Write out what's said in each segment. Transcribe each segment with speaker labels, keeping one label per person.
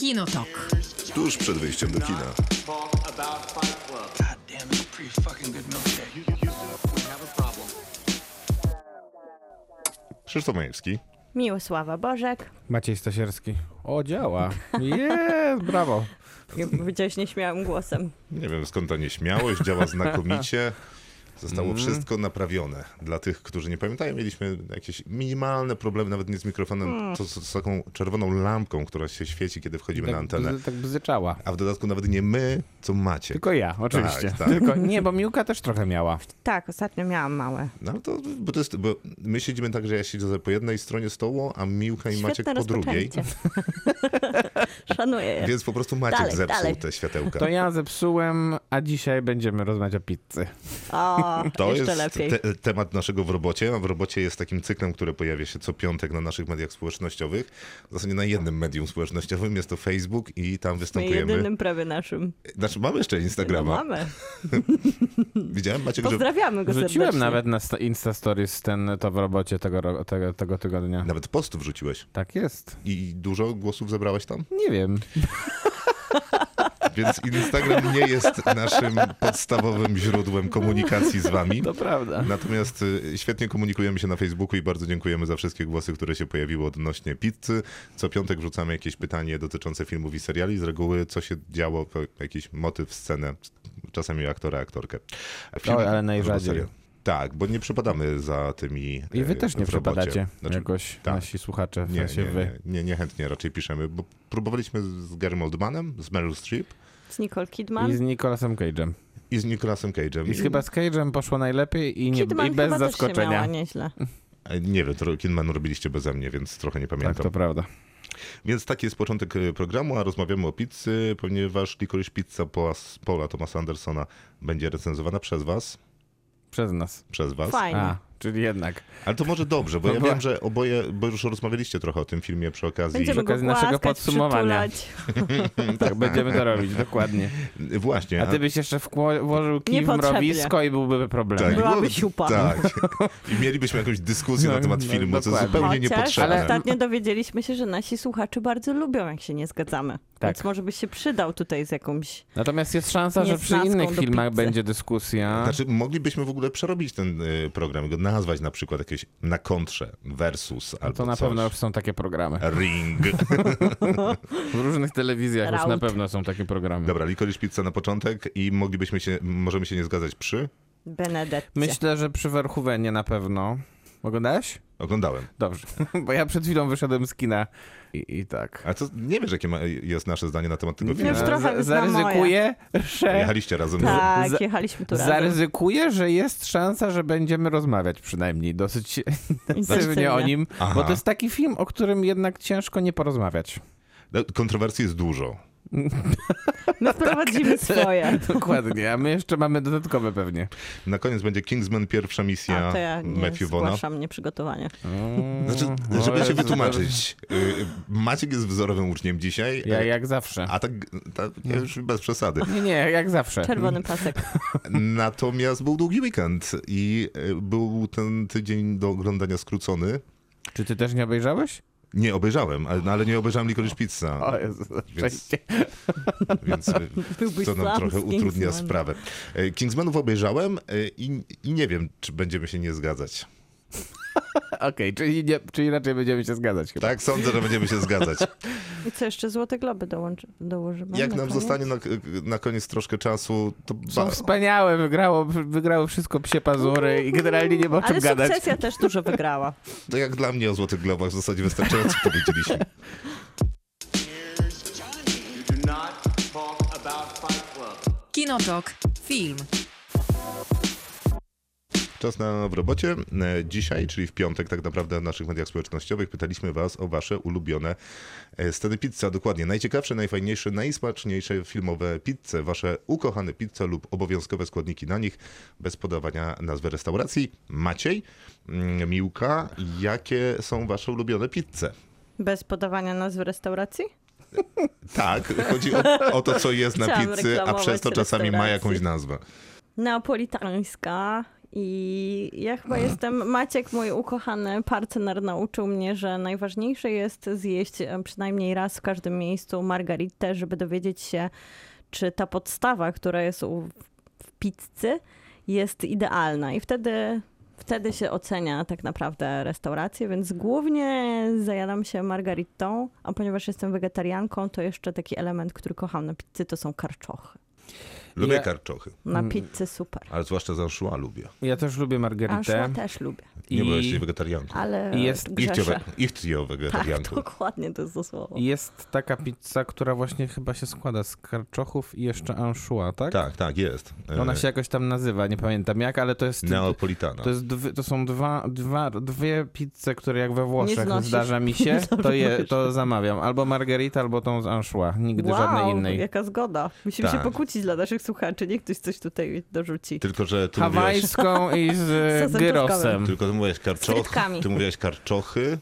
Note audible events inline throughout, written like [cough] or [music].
Speaker 1: Kinotok.
Speaker 2: Tuż przed wyjściem do kina. Krzysztof Majewski.
Speaker 3: Miłosława Bożek.
Speaker 4: Maciej Stasierski. O, działa. Jest, brawo.
Speaker 3: Jak powiedziałeś nieśmiałym głosem.
Speaker 2: Nie wiem skąd ta nieśmiałość, działa znakomicie. [laughs] Zostało wszystko naprawione. Dla tych, którzy nie pamiętają, mieliśmy jakieś minimalne problemy, nawet nie z mikrofonem, to z, z taką czerwoną lampką, która się świeci, kiedy wchodzimy na
Speaker 4: Tak,
Speaker 2: antenę.
Speaker 4: bzy- tak bzyczała.
Speaker 2: A w dodatku nawet nie my, co macie.
Speaker 4: Tylko ja, oczywiście.
Speaker 2: Tak, tak.
Speaker 4: Tylko, nie, bo Miłka też trochę miała.
Speaker 3: Tak, ostatnio miałam małe.
Speaker 2: No to, bo to jest, bo my siedzimy tak, że ja siedzę po jednej stronie stołu, a Miłka i Maciek
Speaker 3: Świetne
Speaker 2: po drugiej. [laughs]
Speaker 3: Szanuję je.
Speaker 2: Więc po prostu Maciek
Speaker 3: Dalej,
Speaker 2: zepsuł
Speaker 3: dalej.
Speaker 2: te światełka.
Speaker 4: To ja zepsułem, a dzisiaj będziemy rozmawiać o pizzy.
Speaker 3: O, [laughs]
Speaker 2: To
Speaker 3: jeszcze
Speaker 2: jest
Speaker 3: lepiej.
Speaker 2: te, temat naszego w robocie, a w robocie jest takim cyklem, który pojawia się co piątek na naszych mediach społecznościowych. W zasadzie na jednym medium społecznościowym jest to Facebook i tam
Speaker 3: My
Speaker 2: występujemy.
Speaker 3: jedynym prawie naszym.
Speaker 2: Znaczy mamy jeszcze
Speaker 3: No,
Speaker 2: Instagrama.
Speaker 3: mamy. [laughs]
Speaker 2: Widziałem Maciek,
Speaker 3: Pozdrawiamy go
Speaker 4: Wrzuciłem
Speaker 3: serdecznie.
Speaker 4: nawet na sta- Insta Stories ten, to w robocie tego, tego, tego tygodnia.
Speaker 2: nawet post wrzuciłeś.
Speaker 4: Tak jest.
Speaker 2: I dużo głosów zebrałeś tam?
Speaker 4: Nie wiem. [laughs]
Speaker 2: Więc Instagram nie jest naszym podstawowym źródłem komunikacji z wami.
Speaker 4: To prawda.
Speaker 2: Natomiast y, świetnie komunikujemy się na Facebooku i bardzo dziękujemy za wszystkie głosy, które się pojawiły odnośnie pizzy. Co piątek wrzucamy jakieś pytanie dotyczące filmów i seriali. Z reguły co się działo, jakiś motyw, scenę, czasami aktora, aktorkę. Film
Speaker 4: ale
Speaker 2: albo
Speaker 4: najrzadziej.
Speaker 2: Tak, bo nie przepadamy za tymi
Speaker 4: I wy
Speaker 2: e,
Speaker 4: też nie przepadacie
Speaker 2: Znaczy,
Speaker 4: jakoś
Speaker 2: tak.
Speaker 4: nasi słuchacze, w
Speaker 2: nie,
Speaker 4: sensie
Speaker 2: nie,
Speaker 4: wy.
Speaker 2: nie, nie, niechętnie raczej piszemy, bo próbowaliśmy z Garym Oldmanem, z Meryl Streep
Speaker 3: Z Nicole Kidman.
Speaker 4: I z Nicolasem Cage'em.
Speaker 2: i z Nicolasem Cage'em.
Speaker 4: I z, chyba z Cage'em poszło najlepiej i, nie,
Speaker 3: Kidman
Speaker 4: i bez
Speaker 3: chyba Też się
Speaker 4: zaskoczenia.
Speaker 3: miała nieźle.
Speaker 2: E, Nie wiem, to Kidmanu robiliście beze mnie, więc trochę nie pamiętam.
Speaker 4: Tak, to prawda.
Speaker 2: Więc taki jest początek e, programu, a rozmawiamy o pizzy, ponieważ Licorice Pizza Paula Thomasa Andersona będzie recenzowana przez was.
Speaker 4: Przez nas.
Speaker 2: Przez was.
Speaker 3: Fajnie.
Speaker 4: A, czyli jednak.
Speaker 2: Ale to może dobrze, bo
Speaker 4: No
Speaker 2: ja
Speaker 4: bo-
Speaker 2: wiem, że oboje, bo już rozmawialiście trochę o tym filmie przy okazji.
Speaker 3: Będziemy
Speaker 4: Przy
Speaker 3: go
Speaker 4: okazji naszego podsumowania. [laughs] Tak, będziemy to robić, dokładnie.
Speaker 2: Właśnie.
Speaker 4: A ty byś jeszcze włożył kij w mrowisko i byłby problem.
Speaker 2: tak,
Speaker 3: Byłaby siupa.
Speaker 2: Tak. I mielibyśmy jakąś dyskusję
Speaker 4: No,
Speaker 2: na temat
Speaker 4: no,
Speaker 2: filmu, co jest
Speaker 4: dokładnie.
Speaker 2: zupełnie
Speaker 3: Chociaż
Speaker 2: niepotrzebne.
Speaker 3: ostatnio dowiedzieliśmy się, że nasi słuchacze bardzo lubią, jak się nie zgadzamy.
Speaker 4: Tak.
Speaker 3: Więc może byś się przydał tutaj z jakąś...
Speaker 4: Natomiast jest szansa, że przy innych filmach
Speaker 3: pizzy.
Speaker 4: będzie dyskusja.
Speaker 2: Znaczy, moglibyśmy w ogóle przerobić ten y, program, go nazwać na przykład jakieś na kontrze, versus albo
Speaker 4: to na
Speaker 2: coś.
Speaker 4: pewno już są takie programy.
Speaker 2: Ring. [laughs]
Speaker 4: W różnych telewizjach już na
Speaker 3: Raut.
Speaker 4: pewno są takie programy.
Speaker 2: Dobra, Licorice Pizza na początek i moglibyśmy się, możemy się nie zgadzać przy?
Speaker 3: Benedetcie.
Speaker 4: Myślę, że przy Verhoevenie na pewno. Oglądałeś?
Speaker 2: Oglądałem.
Speaker 4: Dobrze, [laughs] bo ja przed chwilą wyszedłem z kina i, i tak.
Speaker 2: A co, nie wiesz, jakie ma, jest nasze zdanie na temat tego filmu?
Speaker 3: już trochę
Speaker 4: zaryzykuję, że...
Speaker 2: Jechaliście razem.
Speaker 3: Tak, jechaliśmy tu razem.
Speaker 4: Zaryzykuję, że jest szansa, że będziemy rozmawiać przynajmniej dosyć intensywnie o nim,
Speaker 2: Aha.
Speaker 4: bo to jest taki film, o którym jednak ciężko nie porozmawiać.
Speaker 2: No, Kontrowersji jest dużo.
Speaker 3: My [laughs] wprowadzimy swoje. [laughs]
Speaker 4: Dokładnie, a my jeszcze mamy dodatkowe pewnie.
Speaker 2: Na koniec będzie Kingsman, pierwsza misja
Speaker 3: A to ja nie
Speaker 2: Matthew Vaughna.
Speaker 3: zgłaszam nieprzygotowanie.
Speaker 2: Znaczy,
Speaker 4: O,
Speaker 2: żeby się wytłumaczyć, y, Maciek jest wzorowym uczniem dzisiaj,
Speaker 4: Ja
Speaker 2: y,
Speaker 4: jak zawsze.
Speaker 2: a tak, tak już bez przesady.
Speaker 4: Nie, nie, jak zawsze.
Speaker 3: Czerwony pasek. [laughs]
Speaker 2: Natomiast był długi weekend i y, był ten tydzień do oglądania skrócony.
Speaker 4: Czy ty też nie obejrzałeś?
Speaker 2: Nie obejrzałem, ale, no, ale nie obejrzałem Licorice Pizza.
Speaker 4: O Jezu,
Speaker 2: Więc-
Speaker 4: szczęście. [laughs]
Speaker 2: Więc
Speaker 3: Byłbyś
Speaker 2: to nam
Speaker 3: sam
Speaker 2: trochę utrudnia
Speaker 3: Kingsman.
Speaker 2: sprawę. E, Kingsmanów obejrzałem e, i, i nie wiem, czy będziemy się nie zgadzać. [laughs]
Speaker 4: Okej, czyli, nie, czyli raczej będziemy się zgadzać chyba.
Speaker 2: Tak, sądzę, że będziemy się zgadzać. [laughs]
Speaker 3: I co jeszcze Złote Globy dołączy, dołożymy?
Speaker 2: Jak
Speaker 3: na
Speaker 2: nam
Speaker 3: koniec?
Speaker 2: zostanie na, na koniec troszkę czasu, to
Speaker 4: Są wspaniałe, wygrało, wygrało wszystko psie pazury i generalnie nie ma o czym
Speaker 3: Ale
Speaker 4: gadać.
Speaker 3: sukcesja też dużo wygrała.
Speaker 2: to jak dla mnie o Złotych Globach w zasadzie wystarczająco powiedzieliśmy. [laughs]
Speaker 1: Kinotok. Film.
Speaker 2: Czas na w robocie. E, Dzisiaj, czyli w piątek tak naprawdę w naszych mediach społecznościowych pytaliśmy was o wasze ulubione e, sceny pizza. Dokładnie najciekawsze, najfajniejsze, najsmaczniejsze filmowe pizze, wasze ukochane pizze lub obowiązkowe składniki na nich, bez podawania nazwy restauracji. Maciej, mm, Miłka, jakie są wasze ulubione pizze?
Speaker 3: Bez podawania nazwy restauracji? [laughs]
Speaker 2: Tak, chodzi o, o to, co jest na
Speaker 3: Chciałam
Speaker 2: pizzy, a przez to czasami ma jakąś nazwę.
Speaker 3: Neapolitańska I ja chyba jestem, Maciek, mój ukochany partner, nauczył mnie, że najważniejsze jest zjeść e, przynajmniej raz w każdym miejscu margaritę, żeby dowiedzieć się, czy ta podstawa, która jest w pizzy, jest idealna. I wtedy, wtedy się ocenia tak naprawdę restaurację, więc głównie zajadam się margaritą, a ponieważ jestem wegetarianką, to jeszcze taki element, który kocham na pizzy, to są karczochy.
Speaker 2: Lubię
Speaker 4: Ja-
Speaker 2: karczochy,
Speaker 3: Na pizzy super.
Speaker 2: ale zwłaszcza z anchois lubię.
Speaker 4: Ja też lubię margaritę.
Speaker 3: szła też lubię,
Speaker 2: Nie, bo
Speaker 4: I-
Speaker 2: jesteś wegetarianką.
Speaker 3: ale
Speaker 4: jest-.
Speaker 2: Ichtio
Speaker 3: Tak,
Speaker 2: wegetarianką.
Speaker 3: dokładnie to jest to słowo.
Speaker 4: Jest taka pizza, która właśnie chyba się składa z karczochów i jeszcze anchois, tak?
Speaker 2: Tak, tak, jest. E,
Speaker 4: Ona się jakoś tam nazywa, nie pamiętam jak, ale to jest...
Speaker 2: Neapolitana.
Speaker 4: To, jest dwie, to są dwa, dwa, dwie pizze, które jak we Włoszech
Speaker 3: znosisz.
Speaker 4: zdarza mi się, to, je, to zamawiam. Albo margarita, albo tą z anchois. Nigdy
Speaker 3: wow,
Speaker 4: żadnej innej.
Speaker 3: jaka zgoda. Musimy się
Speaker 2: Tak.
Speaker 3: pokłócić dla naszych słuchaczy, niech ktoś coś tutaj dorzuci.
Speaker 2: Tylko, że ty mówiłaś,
Speaker 4: Hawajską i z [laughs]
Speaker 3: Sosem
Speaker 4: gyrosem.
Speaker 2: tylko ty mówiłaś karczochy, ty mówiłaś karczochy,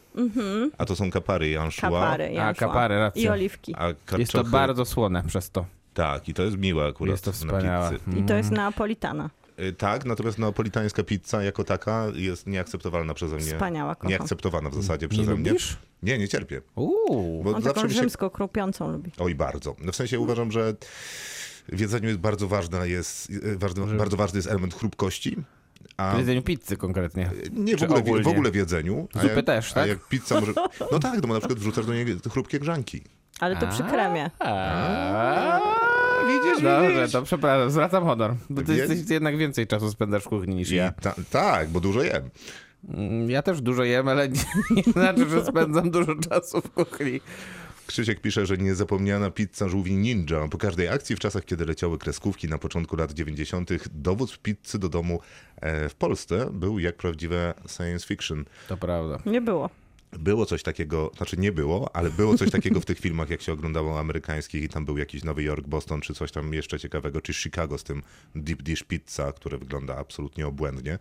Speaker 2: a to są kapary anchois.
Speaker 3: Kapary, i
Speaker 4: A, kapary, racja.
Speaker 3: I oliwki.
Speaker 2: A karczochy,
Speaker 4: Jest to bardzo słone przez to.
Speaker 2: Tak, i to jest miłe akurat
Speaker 4: Jest to
Speaker 2: na
Speaker 4: wspaniałe.
Speaker 2: pizzy.
Speaker 3: I to jest
Speaker 4: Mm.
Speaker 3: neapolitana.
Speaker 2: Y, Tak, natomiast neapolitańska pizza jako taka jest nieakceptowalna przeze mnie.
Speaker 3: Wspaniała, kocham.
Speaker 2: Nieakceptowana w zasadzie
Speaker 4: Nie
Speaker 2: przeze mnie.
Speaker 4: lubisz?
Speaker 2: Nie, nie cierpię.
Speaker 4: Uuu.
Speaker 2: Bo
Speaker 3: On taką
Speaker 2: mi się...
Speaker 3: rzymsko krupiącą lubi.
Speaker 2: Oj, bardzo. No w sensie uważam, że w jedzeniu jest bardzo ważna jest, y, ważny, bardzo ważny jest element chrupkości. A
Speaker 4: W jedzeniu pizzy konkretnie.
Speaker 2: nie w ogóle, w ogóle w jedzeniu.
Speaker 4: Zupy
Speaker 2: jak,
Speaker 4: też,
Speaker 2: A
Speaker 4: tak?
Speaker 2: jak pizza może... [laughs] No tak, no bo na przykład wrzucasz do niej chrupkie grzanki.
Speaker 3: Ale to przy kremie.
Speaker 4: Widzisz, Dobrze, to przepraszam, zwracam honor. Bo ty, jesteś, jednak więcej czasu spędzasz w kuchni niż ja.
Speaker 2: Tak, bo dużo jem.
Speaker 4: Mm, Ja też dużo jem, ale nie, [laughs] nie znaczy, że spędzam dużo czasu w kuchni.
Speaker 2: Krzysiek pisze, że niezapomniana pizza żółwi ninja. Po każdej akcji w czasach, kiedy leciały kreskówki na początku lat 90., dowód pizzy do domu e, w Polsce był jak prawdziwe science fiction.
Speaker 4: To prawda.
Speaker 3: Nie było.
Speaker 2: Było coś takiego, znaczy nie było, ale było coś takiego w tych [laughs] filmach, jak się oglądało amerykańskich i tam był jakiś Nowy Jork, Boston, czy coś tam jeszcze ciekawego, czy Chicago z tym deep dish pizza, które wygląda absolutnie obłędnie.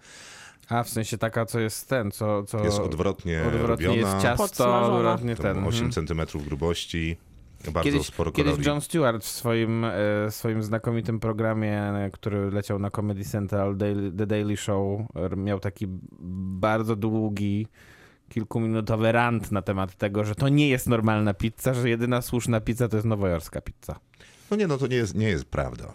Speaker 4: A w sensie taka, co jest ten, co. co
Speaker 2: Jest odwrotnie,
Speaker 4: odwrotnie
Speaker 2: robiona,
Speaker 4: jest ciasto, odwrotnie ten.
Speaker 2: 8
Speaker 4: mhm.
Speaker 2: cm grubości, bardzo
Speaker 4: Kiedyś,
Speaker 2: sporo
Speaker 4: kiedyś. John Stewart w swoim, e, swoim znakomitym programie, który leciał na Comedy Central, Daily, The Daily Show, miał taki bardzo długi, kilkuminutowy rant na temat tego, że to nie jest normalna pizza, że jedyna słuszna pizza to jest nowojorska pizza.
Speaker 2: No nie, no to nie jest, nie jest prawda.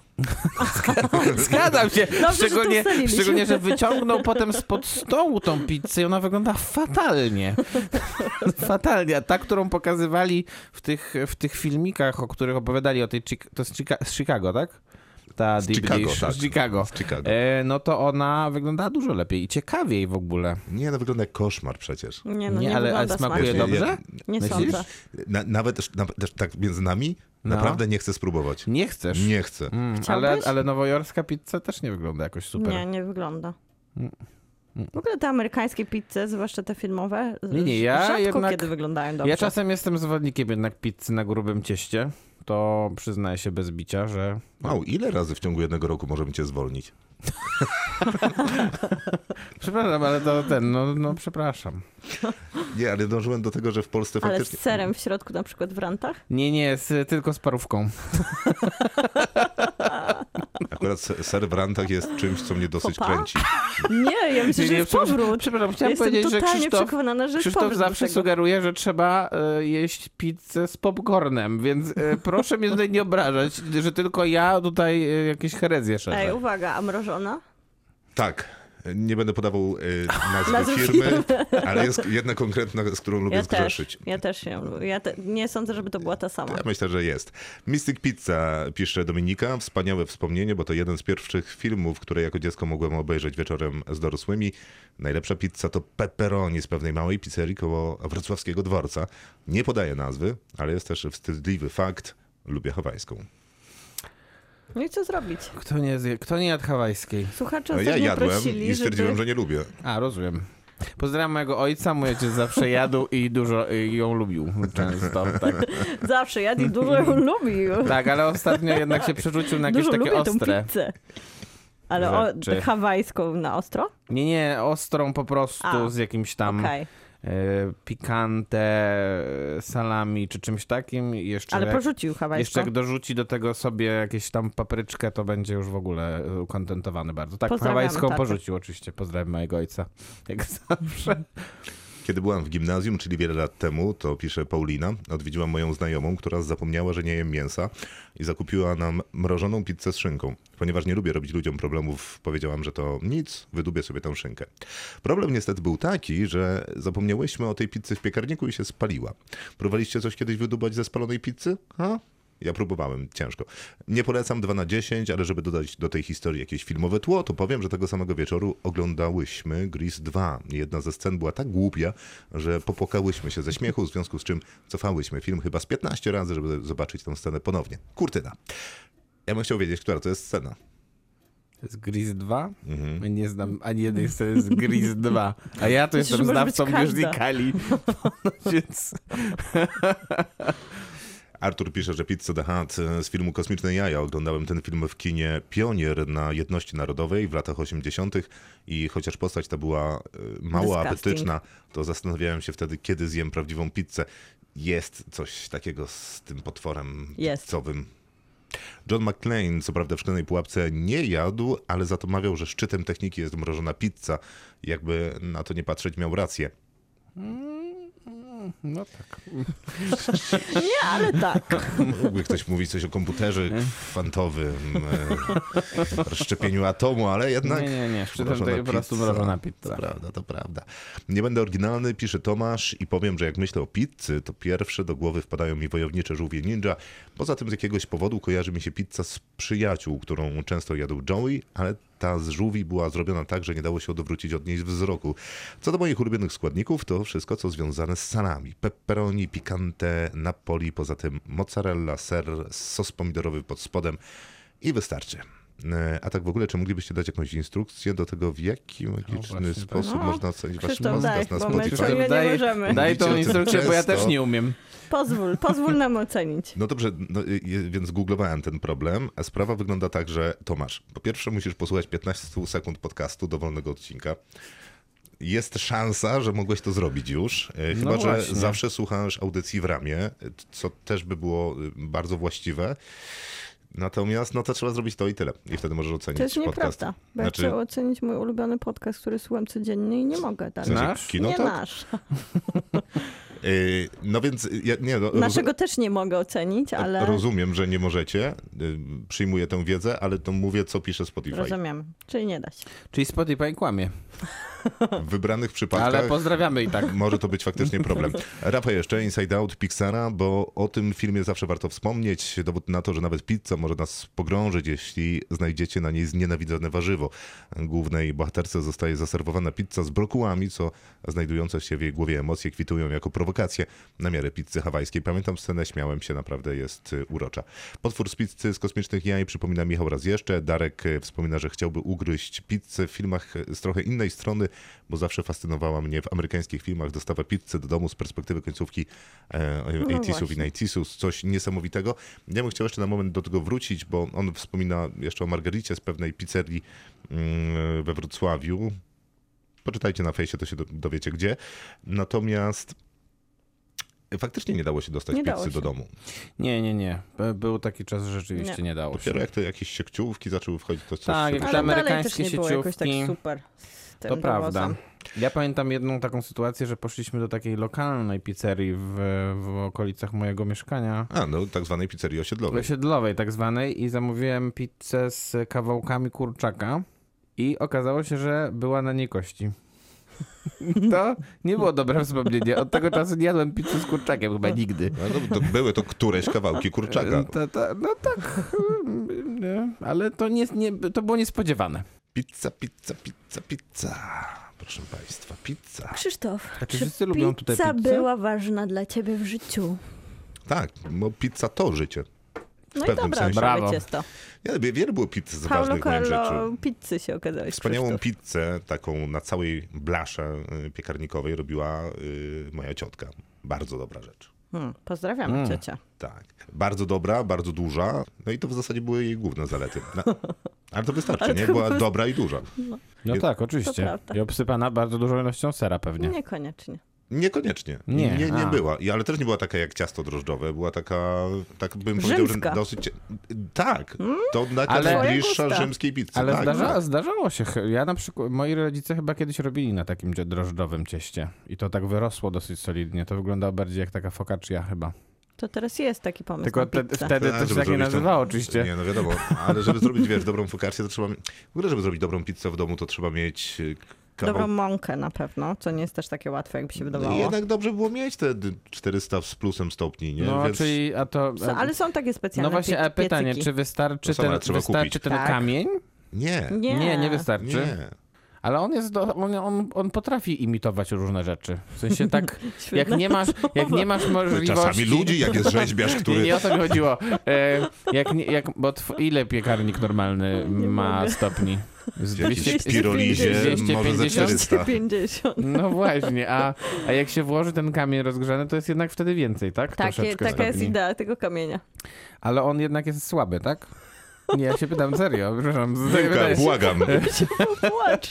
Speaker 2: [laughs]
Speaker 4: Zgadzam się.
Speaker 3: Dobrze, że
Speaker 4: szczególnie,
Speaker 3: ustaliliśmy.
Speaker 4: szczególnie, że wyciągnął potem spod stołu tą pizzę i ona wygląda fatalnie. [laughs] fatalnie. A ta, którą pokazywali w tych, w tych filmikach, o których opowiadali o tej... To z Chicago, tak? Ta
Speaker 2: Z
Speaker 4: Deep
Speaker 2: Chicago,
Speaker 4: Dish,
Speaker 2: tak.
Speaker 4: Z Chicago.
Speaker 2: Z Chicago.
Speaker 4: E, no to ona wyglądała dużo lepiej i ciekawiej w ogóle.
Speaker 2: Nie, no wygląda jak koszmar przecież.
Speaker 3: Nie, no
Speaker 4: Nie,
Speaker 3: nie,
Speaker 4: ale- ale
Speaker 3: wygląda
Speaker 4: smakuje
Speaker 3: smacznie.
Speaker 4: dobrze?
Speaker 3: Nie
Speaker 4: Myślisz?
Speaker 3: sądzę.
Speaker 2: Na, nawet też tak między nami,
Speaker 4: No.
Speaker 2: naprawdę nie chcę spróbować.
Speaker 4: Nie chcesz?
Speaker 2: Nie chcę.
Speaker 4: Mm, ale, ale nowojorska pizza też nie wygląda jakoś super.
Speaker 3: Nie, nie wygląda.
Speaker 4: Mm.
Speaker 3: W ogóle te amerykańskie pizze, zwłaszcza te filmowe,
Speaker 4: Nie, nie, ja
Speaker 3: rzadko
Speaker 4: jednak-
Speaker 3: kiedy wyglądają dobrze.
Speaker 4: Ja czasem jestem zwolennikiem jednak pizzy na grubym cieście. To przyznaję się bez bicia, że
Speaker 2: Wow, ile razy w ciągu jednego roku możemy cię zwolnić? [laughs]
Speaker 4: Przepraszam, ale to ten, no, no przepraszam.
Speaker 2: Nie, ale dążyłem do tego, że w Polsce
Speaker 3: Ale z
Speaker 2: faktycznie...
Speaker 3: serem w środku, na przykład w rantach?
Speaker 4: Nie, nie, z, tylko z parówką. [laughs]
Speaker 2: Akurat se- ser w rantach jest czymś, co mnie dosyć
Speaker 3: pas?
Speaker 2: kręci.
Speaker 3: Nie, ja myślę, że
Speaker 4: Nie,
Speaker 3: jest
Speaker 4: przepraszam,
Speaker 3: powrót.
Speaker 4: Przepraszam, chciałem
Speaker 3: Jestem
Speaker 4: powiedzieć, że Krzysztof,
Speaker 3: że
Speaker 4: Krzysztof zawsze sugeruje, że trzeba e, jeść pizzę z popcornem, więc e, proszę mnie tutaj nie obrażać, że tylko ja tutaj e, jakieś herezje
Speaker 3: Ej,
Speaker 4: szerzę.
Speaker 3: uwaga, a mrożona?
Speaker 2: Tak, nie będę podawał y, nazwy [laughs]
Speaker 3: Nazwy
Speaker 2: firmy, ale jest jedna konkretna, z którą lubię
Speaker 3: Ja też,
Speaker 2: zgrzeszyć.
Speaker 3: ja też lubię. Ja te, nie sądzę, żeby to była ta sama.
Speaker 2: Ja myślę, że jest. Mystic Pizza, pisze Dominika. Wspaniałe wspomnienie, bo to jeden z pierwszych filmów, które jako dziecko mogłem obejrzeć wieczorem z dorosłymi. Najlepsza pizza to pepperoni z pewnej małej pizzerii koło wrocławskiego dworca. Nie podaję nazwy, ale jest też wstydliwy fakt. Lubię hawajską.
Speaker 3: No i co zrobić?
Speaker 4: Kto nie, zje, kto nie jadł hawajskiej?
Speaker 3: Słuchacze
Speaker 2: No, ja jadłem
Speaker 3: prosili,
Speaker 2: i stwierdziłem,
Speaker 3: żeby...
Speaker 2: że nie lubię.
Speaker 4: A, rozumiem. Pozdrawiam mojego ojca, mój ojciec zawsze jadł i dużo i ją lubił często. Tak, [laughs]
Speaker 3: Zawsze jadł i dużo ją lubił.
Speaker 4: tak ale ostatnio jednak się przerzucił na jakieś
Speaker 3: Dużo
Speaker 4: takie
Speaker 3: lubię tą
Speaker 4: ostre.
Speaker 3: pizzę. Ale o, hawajską na ostro?
Speaker 4: Nie, nie, ostrą po prostu
Speaker 3: A,
Speaker 4: z jakimś tam
Speaker 3: Okej.
Speaker 4: Pikante, salami czy czymś takim. I jeszcze
Speaker 3: Ale
Speaker 4: jak,
Speaker 3: porzucił hawajsko.
Speaker 4: jeszcze jak dorzuci do tego sobie jakieś tam papryczkę, to będzie już w ogóle ukontentowany bardzo. Tak, hawajską
Speaker 3: tatę.
Speaker 4: porzucił oczywiście. Pozdrawiam mojego ojca. Jak zawsze.
Speaker 2: Kiedy byłam w gimnazjum, czyli wiele lat temu, to pisze Paulina, odwiedziłam moją znajomą, która zapomniała, że nie jem mięsa i zakupiła nam mrożoną pizzę z szynką. Ponieważ nie lubię robić ludziom problemów, powiedziałam, że to nic, wydubię sobie tę szynkę. Problem niestety był taki, że zapomniałyśmy o tej pizzy w piekarniku i się spaliła. Próbowaliście coś kiedyś wydubać ze spalonej pizzy? Ha? Ja próbowałem, ciężko. Nie polecam 2 na 10, ale żeby dodać do tej historii jakieś filmowe tło, to powiem, że tego samego wieczoru oglądałyśmy Grease 2. Jedna ze scen była tak głupia, że popłakałyśmy się ze śmiechu, w związku z czym cofałyśmy film chyba z 15 razy, żeby zobaczyć tę scenę ponownie. Kurtyna. Ja bym chciał wiedzieć, która to jest scena.
Speaker 4: To jest Gris 2?
Speaker 2: Mhm.
Speaker 4: Nie znam ani jednej sceny z Gris [laughs] 2. A ja to
Speaker 3: Myślisz,
Speaker 4: jestem znawcą musicali. [laughs] [laughs] Więc
Speaker 2: Artur pisze, że Pizza the Hut e, z filmu Kosmiczne Jaja. Oglądałem ten film w kinie Pionier na Jedności Narodowej w latach 80. i chociaż postać ta była e, mało
Speaker 3: Disgusting.
Speaker 2: apetyczna, to zastanawiałem się wtedy, kiedy zjem prawdziwą pizzę. Jest coś takiego z tym potworem
Speaker 3: Jest.
Speaker 2: pizzowym. John McClane, co prawda w szklanej pułapce nie jadł, ale za to mawiał, że szczytem techniki jest mrożona pizza. Jakby na to nie patrzeć, miał rację.
Speaker 4: No tak. [laughs]
Speaker 3: Nie, ale tak.
Speaker 2: Mógłby ktoś mówić coś o komputerze kwantowym, e, rozszczepieniu atomu, ale jednak...
Speaker 4: Nie, nie, nie. Szczytem to po prostu
Speaker 2: pizza.
Speaker 4: mrożona
Speaker 2: To
Speaker 4: pizza.
Speaker 2: prawda, to prawda. Nie będę oryginalny, pisze Tomasz i powiem, że jak myślę o pizzy, to pierwsze do głowy wpadają mi wojownicze żółwie ninja. Poza tym z jakiegoś powodu kojarzy mi się pizza z przyjaciół, którą często jadł Joey, ale ta z żółwi była zrobiona tak, że nie dało się odwrócić od niej wzroku. Co do moich ulubionych składników, to wszystko, co związane z salami. Pepperoni, pikante, napoli, poza tym mozzarella, ser, sos pomidorowy pod spodem i wystarczy. E, A tak w ogóle, czy moglibyście dać jakąś instrukcję do tego, w jaki magiczny
Speaker 4: tak.
Speaker 2: sposób
Speaker 3: No,
Speaker 2: można ocenić wasz podcast na
Speaker 3: my
Speaker 2: Spotify?
Speaker 3: nie
Speaker 4: Daj-
Speaker 3: możemy.
Speaker 4: Daj tą instrukcję, bo ja też nie umiem.
Speaker 3: Pozwól, pozwól nam ocenić.
Speaker 2: No dobrze, no, y, y, więc googlowałem ten problem, a sprawa wygląda tak, że Tomasz, po pierwsze musisz posłuchać 15 sekund podcastu dowolnego odcinka. Jest szansa, że mogłeś to zrobić już, y, chyba że
Speaker 4: właśnie.
Speaker 2: zawsze słuchasz audycji w ramie, co też by było bardzo właściwe. Natomiast no to trzeba zrobić to i tyle. I wtedy możesz ocenić
Speaker 3: To jest
Speaker 2: podcast.
Speaker 3: nieprawda. Bo
Speaker 2: Znaczy-
Speaker 3: ja chcę ocenić mój ulubiony podcast, który słucham codziennie i nie mogę dalej.
Speaker 2: sensie
Speaker 4: Nasz?
Speaker 2: Kino,
Speaker 3: nie
Speaker 2: tak?
Speaker 3: nasz. [laughs]
Speaker 2: Y, No więc ja, nie, no, roz-
Speaker 3: Naszego też nie mogę ocenić, ale
Speaker 2: rozumiem, że nie możecie. y, Przyjmuję tę wiedzę, ale to mówię, co pisze Spotify.
Speaker 3: rozumiem. Czyli nie da się.
Speaker 4: Czyli Spotify kłamie. [laughs]
Speaker 2: W wybranych przypadkach
Speaker 4: Ale pozdrawiamy i tak.
Speaker 2: może to być faktycznie problem. [laughs] Rapa jeszcze, Inside Out Pixara, bo o tym filmie zawsze warto wspomnieć. Dowód na to, że nawet pizza może nas pogrążyć, jeśli znajdziecie na niej znienawidzone warzywo. Głównej bohaterce zostaje zaserwowana pizza z brokułami, co znajdujące się w jej głowie emocje kwitują jako prowokację na miarę pizzy hawajskiej. Pamiętam scenę, śmiałem się, naprawdę jest y, urocza. Potwór z pizzy z kosmicznych jaj przypomina Michał raz jeszcze. Darek y, wspomina, że chciałby ugryźć pizzę w filmach y, z trochę innej strony, bo zawsze fascynowała mnie w amerykańskich filmach dostawa pizzy do domu z perspektywy końcówki e, 80sów i
Speaker 3: właśnie.
Speaker 2: 90sów. Coś niesamowitego. Ja bym chciał jeszcze na moment do tego wrócić, bo on wspomina jeszcze o margaricie z pewnej pizzerii mm, we Wrocławiu. Poczytajcie na fejsie, to się do- dowiecie gdzie. Natomiast faktycznie nie dało się dostać
Speaker 3: Nie
Speaker 2: pizzy
Speaker 3: dało
Speaker 2: do
Speaker 3: się.
Speaker 2: domu.
Speaker 4: Nie, nie, nie. By- Był taki czas, że rzeczywiście nie,
Speaker 3: Nie.
Speaker 4: dało się.
Speaker 2: Dopiero jak to jakieś siekciówki zaczęły wchodzić, to coś
Speaker 4: Tak,
Speaker 2: się
Speaker 4: jak
Speaker 3: Ale
Speaker 4: te
Speaker 2: ruszyło.
Speaker 3: dalej też
Speaker 4: amerykańskie
Speaker 3: nie było jakoś tak
Speaker 4: sieciówki.
Speaker 3: super. Tym
Speaker 4: To prawda. Ja pamiętam jedną taką sytuację, że poszliśmy do takiej lokalnej pizzerii w, w okolicach mojego mieszkania.
Speaker 2: A, no tak zwanej pizzerii osiedlowej.
Speaker 4: Osiedlowej tak zwanej i zamówiłem pizzę z kawałkami kurczaka i okazało się, że była na niej kości. [laughs] To nie było dobre wspomnienie. Od tego czasu nie jadłem pizzy z kurczakiem chyba nigdy.
Speaker 2: No, to, to były to któreś kawałki kurczaka.
Speaker 4: To, to, no tak, [laughs] nie, ale to, nie, nie, to było niespodziewane.
Speaker 2: Pizza, pizza, pizza, pizza. Proszę Państwa, pizza.
Speaker 3: Krzysztof,
Speaker 4: A czy
Speaker 3: czy
Speaker 4: wszyscy lubią tutaj pizzę?
Speaker 3: była ważna dla ciebie w życiu?
Speaker 2: Tak, bo pizza to życie. W
Speaker 3: No i
Speaker 2: pewnym
Speaker 3: dobra,
Speaker 2: sensie.
Speaker 4: Brawo.
Speaker 3: odpowiedź jest to.
Speaker 2: Ja, wiele było pizz z
Speaker 3: Paulo
Speaker 2: ważnych moim rzeczy.
Speaker 3: pizzy się okazałeś,
Speaker 2: Wspaniałą
Speaker 3: Krzysztof.
Speaker 2: pizzę, taką na całej blasze y, piekarnikowej robiła y, moja ciotka. Bardzo dobra rzecz.
Speaker 3: Hmm, pozdrawiam
Speaker 4: Mm.
Speaker 3: ciocia.
Speaker 2: Tak. Bardzo dobra, bardzo duża. No i to w zasadzie były jej główne zalety. No, [laughs] ale to wystarczy,
Speaker 3: Ale
Speaker 2: nie?
Speaker 3: to
Speaker 2: Była dobra i duża.
Speaker 4: No
Speaker 2: Je-
Speaker 4: tak,
Speaker 3: To
Speaker 4: oczywiście. I obsypana bardzo dużą ilością sera pewnie.
Speaker 3: Niekoniecznie.
Speaker 2: Niekoniecznie.
Speaker 4: Nie,
Speaker 2: Nie, nie, była. I, ale też nie była taka jak ciasto drożdżowe. Była taka, tak bym powiedział, że
Speaker 3: Rzymska.
Speaker 2: dosyć... Tak, to na
Speaker 4: Ale-
Speaker 2: najbliższa
Speaker 3: gusta.
Speaker 2: rzymskiej pizzy.
Speaker 4: Ale
Speaker 2: tak,
Speaker 4: zdarza,
Speaker 2: tak.
Speaker 4: zdarzało się. Ja na przykład, moi rodzice chyba kiedyś robili na takim drożdżowym cieście. I to tak wyrosło dosyć solidnie. To wyglądało bardziej jak taka focaccia chyba.
Speaker 3: To teraz jest taki pomysł
Speaker 4: Tylko
Speaker 3: na
Speaker 4: te,
Speaker 3: pizzę.
Speaker 4: wtedy to się tak nie nazywało oczywiście.
Speaker 2: Nie, no wiadomo, ale żeby zrobić, wiesz, dobrą fokację, to trzeba... W ogóle, żeby zrobić dobrą pizzę w domu, to trzeba mieć y, kawał...
Speaker 3: Dobrą mąkę na pewno, co nie jest też takie łatwe, jakby się
Speaker 2: No,
Speaker 3: wydawało.
Speaker 2: jednak dobrze było mieć te d- 400 z plusem stopni, nie?
Speaker 4: No,
Speaker 2: Więc...
Speaker 4: czyli, a to...
Speaker 3: Są, ale są takie specjalne
Speaker 4: No właśnie, a pytanie,
Speaker 3: piecyki.
Speaker 4: czy wystarczy
Speaker 2: No
Speaker 4: ten, wystarczy
Speaker 2: kupić.
Speaker 4: ten
Speaker 3: Tak.
Speaker 4: kamień?
Speaker 2: Nie,
Speaker 3: Nie,
Speaker 4: Nie, nie wystarczy.
Speaker 2: nie.
Speaker 4: Ale on jest, do, on, on, on potrafi imitować różne rzeczy. W sensie tak, [laughs] jak nie masz, jak nie masz możliwości...
Speaker 2: Czasami ludzi, jak jest rzeźbiarz, [laughs]
Speaker 4: Nie,
Speaker 2: który...
Speaker 4: nie o to mi chodziło. E, jak, nie- jak, bo tw- ile piekarnik normalny ma
Speaker 3: mogę.
Speaker 4: stopni? Z
Speaker 2: W jakiejś
Speaker 4: 200,
Speaker 2: pirolizie,
Speaker 4: 250.
Speaker 2: może ze 400.
Speaker 3: 250.
Speaker 4: No właśnie, a, a jak się włoży ten kamień rozgrzany, to jest jednak wtedy więcej, tak?
Speaker 3: Takie,
Speaker 4: Troszeczkę
Speaker 3: taka jest
Speaker 4: stopni.
Speaker 3: idea tego kamienia.
Speaker 4: Ale on jednak jest słaby, tak? Nie, ja się pytam serio, przepraszam.
Speaker 2: Wielka,
Speaker 4: wydaje się-
Speaker 2: błagam. [laughs]
Speaker 3: Płacz.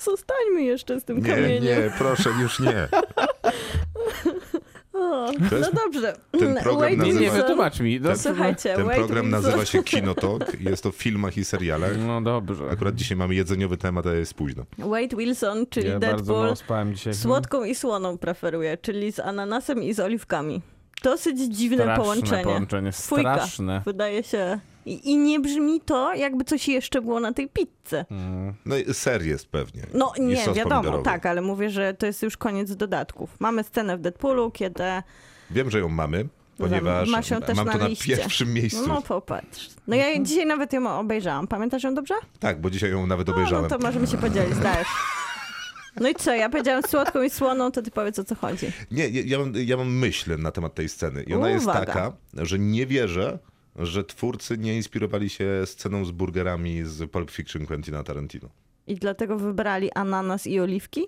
Speaker 3: Zostańmy jeszcze z tym
Speaker 2: Nie,
Speaker 3: kamieniem.
Speaker 2: nie, proszę, już nie.
Speaker 3: O,
Speaker 2: To
Speaker 3: no dobrze.
Speaker 2: ten program
Speaker 3: Wade
Speaker 4: Nie, nie,
Speaker 2: nazywa-
Speaker 4: wytłumacz mi. No,
Speaker 3: Słuchajcie,
Speaker 2: Ten program nazywa się Kinotok. Jest o filmach i serialach.
Speaker 4: no dobrze.
Speaker 2: Akurat dzisiaj mamy jedzeniowy temat, a jest późno.
Speaker 3: Wade Wilson, czyli
Speaker 4: ja
Speaker 3: Deadpool,
Speaker 4: mało spałem dzisiaj.
Speaker 3: słodką i słoną preferuje, czyli z ananasem i z oliwkami. Dosyć dziwne
Speaker 4: Straszne
Speaker 3: połączenie.
Speaker 4: połączenie. Straszne.
Speaker 3: Wydaje się. I, I nie brzmi to, jakby coś jeszcze było na tej pizzy.
Speaker 4: Mm.
Speaker 2: No i ser jest pewnie.
Speaker 3: No
Speaker 2: I
Speaker 3: nie, wiadomo,
Speaker 2: pomidorowy.
Speaker 3: tak, ale mówię, że to jest już koniec dodatków. Mamy scenę w Deadpoolu, kiedy...
Speaker 2: Wiem, że ją mamy, ponieważ
Speaker 3: Masz ją też
Speaker 2: mam
Speaker 3: na
Speaker 2: to na
Speaker 3: liście.
Speaker 2: pierwszym miejscu.
Speaker 3: No popatrz. No ja dzisiaj nawet ją obejrzałam. Pamiętasz ją dobrze?
Speaker 2: Tak, bo dzisiaj ją nawet
Speaker 3: No,
Speaker 2: obejrzałem.
Speaker 3: no to możemy się podzielić, dajesz. [laughs] No i co, ja powiedziałam słodką i słoną, to ty powiedz o co chodzi.
Speaker 2: Nie, ja, ja, mam, ja mam myśl na temat tej sceny. I ona jest
Speaker 3: Uwaga.
Speaker 2: taka, że nie wierzę, że twórcy nie inspirowali się sceną z burgerami z Pulp Fiction Quentina Tarantino.
Speaker 3: I dlatego wybrali ananas i oliwki?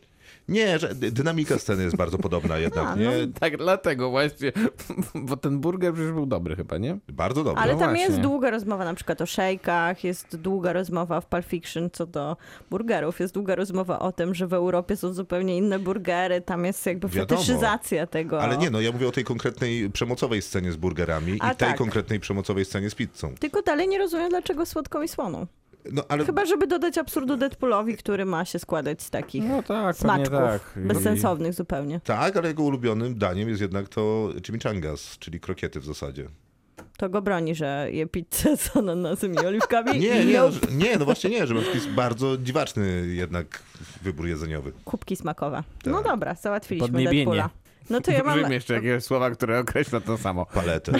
Speaker 2: Nie, że dy- dynamika sceny jest bardzo podobna jednak,
Speaker 3: A,
Speaker 2: nie?
Speaker 3: no.
Speaker 4: Tak, dlatego właśnie, [laughs] bo ten burger przecież był dobry chyba, nie?
Speaker 2: Bardzo dobrze.
Speaker 3: Ale
Speaker 4: No
Speaker 3: tam
Speaker 4: właśnie.
Speaker 3: jest długa rozmowa na przykład o szejkach, jest długa rozmowa w Pulp Fiction co do burgerów, jest długa rozmowa o tym, że w Europie są zupełnie inne burgery, tam jest jakby
Speaker 2: Wiadomo.
Speaker 3: fetyszyzacja tego.
Speaker 2: Ale nie, no ja mówię o tej konkretnej przemocowej scenie z burgerami
Speaker 3: A
Speaker 2: i tej
Speaker 3: tak.
Speaker 2: konkretnej przemocowej scenie z pizzą.
Speaker 3: Tylko dalej nie rozumiem, dlaczego słodką i słoną.
Speaker 2: No ale
Speaker 3: Chyba, żeby dodać absurdu Deadpoolowi, który ma się składać z takich
Speaker 4: No tak,
Speaker 3: smaczków
Speaker 4: tak. I-
Speaker 3: bezsensownych zupełnie.
Speaker 2: tak, ale jego ulubionym daniem jest jednak to chimichangas, czyli krokiety w zasadzie.
Speaker 3: To go broni, że je pizzę z ananasem i oliwkami
Speaker 2: Nie,
Speaker 3: i
Speaker 2: nie, no, że- nie, no właśnie nie, żeby to jest bardzo dziwaczny jednak wybór jedzeniowy.
Speaker 3: kubki smakowe. No
Speaker 2: Tak.
Speaker 3: dobra, załatwiliśmy
Speaker 4: Podniebienie.
Speaker 3: Deadpoola. No to ja [laughs] mam...
Speaker 4: Użyjmy jeszcze jakieś słowa, które określa to samo.
Speaker 2: Paletę.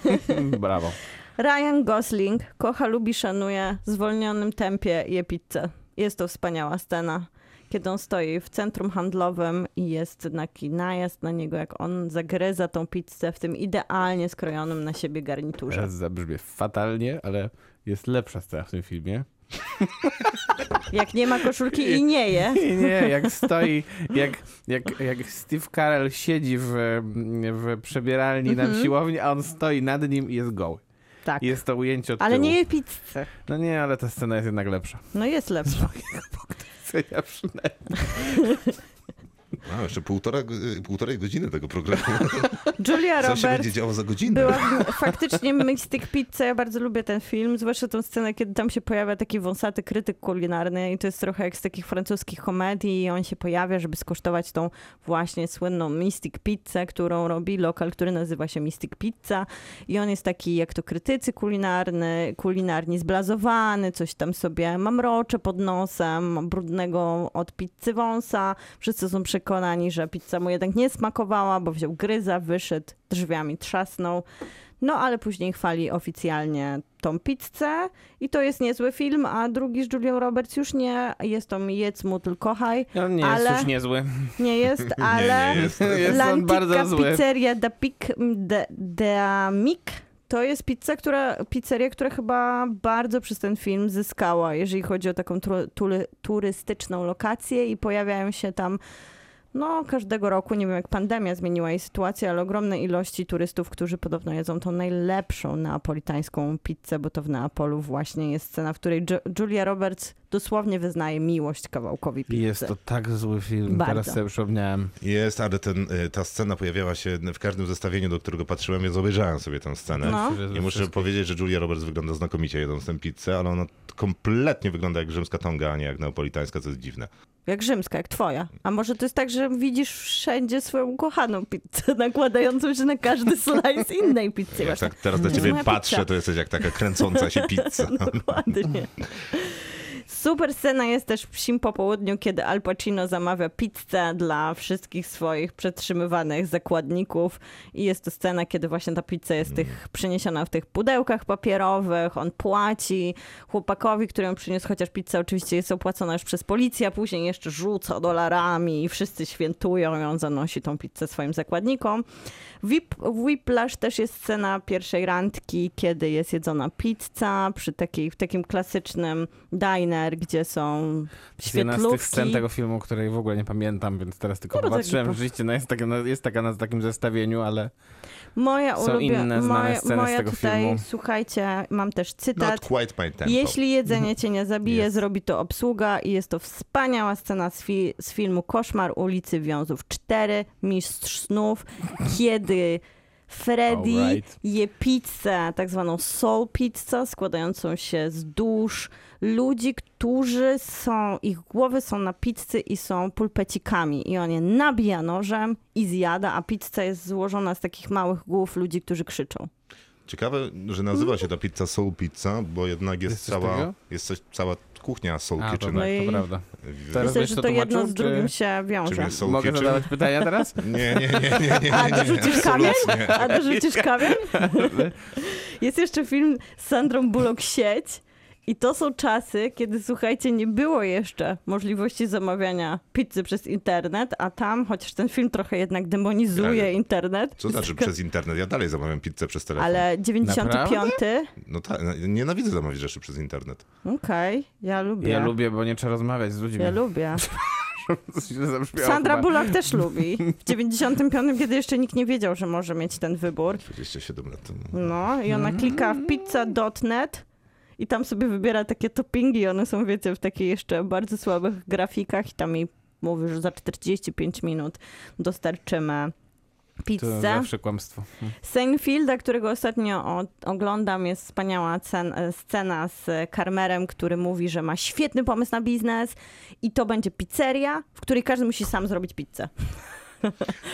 Speaker 2: [laughs]
Speaker 4: Brawo.
Speaker 3: Ryan Gosling kocha, lubi, szanuje, w zwolnionym tempie je pizzę. Jest to wspaniała scena, kiedy on stoi w centrum handlowym i jest taki najazd na niego, jak on zagryza tą pizzę w tym idealnie skrojonym na siebie garniturze.
Speaker 4: Teraz zabrzmie fatalnie, ale jest lepsza scena w tym filmie.
Speaker 3: Jak nie ma koszulki i nie je. [laughs]
Speaker 4: Nie, nie, jak stoi, jak, jak, jak Steve Carell siedzi w, w przebieralni na siłowni, a on stoi nad nim i jest goły.
Speaker 3: Tak.
Speaker 4: Jest to ujęcie od
Speaker 3: Ale
Speaker 4: tyłu.
Speaker 3: nie je pizzę.
Speaker 4: No nie, ale ta scena jest jednak lepsza.
Speaker 3: No jest lepsza. [laughs]
Speaker 4: Ja przynajmniej. [laughs]
Speaker 2: A, jeszcze półtora, go- półtorej godziny tego programu. [laughs]
Speaker 3: Julia
Speaker 2: Co się
Speaker 3: Roberts
Speaker 2: będzie działo za godzinę?
Speaker 3: była [laughs] faktycznie Mystic Pizza. Ja bardzo lubię ten film, zwłaszcza tą scenę, kiedy tam się pojawia taki wąsaty krytyk kulinarny i to jest trochę jak z takich francuskich komedii i on się pojawia, żeby skosztować tą właśnie słynną Mystic Pizzę, którą robi lokal, który nazywa się Mystic Pizza i on jest taki jak to krytycy kulinarny, kulinarni zblazowany, coś tam sobie mamrocze pod nosem, brudnego od pizzy wąsa. Wszyscy są przekonani, że pizza mu jednak nie smakowała, bo wziął gryza, wyszedł, drzwiami trzasnął. No ale później chwali oficjalnie tą pizzę i to jest niezły film, a drugi z Julią Roberts już nie. Jest to Jedz mu tylko kochaj.
Speaker 4: On nie
Speaker 3: Ale-
Speaker 4: jest już niezły.
Speaker 3: Nie jest, [laughs] ale...
Speaker 2: nie jest.
Speaker 4: Jest on bardzo zły.
Speaker 3: Pizzeria da Pic de, de Amic to jest pizza, która, pizzeria, która chyba bardzo przez ten film zyskała, jeżeli chodzi o taką tru, tury- turystyczną lokację i pojawiają się tam no każdego roku, nie wiem jak pandemia zmieniła jej sytuację, ale ogromne ilości turystów, którzy podobno jedzą tą najlepszą neapolitańską pizzę, bo to w Neapolu właśnie jest scena, w której Ju- Julia Roberts dosłownie wyznaje miłość kawałkowi pizzy.
Speaker 4: Jest to tak zły film,
Speaker 3: Bardzo.
Speaker 4: teraz sobie przypomniałem.
Speaker 2: Jest, ale ten, y, ta scena pojawiała się w każdym zestawieniu, do którego patrzyłem, więc obejrzałem sobie tę scenę.
Speaker 3: No.
Speaker 2: I muszę powiedzieć, że Julia Roberts wygląda znakomicie jedząc tę pizzę, ale ona kompletnie wygląda jak rzymska tonga, a nie jak neapolitańska, co jest dziwne.
Speaker 3: Jak rzymska, jak twoja. A może to jest tak, że widzisz wszędzie swoją ukochaną pizzę, [laughs] nakładającą się na każdy slice innej pizzy.
Speaker 2: Jak
Speaker 3: Masz
Speaker 2: tak teraz na ciebie patrzę,
Speaker 3: pizza.
Speaker 2: to jesteś jak taka kręcąca się pizza. [laughs]
Speaker 3: Dokładnie. Super scena jest też w psim popołudniu, kiedy Al Pacino zamawia pizzę dla wszystkich swoich przetrzymywanych zakładników. I jest to scena, kiedy właśnie ta pizza jest tych, przyniesiona w tych pudełkach papierowych, on płaci chłopakowi, który ją przyniósł, chociaż pizza oczywiście jest opłacona już przez policję, a później jeszcze rzuca dolarami i wszyscy świętują i on zanosi tą pizzę swoim zakładnikom. W Whip, w Whiplash też jest scena pierwszej randki, kiedy jest jedzona pizza przy takiej, w takim klasycznym diner, gdzie są
Speaker 4: jest jedna z tych
Speaker 3: świetlówki.
Speaker 4: scen tego filmu, której w ogóle nie pamiętam, więc teraz tylko
Speaker 3: No bo
Speaker 4: popatrzyłem.
Speaker 3: taki-
Speaker 4: Rzeczywiście no jest, taka, no jest taka na takim zestawieniu, ale
Speaker 3: Moja
Speaker 4: są
Speaker 3: ulubia-
Speaker 4: inne znane
Speaker 3: moja,
Speaker 4: sceny z
Speaker 3: moja
Speaker 4: tego
Speaker 3: tutaj,
Speaker 4: filmu.
Speaker 3: słuchajcie, mam też cytat.
Speaker 2: Not quite my tempo.
Speaker 3: Jeśli jedzenie cię nie zabije,
Speaker 2: Jest.
Speaker 3: zrobi to obsługa i jest to wspaniała scena z, fi- z filmu Koszmar ulicy Wiązów 4, Mistrz Snów, kiedy Freddy
Speaker 4: Alright.
Speaker 3: je pizzę, tak zwaną soul pizza, składającą się z dusz ludzi, którzy są, ich głowy są na pizzy i są pulpecikami i on je nabija nożem i zjada, a pizza jest złożona z takich małych głów ludzi, którzy krzyczą.
Speaker 2: Ciekawe, że nazywa się ta pizza Soul Pizza, bo jednak jest,
Speaker 4: Jest
Speaker 2: cała, jest coś, cała kuchnia Soul
Speaker 4: A,
Speaker 2: Kitchen.
Speaker 4: tak,
Speaker 3: No i-
Speaker 4: to prawda.
Speaker 2: W-
Speaker 4: Teraz
Speaker 3: Myślę, że
Speaker 4: to
Speaker 3: to jedno z drugim się
Speaker 2: Czym
Speaker 3: wiąże.
Speaker 2: jest Soul
Speaker 4: Mogę
Speaker 2: Kitchen?
Speaker 4: zadawać pytania teraz? [laughs]
Speaker 2: Nie, nie, nie, nie, nie,
Speaker 3: A
Speaker 2: nie, nie,
Speaker 3: dorzucisz kamień? A dorzucisz kamień? [laughs] Jest jeszcze film z Sandrą Bullock Sieć. I to są czasy, kiedy słuchajcie, nie było jeszcze możliwości zamawiania pizzy przez internet, a tam, chociaż ten film trochę jednak demonizuje
Speaker 2: Ale
Speaker 3: internet.
Speaker 2: Co znaczy przez internet? Ja dalej zamawiam pizzę przez telefon.
Speaker 3: Ale 95.
Speaker 2: No tak, nienawidzę zamawiać rzeczy przez internet.
Speaker 3: Okej, ja lubię.
Speaker 4: Ja lubię, bo nie trzeba rozmawiać z ludźmi.
Speaker 3: Ja lubię. [laughs] Sandra
Speaker 4: chyba.
Speaker 3: Bullock też [laughs] lubi. W 95, kiedy jeszcze nikt nie wiedział, że może mieć ten wybór.
Speaker 2: 27 lat temu.
Speaker 3: No i ona klika w pizza.net i tam sobie wybiera takie toppingi. One są, wiecie, w takich jeszcze bardzo słabych grafikach i tam jej mówi, że za 45 minut dostarczymy
Speaker 4: To
Speaker 3: pizzę.
Speaker 4: zawsze kłamstwo.
Speaker 3: Seinfelda, którego ostatnio o, oglądam, jest wspaniała cen, e, scena z Karmerem, który mówi, że ma świetny pomysł na biznes i to będzie pizzeria, w której każdy musi sam zrobić pizzę.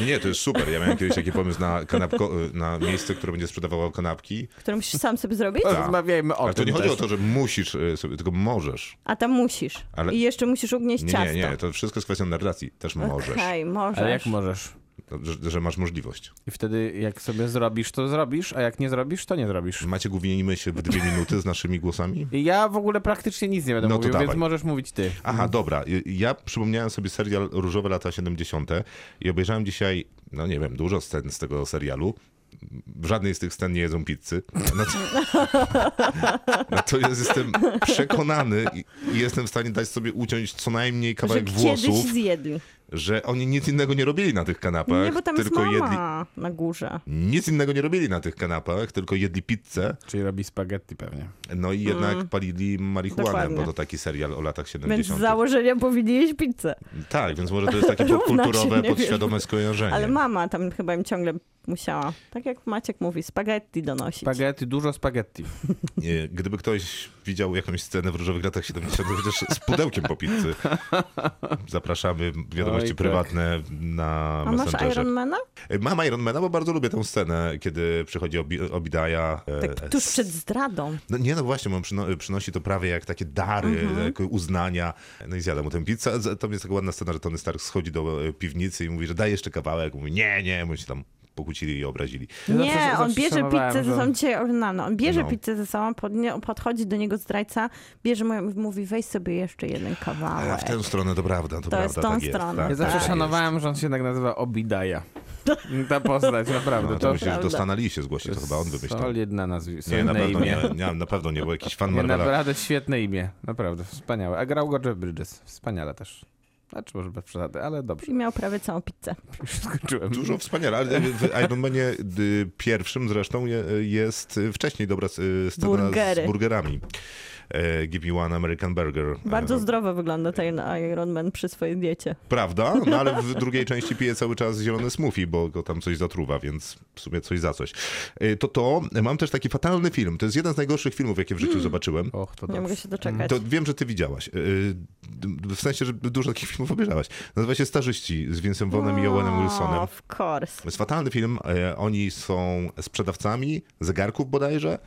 Speaker 2: Nie, nie, to jest super. Ja miałem kiedyś taki pomysł na, kanapko, na miejsce, które będzie sprzedawało kanapki.
Speaker 3: Którą musisz sam sobie zrobić,
Speaker 4: Rozmawiajmy o
Speaker 2: Ale to
Speaker 4: tym
Speaker 2: nie chodzi
Speaker 4: też.
Speaker 2: o to, że musisz y, sobie, tylko możesz.
Speaker 3: a tam musisz.
Speaker 2: Ale-
Speaker 3: I jeszcze musisz ugnieść
Speaker 2: Nie,
Speaker 3: ciasto.
Speaker 2: nie, nie, to wszystko jest kwestią narracji. Też możesz.
Speaker 3: Okej, możesz.
Speaker 4: Ale jak możesz?
Speaker 2: Że, że masz możliwość.
Speaker 4: I wtedy jak sobie zrobisz, to zrobisz, a jak nie zrobisz, to nie zrobisz.
Speaker 2: Macie uwienimy się w dwie minuty z naszymi głosami?
Speaker 4: I ja w ogóle praktycznie nic nie będę
Speaker 2: No
Speaker 4: mówił, więc możesz mówić ty.
Speaker 2: Aha, dobra. Y, Ja przypomniałem sobie serial Różowe lata 70. i obejrzałem dzisiaj, no nie wiem, dużo scen z tego serialu. W żadnej z tych scen nie jedzą pizzy. Natomiast [laughs] jestem przekonany i i jestem w stanie dać sobie uciąć co najmniej
Speaker 3: że
Speaker 2: kawałek
Speaker 3: kiedyś
Speaker 2: włosów,
Speaker 3: zjedli.
Speaker 2: Że oni nic innego nie robili na tych kanapach,
Speaker 3: Nie, bo tam
Speaker 2: tylko
Speaker 3: jest
Speaker 2: jedli.
Speaker 3: mama na górze.
Speaker 2: Nic innego nie robili na tych kanapach, tylko jedli pizzę,
Speaker 4: Czyli robi spaghetti pewnie.
Speaker 2: no i jednak palili marihuanę,
Speaker 3: Dokładnie.
Speaker 2: bo to taki serial o latach
Speaker 3: Więc
Speaker 2: 70.
Speaker 3: z założenia powinni jeść pizzę.
Speaker 2: Tak, więc może to jest takie [laughs]
Speaker 3: nie
Speaker 2: podświadome skojarzenie.
Speaker 3: Ale mama tam chyba im ciągle musiała, tak jak Maciek mówi, spaghetti donosić.
Speaker 4: Spaghetti, dużo spaghetti. [laughs]
Speaker 2: Nie, Gdyby ktoś widział jakąś scenę w różowych latach 70., chociaż z pudełkiem po pizzy, zapraszamy wiadomości
Speaker 4: Oj, tak.
Speaker 2: prywatne na
Speaker 3: A masz. Ironmana?
Speaker 2: Mam Ironmana, bo bardzo lubię tę scenę, kiedy przychodzi Obi- Obidaja. e,
Speaker 3: Tak tuż przed zdradą.
Speaker 2: No nie, no właśnie, on przyno- przynosi to prawie jak takie dary,
Speaker 3: Mhm.
Speaker 2: uznania. No i zjada mu tę pizzę. To jest taka ładna scena, że Tony Stark schodzi do e, piwnicy i mówi, że daj jeszcze kawałek. Mówi, nie, nie, się tam pokłócili i obrazili.
Speaker 4: Ja
Speaker 3: Nie,
Speaker 4: zawsze-
Speaker 3: on bierze pizzę ze
Speaker 4: że-
Speaker 3: sobą, dzisiaj oglądam, no, on bierze
Speaker 2: No.
Speaker 3: pizzę ze sobą, pod, nie, podchodzi do niego zdrajca, bierze mu, mówi weź sobie jeszcze jeden
Speaker 2: A
Speaker 3: kawałek.
Speaker 2: w tę stronę to prawda, to,
Speaker 3: To
Speaker 2: prawda,
Speaker 3: jest tą
Speaker 2: tak
Speaker 3: stronę.
Speaker 2: Jest,
Speaker 4: Ja
Speaker 2: tak,
Speaker 4: zawsze
Speaker 2: tak
Speaker 4: szanowałem, że on się jednak nazywa Obidaja. [laughs] Ta postać, naprawdę.
Speaker 2: No, to
Speaker 4: to
Speaker 2: do
Speaker 3: prawda.
Speaker 2: Stanali się zgłosić, to chyba on wymyślił.
Speaker 4: solidne nazwisko,
Speaker 2: Nie, na pewno
Speaker 4: imię.
Speaker 2: nie, nie, na pewno nie, bo jakiś fan
Speaker 4: Nie,
Speaker 2: Marvela.
Speaker 4: naprawdę świetne imię. Naprawdę, wspaniałe. A grał go Jeff Bridges. Wspaniale też. Znaczy może bez przesady, ale dobrze.
Speaker 3: I miał prawie całą pizzę. [laughs]
Speaker 4: Skończyłem.
Speaker 2: Dużo wspaniale, ale w Iron Manie y, pierwszym zresztą je- jest y, wcześniej dobra y, scena
Speaker 3: Burgery.
Speaker 2: z burgerami. E, Give me one American burger.
Speaker 3: Bardzo
Speaker 2: E,
Speaker 3: zdrowo wygląda ten Iron Man przy swojej diecie.
Speaker 2: Prawda? No ale w [laughs] drugiej części pije cały czas zielony smoothie, bo go tam coś zatruwa, więc w sumie coś za coś. E, To to, mam też taki fatalny film. To jest jeden z najgorszych filmów, jakie w życiu [clears throat] zobaczyłem.
Speaker 4: Och, to
Speaker 3: Nie
Speaker 4: dobrze.
Speaker 3: mogę się doczekać.
Speaker 2: To wiem, że ty widziałaś. W sensie, że dużo takich [laughs] filmów obejrzałaś. Nazywa się Starzyści z Vincem Vaughnem i Owenem Wilsonem.
Speaker 3: Of course.
Speaker 2: To jest fatalny film. Oni są sprzedawcami zegarków bodajże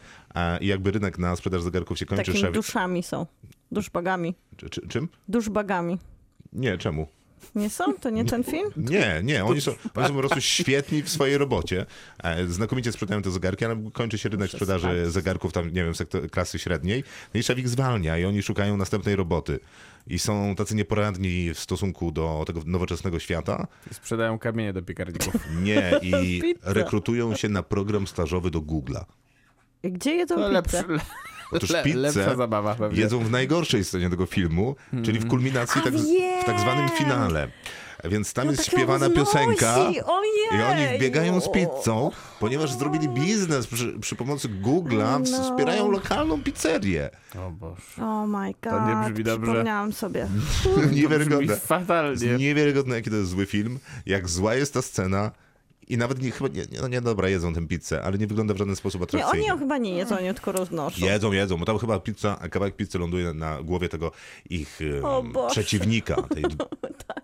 Speaker 2: i jakby rynek na sprzedaż zegarków się kończy.
Speaker 3: Takimi
Speaker 2: Szef...
Speaker 3: duszami są. Duszbagami.
Speaker 2: Czy, czy, czym?
Speaker 3: Duszbagami.
Speaker 2: Nie, czemu?
Speaker 3: Nie są? To nie ten film? [laughs]
Speaker 2: Nie, nie, oni są, oni są po prostu świetni w swojej robocie. E, Znakomicie sprzedają te zegarki, ale kończy się rynek
Speaker 3: Muszę
Speaker 2: sprzedaży zegarków tam, nie wiem, sektor, klasy średniej. No i szef ich zwalnia i oni szukają następnej roboty. I są tacy nieporadni w stosunku do tego nowoczesnego świata.
Speaker 4: I Sprzedają kamienie do piekarników.
Speaker 2: Nie, i [laughs] rekrutują się na program stażowy do Google'a.
Speaker 3: Gdzie jedzą
Speaker 4: To
Speaker 3: pizzę?
Speaker 4: lepszy, le,
Speaker 2: Otóż
Speaker 4: le,
Speaker 2: pizzę
Speaker 4: lepsza zabawa pewnie.
Speaker 2: jedzą w najgorszej scenie tego filmu, czyli w kulminacji, tak, w tak zwanym finale. Więc tam
Speaker 3: No
Speaker 2: jest śpiewana piosenka.
Speaker 3: Ojej!
Speaker 2: I oni wbiegają z pizzą, ponieważ zrobili biznes przy, przy pomocy Google'a,
Speaker 3: No.
Speaker 2: wspierają lokalną pizzerię.
Speaker 4: O Boże.
Speaker 3: Oh my god.
Speaker 4: To nie brzmi dobrze.
Speaker 3: Przypomniałam sobie. [laughs]
Speaker 2: Niewiarygodne.
Speaker 4: Fatalnie.
Speaker 2: Niewiarygodne, jaki to jest zły film, jak zła jest ta scena. I nawet nie, chyba, nie, nie, no nie dobra, jedzą tę pizzę, ale nie wygląda w żaden sposób
Speaker 3: Nie,
Speaker 2: atrakcyjnie.
Speaker 3: oni ją chyba nie jedzą, oni tylko roznoszą.
Speaker 2: Jedzą, jedzą, bo tam chyba pizza, kawałek pizzy ląduje na, na głowie tego ich
Speaker 3: Boże.
Speaker 2: przeciwnika, tej, [laughs]
Speaker 3: Tak.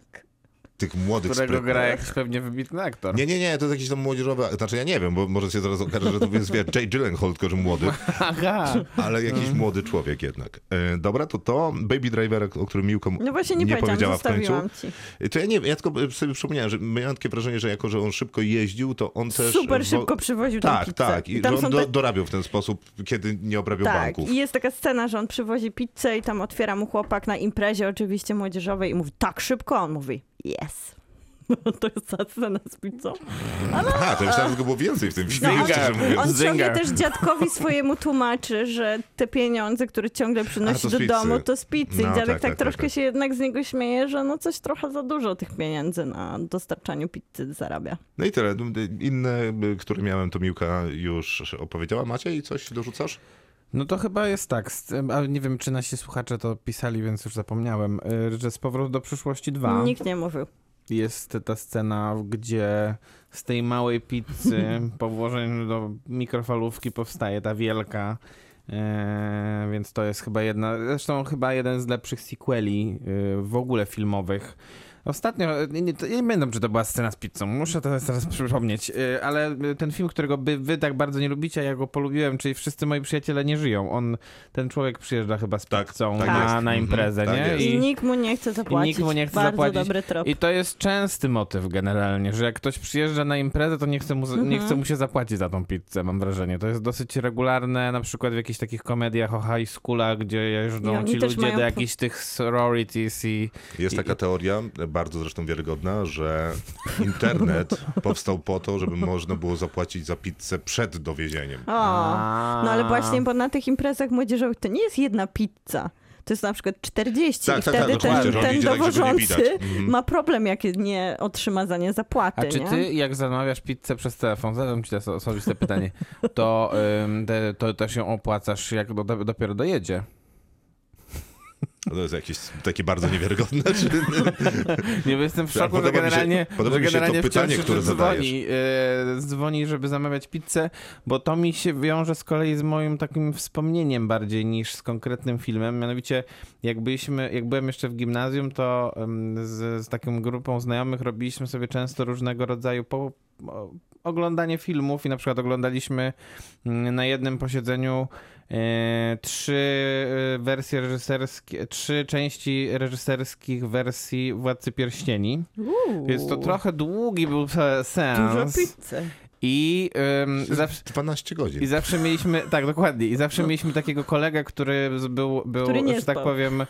Speaker 2: Tych młodych
Speaker 4: Którego
Speaker 2: sprytnych.
Speaker 4: gra jakiś pewnie wybitny aktor.
Speaker 2: Nie, nie, nie, to jest jakiś tam młodzieżowy, znaczy ja nie wiem, bo może się zaraz okaże, że to jest wie, Jay Gyllenhaal, tylko że młody, [laughs]
Speaker 4: Aha.
Speaker 2: ale jakiś młody człowiek jednak. E, dobra, to to Baby Driver, o którym Miłko
Speaker 3: No właśnie nie, powiedziałam,
Speaker 2: powiedziała w końcu.
Speaker 3: ci.
Speaker 2: E, To ja nie wiem, ja tylko sobie przypomniałem, że miałem takie wrażenie, że jako, że on szybko jeździł, to on też...
Speaker 3: Super
Speaker 2: wo-
Speaker 3: szybko przywoził tę
Speaker 2: Tak,
Speaker 3: pizzę.
Speaker 2: tak, i
Speaker 3: są
Speaker 2: on do,
Speaker 3: tak-
Speaker 2: dorabiał w ten sposób, kiedy nie obrabiał
Speaker 3: Tak,
Speaker 2: banków.
Speaker 3: i jest taka scena, że on przywozi pizzę i tam otwiera mu chłopak na imprezie oczywiście młodzieżowej i mówi tak szybko, on mówi yes. [laughs] To jest ta scena z pizzą.
Speaker 2: Aha, to myślałem, że go było więcej w tym filmie, szczerze mówiąc.
Speaker 3: On ciągle też dziadkowi swojemu tłumaczy, że te pieniądze, które ciągle
Speaker 2: A,
Speaker 3: przynosi
Speaker 2: z
Speaker 3: do domu, to z pizzy.
Speaker 2: No,
Speaker 3: I dziadek
Speaker 2: tak,
Speaker 3: tak,
Speaker 2: tak, tak,
Speaker 3: troszkę
Speaker 2: tak.
Speaker 3: się jednak z niego śmieje, że no coś trochę za dużo tych pieniędzy na dostarczaniu pizzy zarabia.
Speaker 2: No i tyle. Inne, y, które miałem, to Miłka już opowiedziała. Maciej, coś dorzucasz?
Speaker 4: No to chyba jest tak, ale nie wiem, czy nasi słuchacze to pisali, więc już zapomniałem, y, że z Powrotu do przyszłości 2
Speaker 3: Nikt nie mówił.
Speaker 4: jest ta scena, gdzie z tej małej pizzy [laughs] po włożeniu do mikrofalówki powstaje ta wielka. E, więc to jest chyba jedna, zresztą chyba jeden z lepszych sequeli y, w ogóle filmowych. Ostatnio, nie, nie, to- nie pamiętam, czy to była scena z pizzą, muszę to teraz przypomnieć, y, ale ten film, którego by, wy tak bardzo nie lubicie, a ja go polubiłem, czyli Wszyscy moi przyjaciele nie żyją. On, ten człowiek przyjeżdża chyba z
Speaker 2: Tak,
Speaker 4: pizzą
Speaker 2: tak
Speaker 4: na,
Speaker 2: jest.
Speaker 4: na
Speaker 2: Mhm,
Speaker 4: imprezę,
Speaker 2: tak
Speaker 4: nie?
Speaker 2: jest.
Speaker 3: I nikt mu nie chce zapłacić.
Speaker 4: nikt mu nie chce
Speaker 3: Bardzo
Speaker 4: zapłacić.
Speaker 3: dobry trop.
Speaker 4: I to jest częsty motyw generalnie, że jak ktoś przyjeżdża na imprezę, to nie chce, mu,
Speaker 3: Mhm.
Speaker 4: nie chce mu się zapłacić za tą pizzę, mam wrażenie. To jest dosyć regularne, na przykład w jakichś takich komediach o high schoolach, gdzie
Speaker 3: I
Speaker 4: jeżdżą ci ludzie
Speaker 3: mają
Speaker 4: do jakichś tych sororities i...
Speaker 2: Jest
Speaker 4: I-
Speaker 2: taka teoria, bardzo zresztą wiarygodna, że internet [laughs] powstał po to, żeby można było zapłacić za pizzę przed dowiezieniem.
Speaker 3: O, no ale właśnie, bo na tych imprezach młodzieżowych to nie jest jedna pizza. To jest na przykład 40
Speaker 2: Tak,
Speaker 3: i
Speaker 2: tak,
Speaker 3: wtedy
Speaker 2: tak,
Speaker 3: ten, ten
Speaker 2: tak,
Speaker 3: dowożący.
Speaker 2: Mhm.
Speaker 3: ma problem, jak nie otrzyma za nie zapłaty,
Speaker 4: A czy
Speaker 3: nie?
Speaker 4: ty, jak zamawiasz pizzę przez telefon, zadam ci to osobiste pytanie, to, ym, te, to też ją opłacasz, jak do, dopiero dojedzie?
Speaker 2: To jest jakieś takie bardzo niewiarygodne. Czy...
Speaker 4: Nie, bo jestem w szoku, że
Speaker 2: się-
Speaker 4: generalnie,
Speaker 2: podoba
Speaker 4: że
Speaker 2: się to
Speaker 4: generalnie
Speaker 2: pytanie, które
Speaker 4: dzwoni, e, dzwoni, żeby zamawiać pizzę, bo to mi się wiąże z kolei z moim takim wspomnieniem bardziej niż z konkretnym filmem. Mianowicie, jak, byliśmy, jak byłem jeszcze w gimnazjum, to z, z taką grupą znajomych robiliśmy sobie często różnego rodzaju po, oglądanie filmów i na przykład oglądaliśmy mm, na jednym posiedzeniu trzy e, wersje reżyserskie, trzy części reżyserskich wersji Władcy Pierścieni.
Speaker 3: Uuu,
Speaker 4: Więc to trochę długi był se-
Speaker 3: Dużo pizzy.
Speaker 4: I, ym, zawsze,
Speaker 2: 12 godzin.
Speaker 4: I zawsze mieliśmy, tak dokładnie, i zawsze mieliśmy takiego kolegę, który był, był
Speaker 3: Który nie
Speaker 4: że tak powiem,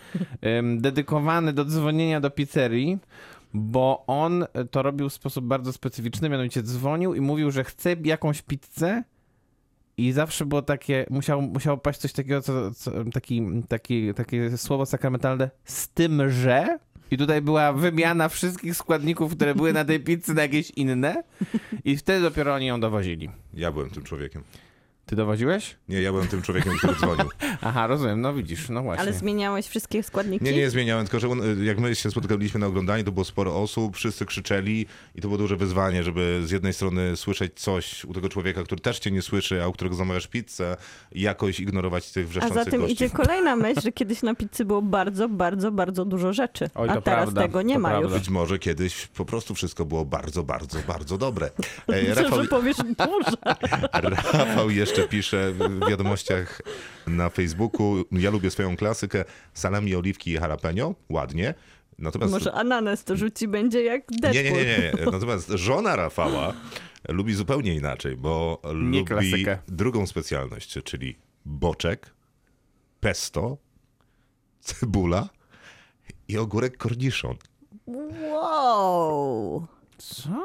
Speaker 4: ym, dedykowany do dzwonienia do pizzerii, bo on to robił w sposób bardzo specyficzny, mianowicie dzwonił i mówił, że chce jakąś pizzę i zawsze było takie, musiało, musiało paść coś takiego, co, co, taki, taki, takie słowo sakramentalne, z tym, że I tutaj była wymiana wszystkich składników, które były na tej pizzy na jakieś inne. I wtedy dopiero oni ją dowozili.
Speaker 2: Ja byłem tym człowiekiem.
Speaker 4: Ty dowoziłeś?
Speaker 2: Nie, ja byłem tym człowiekiem, który dzwonił. [laughs]
Speaker 4: Aha, rozumiem, no widzisz, no właśnie.
Speaker 3: Ale zmieniałeś wszystkie składniki?
Speaker 2: Nie, nie zmieniałem, tylko że jak my się spotykaliśmy na oglądaniu, to było sporo osób, wszyscy krzyczeli i to było duże wyzwanie, żeby z jednej strony słyszeć coś u tego człowieka, który też cię nie słyszy, a u którego zamawiasz pizzę i jakoś ignorować tych
Speaker 3: A
Speaker 2: wrzeszczących
Speaker 3: za tym
Speaker 2: gości.
Speaker 3: idzie kolejna myśl, że kiedyś na pizzy było bardzo, bardzo, bardzo dużo rzeczy.
Speaker 4: Oj,
Speaker 3: a teraz
Speaker 4: prawda,
Speaker 3: tego nie ma
Speaker 4: prawda.
Speaker 3: już.
Speaker 2: Być może kiedyś po prostu wszystko było bardzo, bardzo, bardzo dobre. [laughs] E,
Speaker 3: Myślę,
Speaker 2: Rafał,
Speaker 3: że powiesz [laughs] dużo.
Speaker 2: Rafał jeszcze pisze w wiadomościach na Facebooku, ja lubię swoją klasykę, salami, oliwki i jalapeno, ładnie. Natomiast
Speaker 3: Może ananas to rzuci będzie jak Deadpool.
Speaker 2: Nie, nie, nie, nie. Natomiast żona Rafała lubi zupełnie inaczej, bo lubi
Speaker 4: klasykę.
Speaker 2: drugą specjalność, czyli boczek, pesto, cebula i ogórek korniszon.
Speaker 3: Wow.
Speaker 4: Co?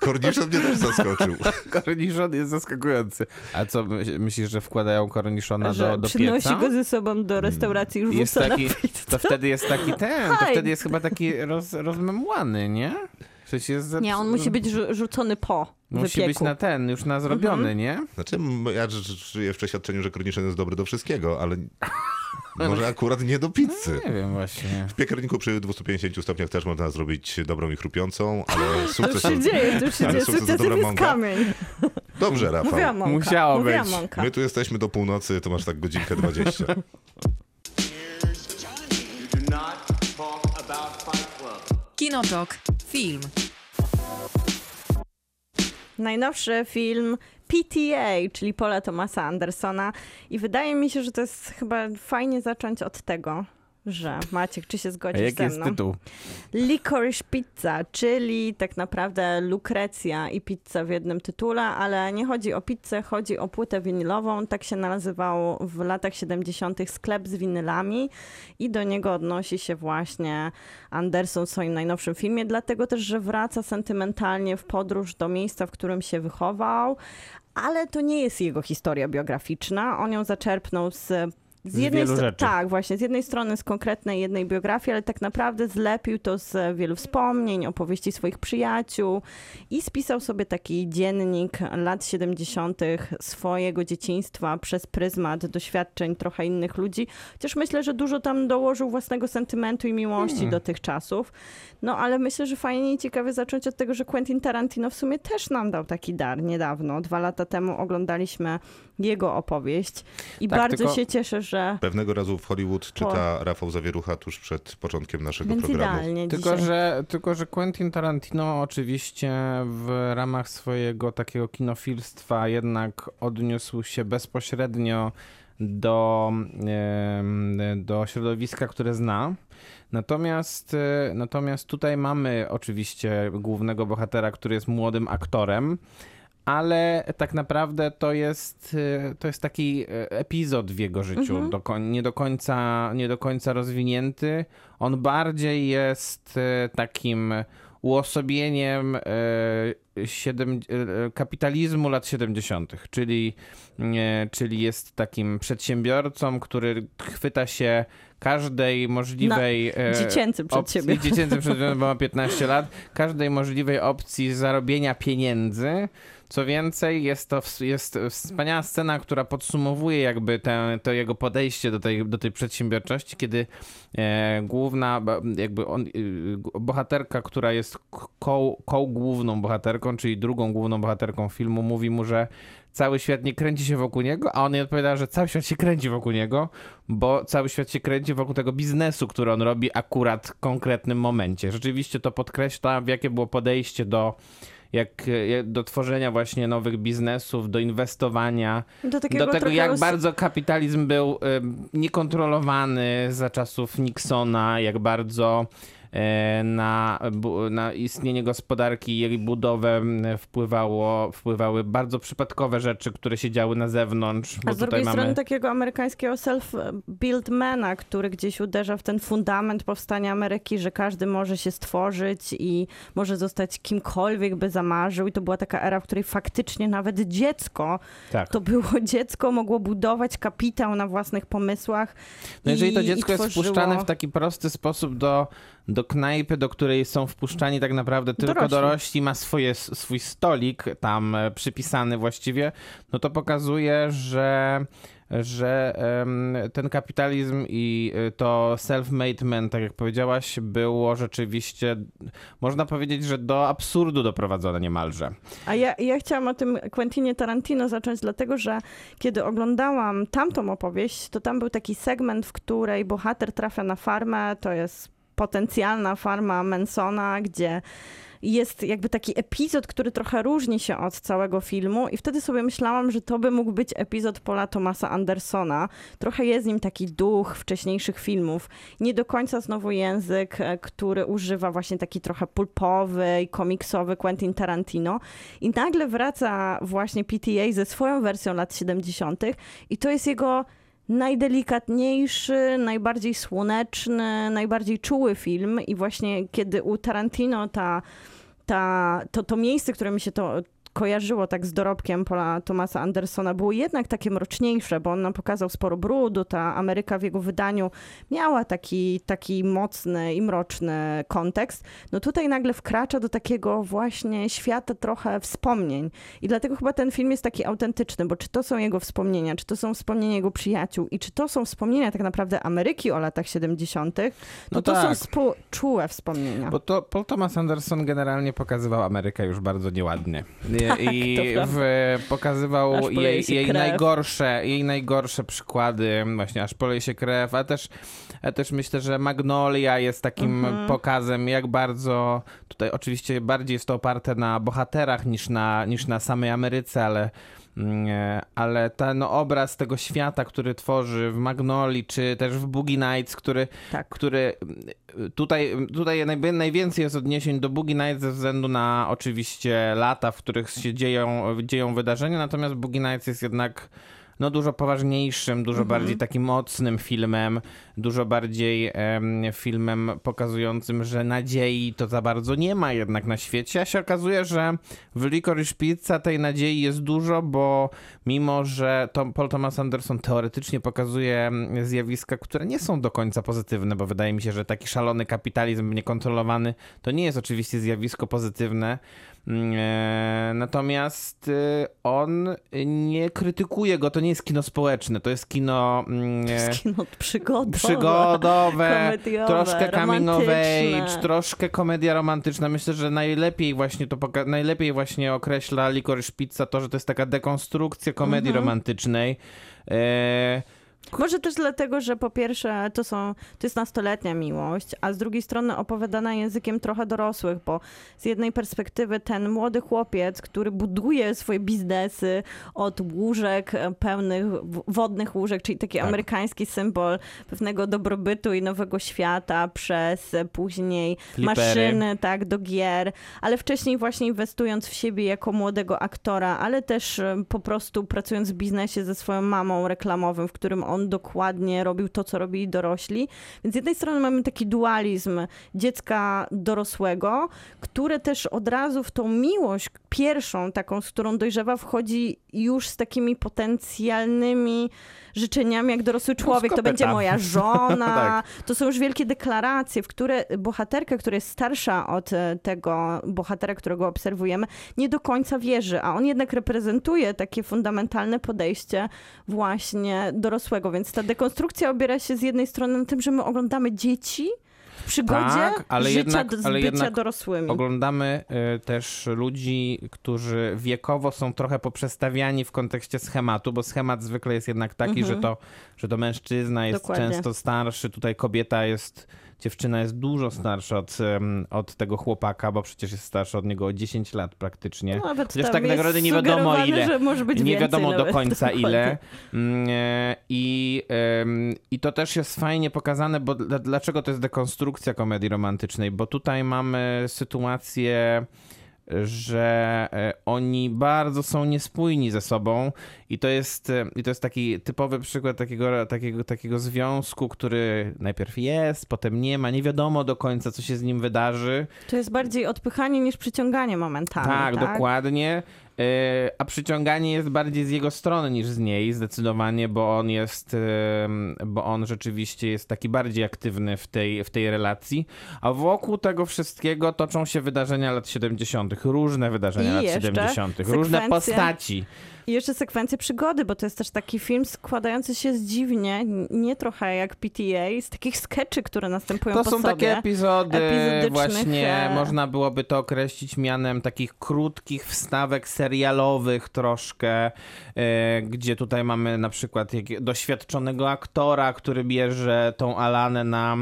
Speaker 2: Korniszon mnie też zaskoczył. [laughs]
Speaker 4: Korniszon jest zaskakujący. A co, my- myślisz, że wkładają korniszona
Speaker 3: że
Speaker 4: do, do
Speaker 3: przynosi
Speaker 4: pieca?
Speaker 3: go ze sobą do restauracji i
Speaker 4: Jest taki, to wtedy jest taki ten, to wtedy jest chyba taki roz, rozmemłany, nie? Przecież jest zep-
Speaker 3: Nie, on musi być rzu- rzucony po
Speaker 4: Musi
Speaker 3: wypieku.
Speaker 4: być na ten, już na zrobiony,
Speaker 3: Mhm.
Speaker 4: nie?
Speaker 2: Znaczy, ja ży- żyję w przeświadczeniu, że korniszon jest dobry do wszystkiego, ale może akurat nie do pizzy.
Speaker 4: Nie wiem właśnie.
Speaker 2: W piekarniku przy 250 stopniach też można zrobić dobrą i chrupiącą, ale
Speaker 3: To już
Speaker 2: sukces...
Speaker 3: się dzieje, to już się
Speaker 2: Ale
Speaker 3: dzieje.
Speaker 2: sukces to dobra
Speaker 3: jest
Speaker 2: mąka.
Speaker 3: kamień.
Speaker 2: Dobrze, Rafał.
Speaker 3: Mówiła mąka.
Speaker 4: Musiało
Speaker 3: Mówiła
Speaker 4: być.
Speaker 3: mąka.
Speaker 2: My tu jesteśmy do północy, to masz tak godzinkę 20.
Speaker 5: You do not talk about Fight Club.
Speaker 1: Kinotok. Film.
Speaker 3: Najnowszy film PTA, czyli Paula Thomasa Andersona. I wydaje mi się, że to jest chyba fajnie zacząć od tego, że Maciek, czy się
Speaker 4: A
Speaker 3: zgodzisz
Speaker 4: jaki
Speaker 3: ze
Speaker 4: jest
Speaker 3: mną?
Speaker 4: tytuł?
Speaker 3: Licorice Pizza, czyli tak naprawdę lukrecja i pizza w jednym tytule, ale nie chodzi o pizzę, chodzi o płytę winylową. Tak się nazywał w latach 70. sklep z winylami i do niego odnosi się właśnie Anderson w swoim najnowszym filmie, dlatego też, że wraca sentymentalnie w podróż do miejsca, w którym się wychował, ale to nie jest jego historia biograficzna. On ją zaczerpnął z z
Speaker 4: Z
Speaker 3: jednej
Speaker 4: wielu rzeczy.
Speaker 3: Tak, właśnie. Z jednej strony z konkretnej jednej biografii, ale tak naprawdę zlepił to z wielu wspomnień, opowieści swoich przyjaciół i spisał sobie taki dziennik lat 70. swojego dzieciństwa przez pryzmat doświadczeń trochę innych ludzi. Chociaż myślę, że dużo tam dołożył własnego sentymentu i miłości
Speaker 4: Hmm.
Speaker 3: do tych czasów. No ale myślę, że fajnie i ciekawie zacząć od tego, że Quentin Tarantino w sumie też nam dał taki dar niedawno. Dwa lata temu oglądaliśmy jego opowieść i
Speaker 4: Tak,
Speaker 3: bardzo
Speaker 4: tylko-
Speaker 3: się cieszę, że
Speaker 2: Pewnego razu w Hollywood czyta Rafał Zawierucha tuż przed początkiem naszego
Speaker 3: Więc
Speaker 2: programu.
Speaker 3: idealnie
Speaker 4: Tylko
Speaker 3: dzisiaj.
Speaker 4: że, tylko, że Quentin Tarantino oczywiście w ramach swojego takiego kinofilstwa jednak odniósł się bezpośrednio do, do środowiska, które zna. Natomiast, e, natomiast tutaj mamy oczywiście głównego bohatera, który jest młodym aktorem, ale tak naprawdę to jest, e, to jest taki e, epizod w jego życiu, do, koń- nie, do końca, nie do końca rozwinięty. On bardziej jest e, takim uosobieniem siedem, kapitalizmu lat 70., czyli, czyli jest takim przedsiębiorcą, który chwyta się każdej możliwej. e,
Speaker 3: Dziecięcym
Speaker 4: opcji,
Speaker 3: przedsiębiorcą.
Speaker 4: dziecięcym bo ma 15 lat, każdej możliwej opcji zarobienia pieniędzy. Co więcej, jest to jest wspaniała scena, która podsumowuje jakby te, to jego podejście do tej, do tej przedsiębiorczości, kiedy e, główna, jakby on, y, bohaterka, która jest koł, koł główną bohaterką, czyli drugą główną bohaterką filmu, mówi mu, że cały świat nie kręci się wokół niego, a on jej odpowiada, że cały świat się kręci wokół niego, bo cały świat się kręci wokół tego biznesu, który on robi akurat w konkretnym momencie. Rzeczywiście to podkreśla, jakie było podejście do, jak, jak- do tworzenia właśnie nowych biznesów, do inwestowania,
Speaker 3: Do,
Speaker 4: do tego, jak bardzo kapitalizm był em, niekontrolowany za czasów Nixona, jak bardzo na, bu- na istnienie gospodarki i jej budowę wpływało, wpływały bardzo przypadkowe rzeczy, które się działy na zewnątrz.
Speaker 3: A z drugiej
Speaker 4: mamy...
Speaker 3: strony takiego amerykańskiego self-build mana, który gdzieś uderza w ten fundament powstania Ameryki, że każdy może się stworzyć i może zostać kimkolwiek by zamarzył. I to była taka era, w której faktycznie nawet dziecko,
Speaker 4: tak.
Speaker 3: to było [laughs] dziecko, mogło budować kapitał na własnych pomysłach.
Speaker 4: No jeżeli to
Speaker 3: i-
Speaker 4: dziecko
Speaker 3: i
Speaker 4: jest
Speaker 3: tworzyło-
Speaker 4: wpuszczane w taki prosty sposób do, do knajpy, do której są wpuszczani tak naprawdę tylko
Speaker 3: Dorośli.
Speaker 4: dorośli, ma swoje, swój stolik tam e, przypisany właściwie, no to pokazuje, że że ten kapitalizm i y, to self-made man, tak jak powiedziałaś, było rzeczywiście, można powiedzieć, że do absurdu doprowadzone niemalże.
Speaker 3: A ja, ja chciałam o tym Quentinie Tarantino zacząć, dlatego że kiedy oglądałam tamtą opowieść, to tam był taki segment, w której bohater trafia na farmę, to jest potencjalna farma Mansona, gdzie jest jakby taki epizod, który trochę różni się od całego filmu i wtedy sobie myślałam, że to by mógł być epizod Paula Thomasa Andersona. Trochę jest nim taki duch wcześniejszych filmów. Nie do końca znowu język, e, który używa właśnie taki trochę pulpowy i komiksowy Quentin Tarantino. I nagle wraca właśnie PTA ze swoją wersją lat 70. i to jest jego najdelikatniejszy, najbardziej słoneczny, najbardziej czuły film i właśnie kiedy u Tarantino ta, ta, to, to miejsce, które mi się to kojarzyło tak z dorobkiem Paula Thomasa Andersona, było jednak takie mroczniejsze, bo on nam pokazał sporo brudu, ta Ameryka w jego wydaniu miała taki, taki mocny i mroczny kontekst. No tutaj nagle wkracza do takiego właśnie świata trochę wspomnień i dlatego chyba ten film jest taki autentyczny, bo czy to są jego wspomnienia, czy to są wspomnienia jego przyjaciół i czy to są wspomnienia tak naprawdę Ameryki o latach 70., no,
Speaker 4: No
Speaker 3: to są
Speaker 4: tak.
Speaker 3: współczułe wspomnienia.
Speaker 4: Bo to Paul Thomas Anderson generalnie pokazywał Amerykę już bardzo nieładnie. I, [laughs]
Speaker 3: Tak,
Speaker 4: i w, pokazywał jej, jej, najgorsze, jej najgorsze przykłady, właśnie aż poleje się krew, a też, a też myślę, że Magnolia jest takim
Speaker 3: Mhm.
Speaker 4: pokazem, jak bardzo, tutaj oczywiście bardziej jest to oparte na bohaterach niż na, niż na samej Ameryce, ale ale ten obraz tego świata, który tworzy w Magnoli, czy też w Boogie Nights, który
Speaker 3: Tak.
Speaker 4: który y, tutaj, tutaj najwięcej jest odniesień do Boogie Nights ze względu na oczywiście lata, w których się dzieją, dzieją wydarzenia, natomiast Boogie Nights jest jednak no, dużo poważniejszym, dużo bardziej takim mocnym filmem, dużo bardziej em, filmem pokazującym, że nadziei to za bardzo nie ma jednak na świecie, a się okazuje, że w Licorice Pizza tej nadziei jest dużo, bo mimo, że Tom, Paul Thomas Anderson teoretycznie pokazuje zjawiska, które nie są do końca pozytywne, bo wydaje mi się, że taki szalony kapitalizm niekontrolowany to nie jest oczywiście zjawisko pozytywne. Mm, e, Natomiast y, on nie krytykuje go, to nie jest kino społeczne, to jest kino mm, e,
Speaker 3: Kino przygodowe.
Speaker 4: przygodowe, troszkę coming of age, troszkę komedia romantyczna. Myślę, że najlepiej właśnie to poka- najlepiej właśnie określa Licorice Pizza to, że to jest taka dekonstrukcja komedii
Speaker 3: Mhm.
Speaker 4: romantycznej. E,
Speaker 3: Może też dlatego, że po pierwsze to, są, to jest nastoletnia miłość, a z drugiej strony opowiadana językiem trochę dorosłych, bo z jednej perspektywy ten młody chłopiec, który buduje swoje biznesy od łóżek e, pełnych, wodnych łóżek, czyli taki
Speaker 4: Tak.
Speaker 3: amerykański symbol pewnego dobrobytu i nowego świata, przez e, później
Speaker 4: Flipery.
Speaker 3: maszyny, tak, do gier, ale wcześniej właśnie inwestując w siebie jako młodego aktora, ale też e, po prostu pracując w biznesie ze swoją mamą reklamowym, w którym on dokładnie robił to, co robili dorośli. Więc z jednej strony mamy taki dualizm dziecka dorosłego, które też od razu w tą miłość pierwszą, taką, z którą dojrzewa, wchodzi już z takimi potencjalnymi życzeniami, jak dorosły człowiek, to będzie moja [laughs] żona,
Speaker 4: Tak.
Speaker 3: to są już wielkie deklaracje, w które bohaterka, która jest starsza od e, tego bohatera, którego obserwujemy, nie do końca wierzy, a on jednak reprezentuje takie fundamentalne podejście właśnie dorosłego, więc ta dekonstrukcja obiera się z jednej strony na tym, że my oglądamy dzieci przygodzie
Speaker 4: Tak, ale
Speaker 3: życia
Speaker 4: jednak- ale jednak
Speaker 3: dorosłymi.
Speaker 4: Oglądamy y, też ludzi, którzy wiekowo są trochę poprzestawiani w kontekście schematu, bo schemat zwykle jest jednak taki, że, to, że to mężczyzna jest
Speaker 3: Mhm. Dokładnie.
Speaker 4: często starszy, tutaj kobieta jest dziewczyna jest dużo starsza od, od tego chłopaka, bo przecież jest starsza od niego o 10 lat praktycznie.
Speaker 3: No, Nawet
Speaker 4: Chociaż tak naprawdę nie wiadomo ile.
Speaker 3: Że może być
Speaker 4: nie wiadomo do końca [laughs]
Speaker 3: dokładnie.
Speaker 4: ile. Mm, e, I, I to też jest fajnie pokazane, bo dla- dlaczego to jest dekonstrukcja komedii romantycznej? Bo tutaj mamy sytuację że e, oni bardzo są niespójni ze sobą i to jest, e, i to jest taki typowy przykład takiego, takiego, takiego związku, który najpierw jest, potem nie ma, nie wiadomo do końca, co się z nim wydarzy.
Speaker 3: To jest bardziej odpychanie niż przyciąganie momentami.
Speaker 4: Tak,
Speaker 3: Tak,
Speaker 4: dokładnie. E, A przyciąganie jest bardziej z jego strony niż z niej, zdecydowanie, bo on jest, bo on rzeczywiście jest taki bardziej aktywny w tej, w tej relacji. A wokół tego wszystkiego toczą się wydarzenia lat 70., różne wydarzenia
Speaker 3: I
Speaker 4: lat
Speaker 3: jeszcze
Speaker 4: 70., różne
Speaker 3: sekwencje-
Speaker 4: postaci.
Speaker 3: I jeszcze sekwencje przygody, bo to jest też taki film składający się z dziwnie, nie trochę jak PTA, z takich skeczy, które następują
Speaker 4: To
Speaker 3: po
Speaker 4: są
Speaker 3: sobie.
Speaker 4: takie epizody, właśnie
Speaker 3: e,
Speaker 4: można byłoby to określić mianem takich krótkich wstawek serialowych troszkę, e, gdzie tutaj mamy na przykład doświadczonego aktora, który bierze tą Alanę na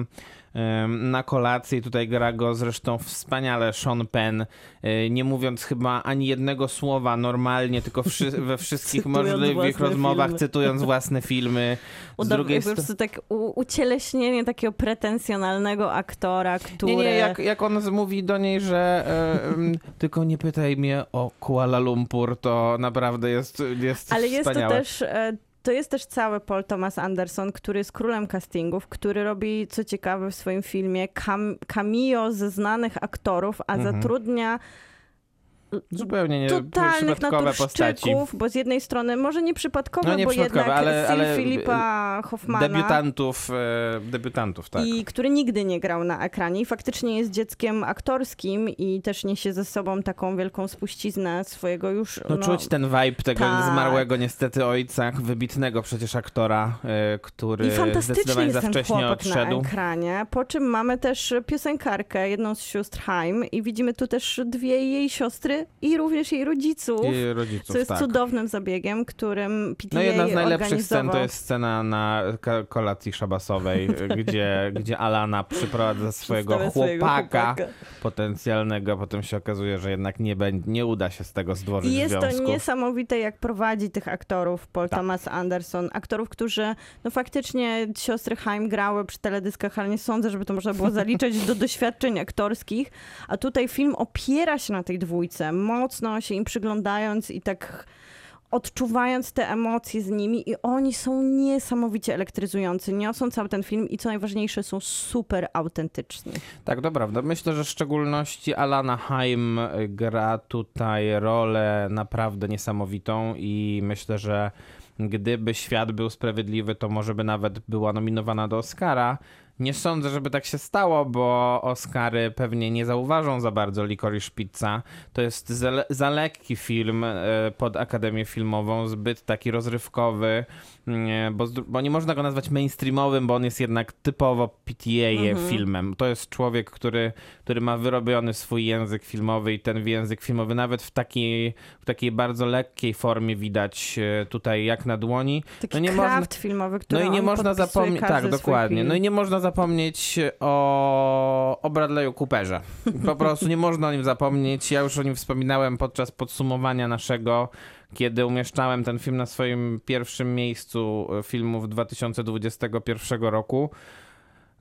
Speaker 4: na kolację tutaj gra go zresztą wspaniale Sean Penn, e, nie mówiąc chyba ani jednego słowa normalnie, tylko wszy [laughs] we wszystkich
Speaker 3: Cytując
Speaker 4: możliwych rozmowach,
Speaker 3: filmy.
Speaker 4: cytując [laughs] własne filmy. Z
Speaker 3: Uda-
Speaker 4: drugiej
Speaker 3: po
Speaker 4: strony...
Speaker 3: prostu tak ucieleśnienie takiego pretensjonalnego aktora, który...
Speaker 4: Nie, nie, jak, jak on mówi do niej, że e, [laughs] tylko nie pytaj mnie o Kuala Lumpur, to naprawdę jest, jest
Speaker 3: Ale jest to
Speaker 4: wspaniałe.
Speaker 3: też... To jest też cały Paul Thomas Anderson, który jest królem castingów, który robi, co ciekawe, w swoim filmie cam cameo ze znanych aktorów, a
Speaker 4: Mhm.
Speaker 3: zatrudnia
Speaker 4: Zupełnie nie
Speaker 3: totalnych
Speaker 4: przypadkowe postaci.
Speaker 3: bo z jednej strony może nie przypadkowe,
Speaker 4: No nie
Speaker 3: bo
Speaker 4: przypadkowe,
Speaker 3: jednak
Speaker 4: ale- ale,
Speaker 3: Filipa Hoffmana
Speaker 4: Debiutantów, e, debiutantów, tak.
Speaker 3: i który nigdy nie grał na ekranie i faktycznie jest dzieckiem aktorskim i też niesie ze sobą taką wielką spuściznę swojego już
Speaker 4: No, czuć ten vibe tego
Speaker 3: tak.
Speaker 4: zmarłego niestety ojca, wybitnego przecież aktora, e, który
Speaker 3: I
Speaker 4: zdecydowanie za wcześnie
Speaker 3: chłopak na
Speaker 4: odszedł.
Speaker 3: ekranie. Po czym mamy też piosenkarkę, jedną z sióstr Haim i widzimy tu też dwie jej siostry i również jej rodziców.
Speaker 4: I rodziców,
Speaker 3: co jest
Speaker 4: tak.
Speaker 3: cudownym zabiegiem, którym PTA
Speaker 4: No jedna z najlepszych scen to jest scena na kolacji szabasowej, [laughs] gdzie, gdzie Alana przyprowadza swojego
Speaker 3: Przedstawia swojego
Speaker 4: chłopaka,
Speaker 3: chłopaka.
Speaker 4: potencjalnego, potem się okazuje, że jednak nie, będzie, nie uda się z tego zdworzyć
Speaker 3: I jest to niesamowite, jak prowadzi tych aktorów Paul
Speaker 4: Tak.
Speaker 3: Thomas Anderson. Aktorów, którzy no faktycznie siostry Haim grały przy teledyskach, ale nie sądzę, żeby to można było zaliczać do [laughs] doświadczeń aktorskich. A tutaj film opiera się na tej dwójce, mocno się im przyglądając i tak odczuwając te emocje z nimi i oni są niesamowicie elektryzujący, niosą cały ten film i co najważniejsze są super autentyczni.
Speaker 4: Tak, to prawda. Myślę, że w szczególności Alana Haim gra tutaj rolę naprawdę niesamowitą i myślę, że gdyby świat był sprawiedliwy, to może by nawet była nominowana do Oscara. Nie sądzę, żeby tak się stało, bo Oscary pewnie nie zauważą za bardzo Licorice Pizza. To jest za, za lekki film e, pod Akademię Filmową, zbyt taki rozrywkowy, nie, bo, z dru- bo nie można go nazwać mainstreamowym, bo on jest jednak typowo PTA filmem. To jest człowiek, który, który ma wyrobiony swój język filmowy i ten język filmowy nawet w takiej, w takiej bardzo lekkiej formie widać e, tutaj jak na dłoni.
Speaker 3: Taki
Speaker 4: No nie można-
Speaker 3: filmowy,
Speaker 4: No
Speaker 3: który
Speaker 4: i nie można zapomnieć, tak, dokładnie. No i nie można zapomnieć o, o Bradley'u Cooperze. Po [laughs] prostu nie można o nim zapomnieć. Ja już o nim wspominałem podczas podsumowania naszego, kiedy umieszczałem ten film na swoim pierwszym miejscu e, filmów 2021 roku.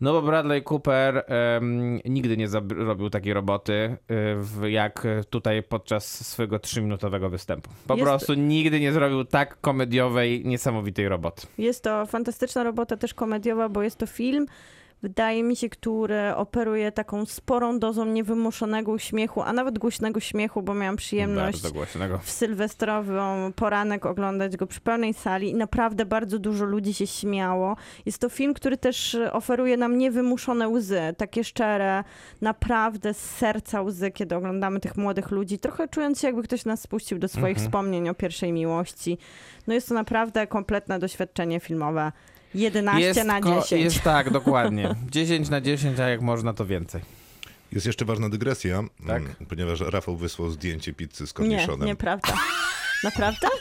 Speaker 4: No bo Bradley Cooper em, nigdy nie zrobił takiej roboty, w, jak tutaj podczas swojego trzyminutowego występu. Po
Speaker 3: Jest-
Speaker 4: prostu nigdy nie zrobił tak komediowej, niesamowitej roboty.
Speaker 3: Jest to fantastyczna robota, też komediowa, bo jest to film, wydaje mi się, który operuje taką sporą dozą niewymuszonego uśmiechu, a nawet głośnego śmiechu, bo miałam przyjemność w sylwestrową poranek oglądać go przy pełnej sali i naprawdę bardzo dużo ludzi się śmiało. Jest to film, który też oferuje nam niewymuszone łzy, takie szczere, naprawdę z serca łzy, kiedy oglądamy tych młodych ludzi, trochę czując się jakby ktoś nas spuścił do swoich
Speaker 4: Mhm.
Speaker 3: wspomnień o pierwszej miłości. No jest to naprawdę kompletne doświadczenie filmowe. 11 na
Speaker 4: ko-
Speaker 3: 10.
Speaker 4: Jest tak, dokładnie. [laughs] 10 na 10, a jak można, to więcej.
Speaker 2: Jest jeszcze ważna dygresja,
Speaker 4: Tak.
Speaker 2: mm, ponieważ Rafał wysłał zdjęcie pizzy z
Speaker 3: Nie,
Speaker 2: korniszonem.
Speaker 3: nieprawda. Naprawdę? [laughs]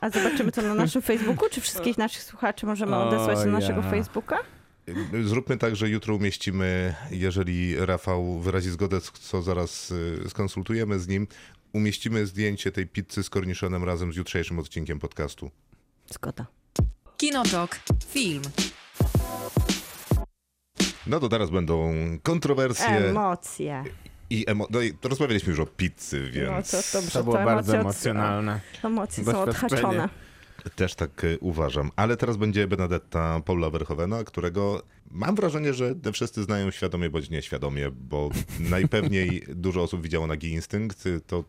Speaker 3: A zobaczymy to na naszym Facebooku? Czy wszystkich naszych słuchaczy możemy odesłać
Speaker 4: O
Speaker 3: na naszego
Speaker 4: ja.
Speaker 3: Facebooka?
Speaker 2: Zróbmy tak, że jutro umieścimy, jeżeli Rafał wyrazi zgodę, co zaraz y, skonsultujemy z nim, umieścimy zdjęcie tej pizzy z korniszonem razem z jutrzejszym odcinkiem podcastu.
Speaker 3: Zgoda.
Speaker 1: Kinotok. Film.
Speaker 2: No to teraz będą kontrowersje
Speaker 3: Emocje.
Speaker 2: i emo... No i to rozmawialiśmy już o pizzy, więc
Speaker 3: No to dobrze,
Speaker 4: To było bardzo
Speaker 3: emocje od-
Speaker 4: emocjonalne.
Speaker 3: Emocje są
Speaker 4: Doświadczenie.
Speaker 3: odhaczone.
Speaker 2: też tak y, uważam. Ale teraz będzie Benedetta Paula Verhoevena, którego mam wrażenie, że te wszyscy znają świadomie bądź nieświadomie, bo [laughs] najpewniej dużo osób widziało Nagi Instynkt, y, to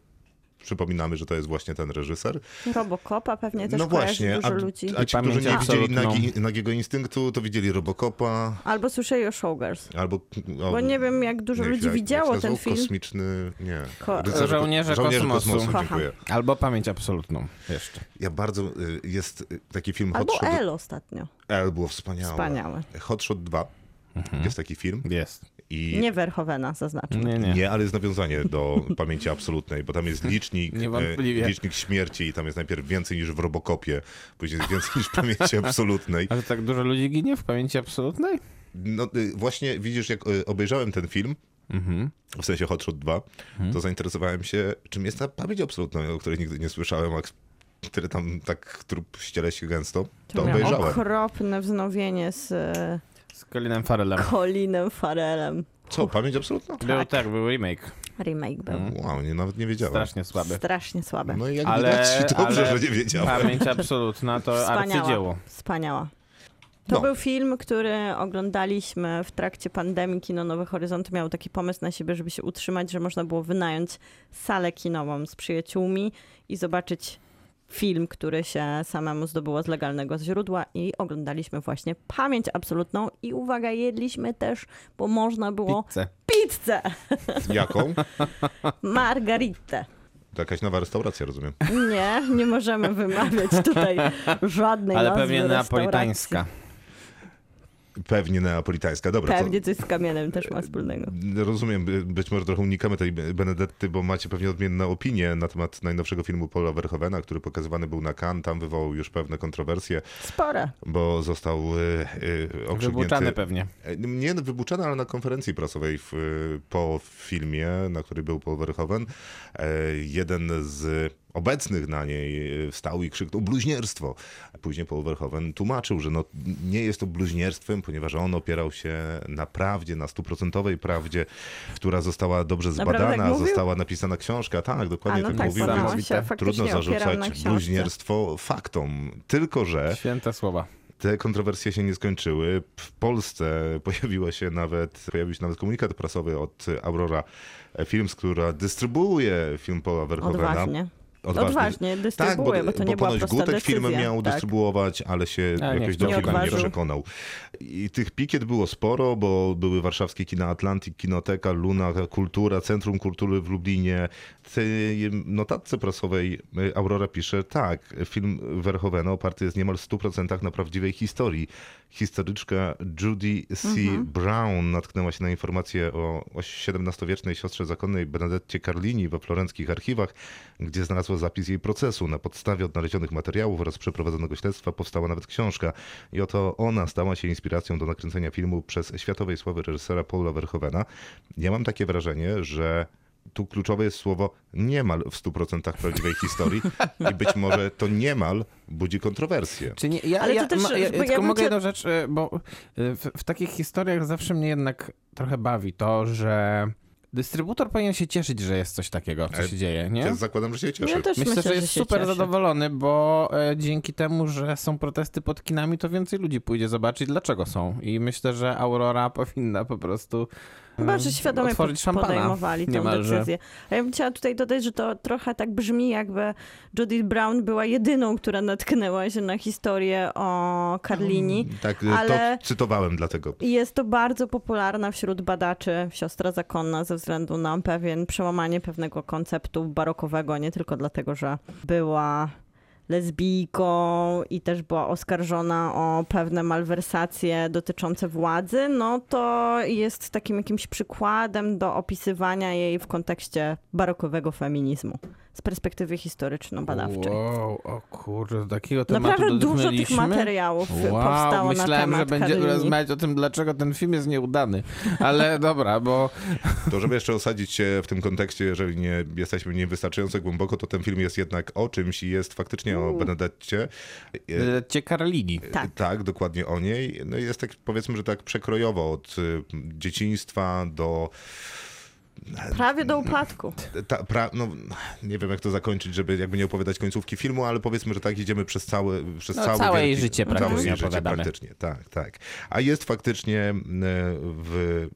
Speaker 2: przypominamy, że to jest właśnie ten reżyser.
Speaker 3: Robocopa pewnie też
Speaker 2: no właśnie,
Speaker 3: dużo
Speaker 2: a,
Speaker 3: ludzi.
Speaker 2: a ci, którzy nie widzieli. Nagi, Nagiego Instynktu, to widzieli Robocopa,
Speaker 3: Albo słyszeli o Showgirls.
Speaker 2: albo... O,
Speaker 3: Bo nie wiem, jak dużo
Speaker 2: nie,
Speaker 3: ludzi
Speaker 2: jak- jak
Speaker 3: widziało
Speaker 2: się
Speaker 3: ten film.
Speaker 2: Kosmiczny... Nie.
Speaker 3: Ko-
Speaker 2: Rycerze-
Speaker 4: Żołnierze kosmosu.
Speaker 2: dziękuję.
Speaker 4: Albo pamięć absolutną jeszcze.
Speaker 2: Ja bardzo... y, Jest y, taki film
Speaker 3: Albo
Speaker 2: Hot Shot...
Speaker 3: L ostatnio.
Speaker 2: El było wspaniałe.
Speaker 3: Wspaniałe.
Speaker 2: Hot Shot 2 jest taki film
Speaker 4: Jest.
Speaker 2: i...
Speaker 3: Nie Verhovena, zaznaczmy.
Speaker 4: Nie, nie.
Speaker 2: Nie, ale jest nawiązanie do [laughs] pamięci absolutnej, bo tam jest licznik, e, licznik śmierci i tam jest najpierw więcej niż w Robokopie, później jest więcej niż w pamięci [laughs] absolutnej.
Speaker 4: Ale tak dużo ludzi ginie w pamięci absolutnej?
Speaker 2: No y, właśnie widzisz, jak y, obejrzałem ten film,
Speaker 4: Mhm.
Speaker 2: w sensie Hot Shot 2, to zainteresowałem się, czym jest ta pamięć absolutna, o której nigdy nie słyszałem, a który tam tak trup ściele się gęsto, to
Speaker 3: miał
Speaker 2: obejrzałem.
Speaker 3: okropne wznowienie z e,
Speaker 4: Z Colinem Farrellem.
Speaker 3: Colinem Farelem.
Speaker 2: Co, pamięć absolutna?
Speaker 4: Był tak, był remake.
Speaker 3: Remake był.
Speaker 2: Wow, nie, nawet nie wiedziałem.
Speaker 4: Strasznie słaby.
Speaker 3: Strasznie słabe.
Speaker 2: No i jak
Speaker 4: Ale,
Speaker 2: widać, [laughs] dobrze,
Speaker 4: ale
Speaker 2: że nie wiedziałem.
Speaker 4: Pamięć absolutna to
Speaker 3: Wspaniała.
Speaker 4: arcydzieło.
Speaker 3: Wspaniała. To
Speaker 2: No.
Speaker 3: był film, który oglądaliśmy w trakcie pandemii. Kino Nowe Horyzonty miał taki pomysł na siebie, żeby się utrzymać, że można było wynająć salę kinową z przyjaciółmi i zobaczyć film, który się samemu zdobyło z legalnego źródła i oglądaliśmy właśnie Pamięć Absolutną i uwaga, jedliśmy też, bo można było
Speaker 4: Pizzę.
Speaker 3: pizzę,
Speaker 2: Jaką? [laughs]
Speaker 3: margaritę.
Speaker 2: To jakaś nowa restauracja, rozumiem.
Speaker 3: Nie, nie możemy wymawiać tutaj [laughs] żadnej
Speaker 4: Ale
Speaker 3: nazwy
Speaker 4: pewnie
Speaker 3: restauracji.
Speaker 2: Pewnie neapolitańska. Dobra, to-
Speaker 3: Pewnie coś z kamieniem też ma wspólnego.
Speaker 2: Rozumiem, by- być może trochę unikamy tej Benedetty, bo macie pewnie odmienne opinie na temat najnowszego filmu Paula Verhoevena, który pokazywany był na Cannes. Tam wywołał już pewne kontrowersje,
Speaker 3: Spore.
Speaker 2: bo został y, y, okrzyknięty...
Speaker 4: Wybuczany pewnie.
Speaker 2: E, Nie wybuczany, ale na konferencji prasowej w, y, po filmie, na której był Paul Verhoeven, e, jeden z obecnych na niej y, wstał i krzyknął bluźnierstwo. Później Paul Verhoeven tłumaczył, że no, nie jest to bluźnierstwem, ponieważ on opierał się na prawdzie, na stuprocentowej prawdzie, która została dobrze zbadana,
Speaker 3: tak
Speaker 2: została napisana książka. Tak, dokładnie
Speaker 3: A no
Speaker 2: tak,
Speaker 3: tak,
Speaker 2: mówił. więc
Speaker 3: się
Speaker 2: Trudno zarzucać bluźnierstwo faktom. Tylko, że
Speaker 4: Święte słowa.
Speaker 2: te kontrowersje się nie skończyły. W Polsce pojawiła się nawet, pojawił się nawet komunikat prasowy od Aurora Films, która dystrybuuje film Paula Verhoevena.
Speaker 3: Odważnie. Odważnie dystrybuuje, bo to nie była
Speaker 2: ponoć
Speaker 3: prosta
Speaker 2: Gutek
Speaker 3: decyzja.
Speaker 2: miał
Speaker 3: tak.
Speaker 2: dystrybuować, ale się
Speaker 4: A,
Speaker 2: jakoś do filmu
Speaker 3: Nie
Speaker 2: przekonał. I tych pikiet było sporo, bo były warszawskie kina Atlantik, Kinoteka, Luna, Kultura, Centrum Kultury w Lublinie. W tej notatce prasowej y, Aurora pisze, tak, film Verhoevena oparty jest niemal w 100% na prawdziwej historii. Historyczka Judy C.
Speaker 3: Mhm.
Speaker 2: Brown natknęła się na informację o, o XVII-wiecznej siostrze zakonnej Benedetcie Carlini we florenckich archiwach, gdzie znalazła zapis jej procesu. Na podstawie odnalezionych materiałów oraz przeprowadzonego śledztwa powstała nawet książka. I oto ona stała się inspiracją do nakręcenia filmu przez światowej sławy reżysera Paula Verhoevena. Ja mam takie wrażenie, że tu kluczowe jest słowo niemal w 100% prawdziwej historii i być może to niemal budzi kontrowersję.
Speaker 4: Czy nie, ja,
Speaker 3: Ale to
Speaker 4: ja,
Speaker 3: też,
Speaker 4: ma, ja,
Speaker 3: ja
Speaker 4: tylko
Speaker 3: bym
Speaker 4: mogę
Speaker 3: cię-
Speaker 4: jedną rzecz, e, bo e, w, w takich historiach zawsze mnie jednak trochę bawi to, że dystrybutor powinien się cieszyć, że jest coś takiego, co
Speaker 2: Ale
Speaker 4: się dzieje, nie?
Speaker 2: Ja zakładam, że się cieszy.
Speaker 3: Ja też
Speaker 4: Myślę,
Speaker 3: myślę,
Speaker 4: że jest
Speaker 3: się
Speaker 4: super
Speaker 3: cieszy.
Speaker 4: zadowolony, bo e, dzięki temu, że są protesty pod kinami, to więcej ludzi pójdzie zobaczyć, dlaczego są. I myślę, że Aurora powinna po prostu e,
Speaker 3: Chyba, że świadomie pod- podejmowali
Speaker 4: niemalże.
Speaker 3: decyzję. A ja bym chciała tutaj dodać, że to trochę tak brzmi, jakby Judith Brown była jedyną, która natknęła się na historię o Carlini.
Speaker 2: Tak,
Speaker 3: Ale-
Speaker 2: to cytowałem dlatego.
Speaker 3: I jest to bardzo popularna wśród badaczy, siostra zakonna, ze względu na pewien przełamanie pewnego konceptu barokowego, nie tylko dlatego, że była lesbijką i też była oskarżona o pewne malwersacje dotyczące władzy, no to jest takim jakimś przykładem do opisywania jej w kontekście barokowego feminizmu. Z perspektywy historyczno-badawczej.
Speaker 4: Wow, o kurde, takiego tematu
Speaker 3: Naprawdę dużo tych materiałów
Speaker 4: Wow,
Speaker 3: powstało
Speaker 4: myślałem,
Speaker 3: na temat
Speaker 4: że będziemy rozmawiać o tym, dlaczego ten film jest nieudany. Ale [laughs] dobra, bo
Speaker 2: To żeby jeszcze osadzić się w tym kontekście, jeżeli nie jesteśmy niewystarczająco głęboko, to ten film jest jednak o czymś i jest faktycznie o Benedetcie. E,
Speaker 4: Cię Carlini.
Speaker 3: Tak.
Speaker 2: Tak, dokładnie o niej. No jest tak, powiedzmy, że tak przekrojowo od y, dzieciństwa do
Speaker 3: Prawie do upadku.
Speaker 2: ta, pra, no, nie wiem jak to zakończyć, żeby jakby nie opowiadać końcówki filmu, ale powiedzmy, że tak idziemy przez całe przez
Speaker 4: No,
Speaker 2: cały
Speaker 4: całe jej
Speaker 2: wielki-
Speaker 4: życie
Speaker 2: całe
Speaker 4: praktycznie
Speaker 2: jej życie
Speaker 4: opowiadamy.
Speaker 2: praktycznie, tak, tak. A jest faktycznie e, w,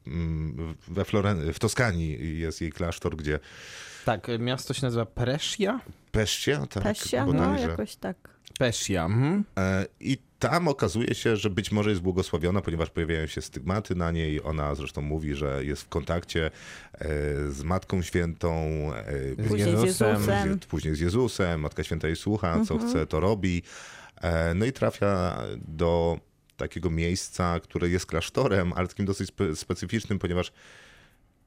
Speaker 2: we Floren- w Toskanii jest jej klasztor, gdzie
Speaker 4: Tak, miasto się nazywa Brescia?
Speaker 2: Pescia, tak?
Speaker 3: No, jakoś tak.
Speaker 4: Pescia, mhm.
Speaker 2: E, I tam okazuje się, że być może jest błogosławiona, ponieważ pojawiają się stygmaty na niej. Ona zresztą mówi, że jest w kontakcie e, z Matką Świętą, e,
Speaker 3: Później z
Speaker 4: Jezusem.
Speaker 3: Jezusem.
Speaker 2: później z Jezusem. Matka Święta jej słucha, co chce, to robi. No i trafia do takiego miejsca, które jest klasztorem, ale takim dosyć spe- specyficznym, ponieważ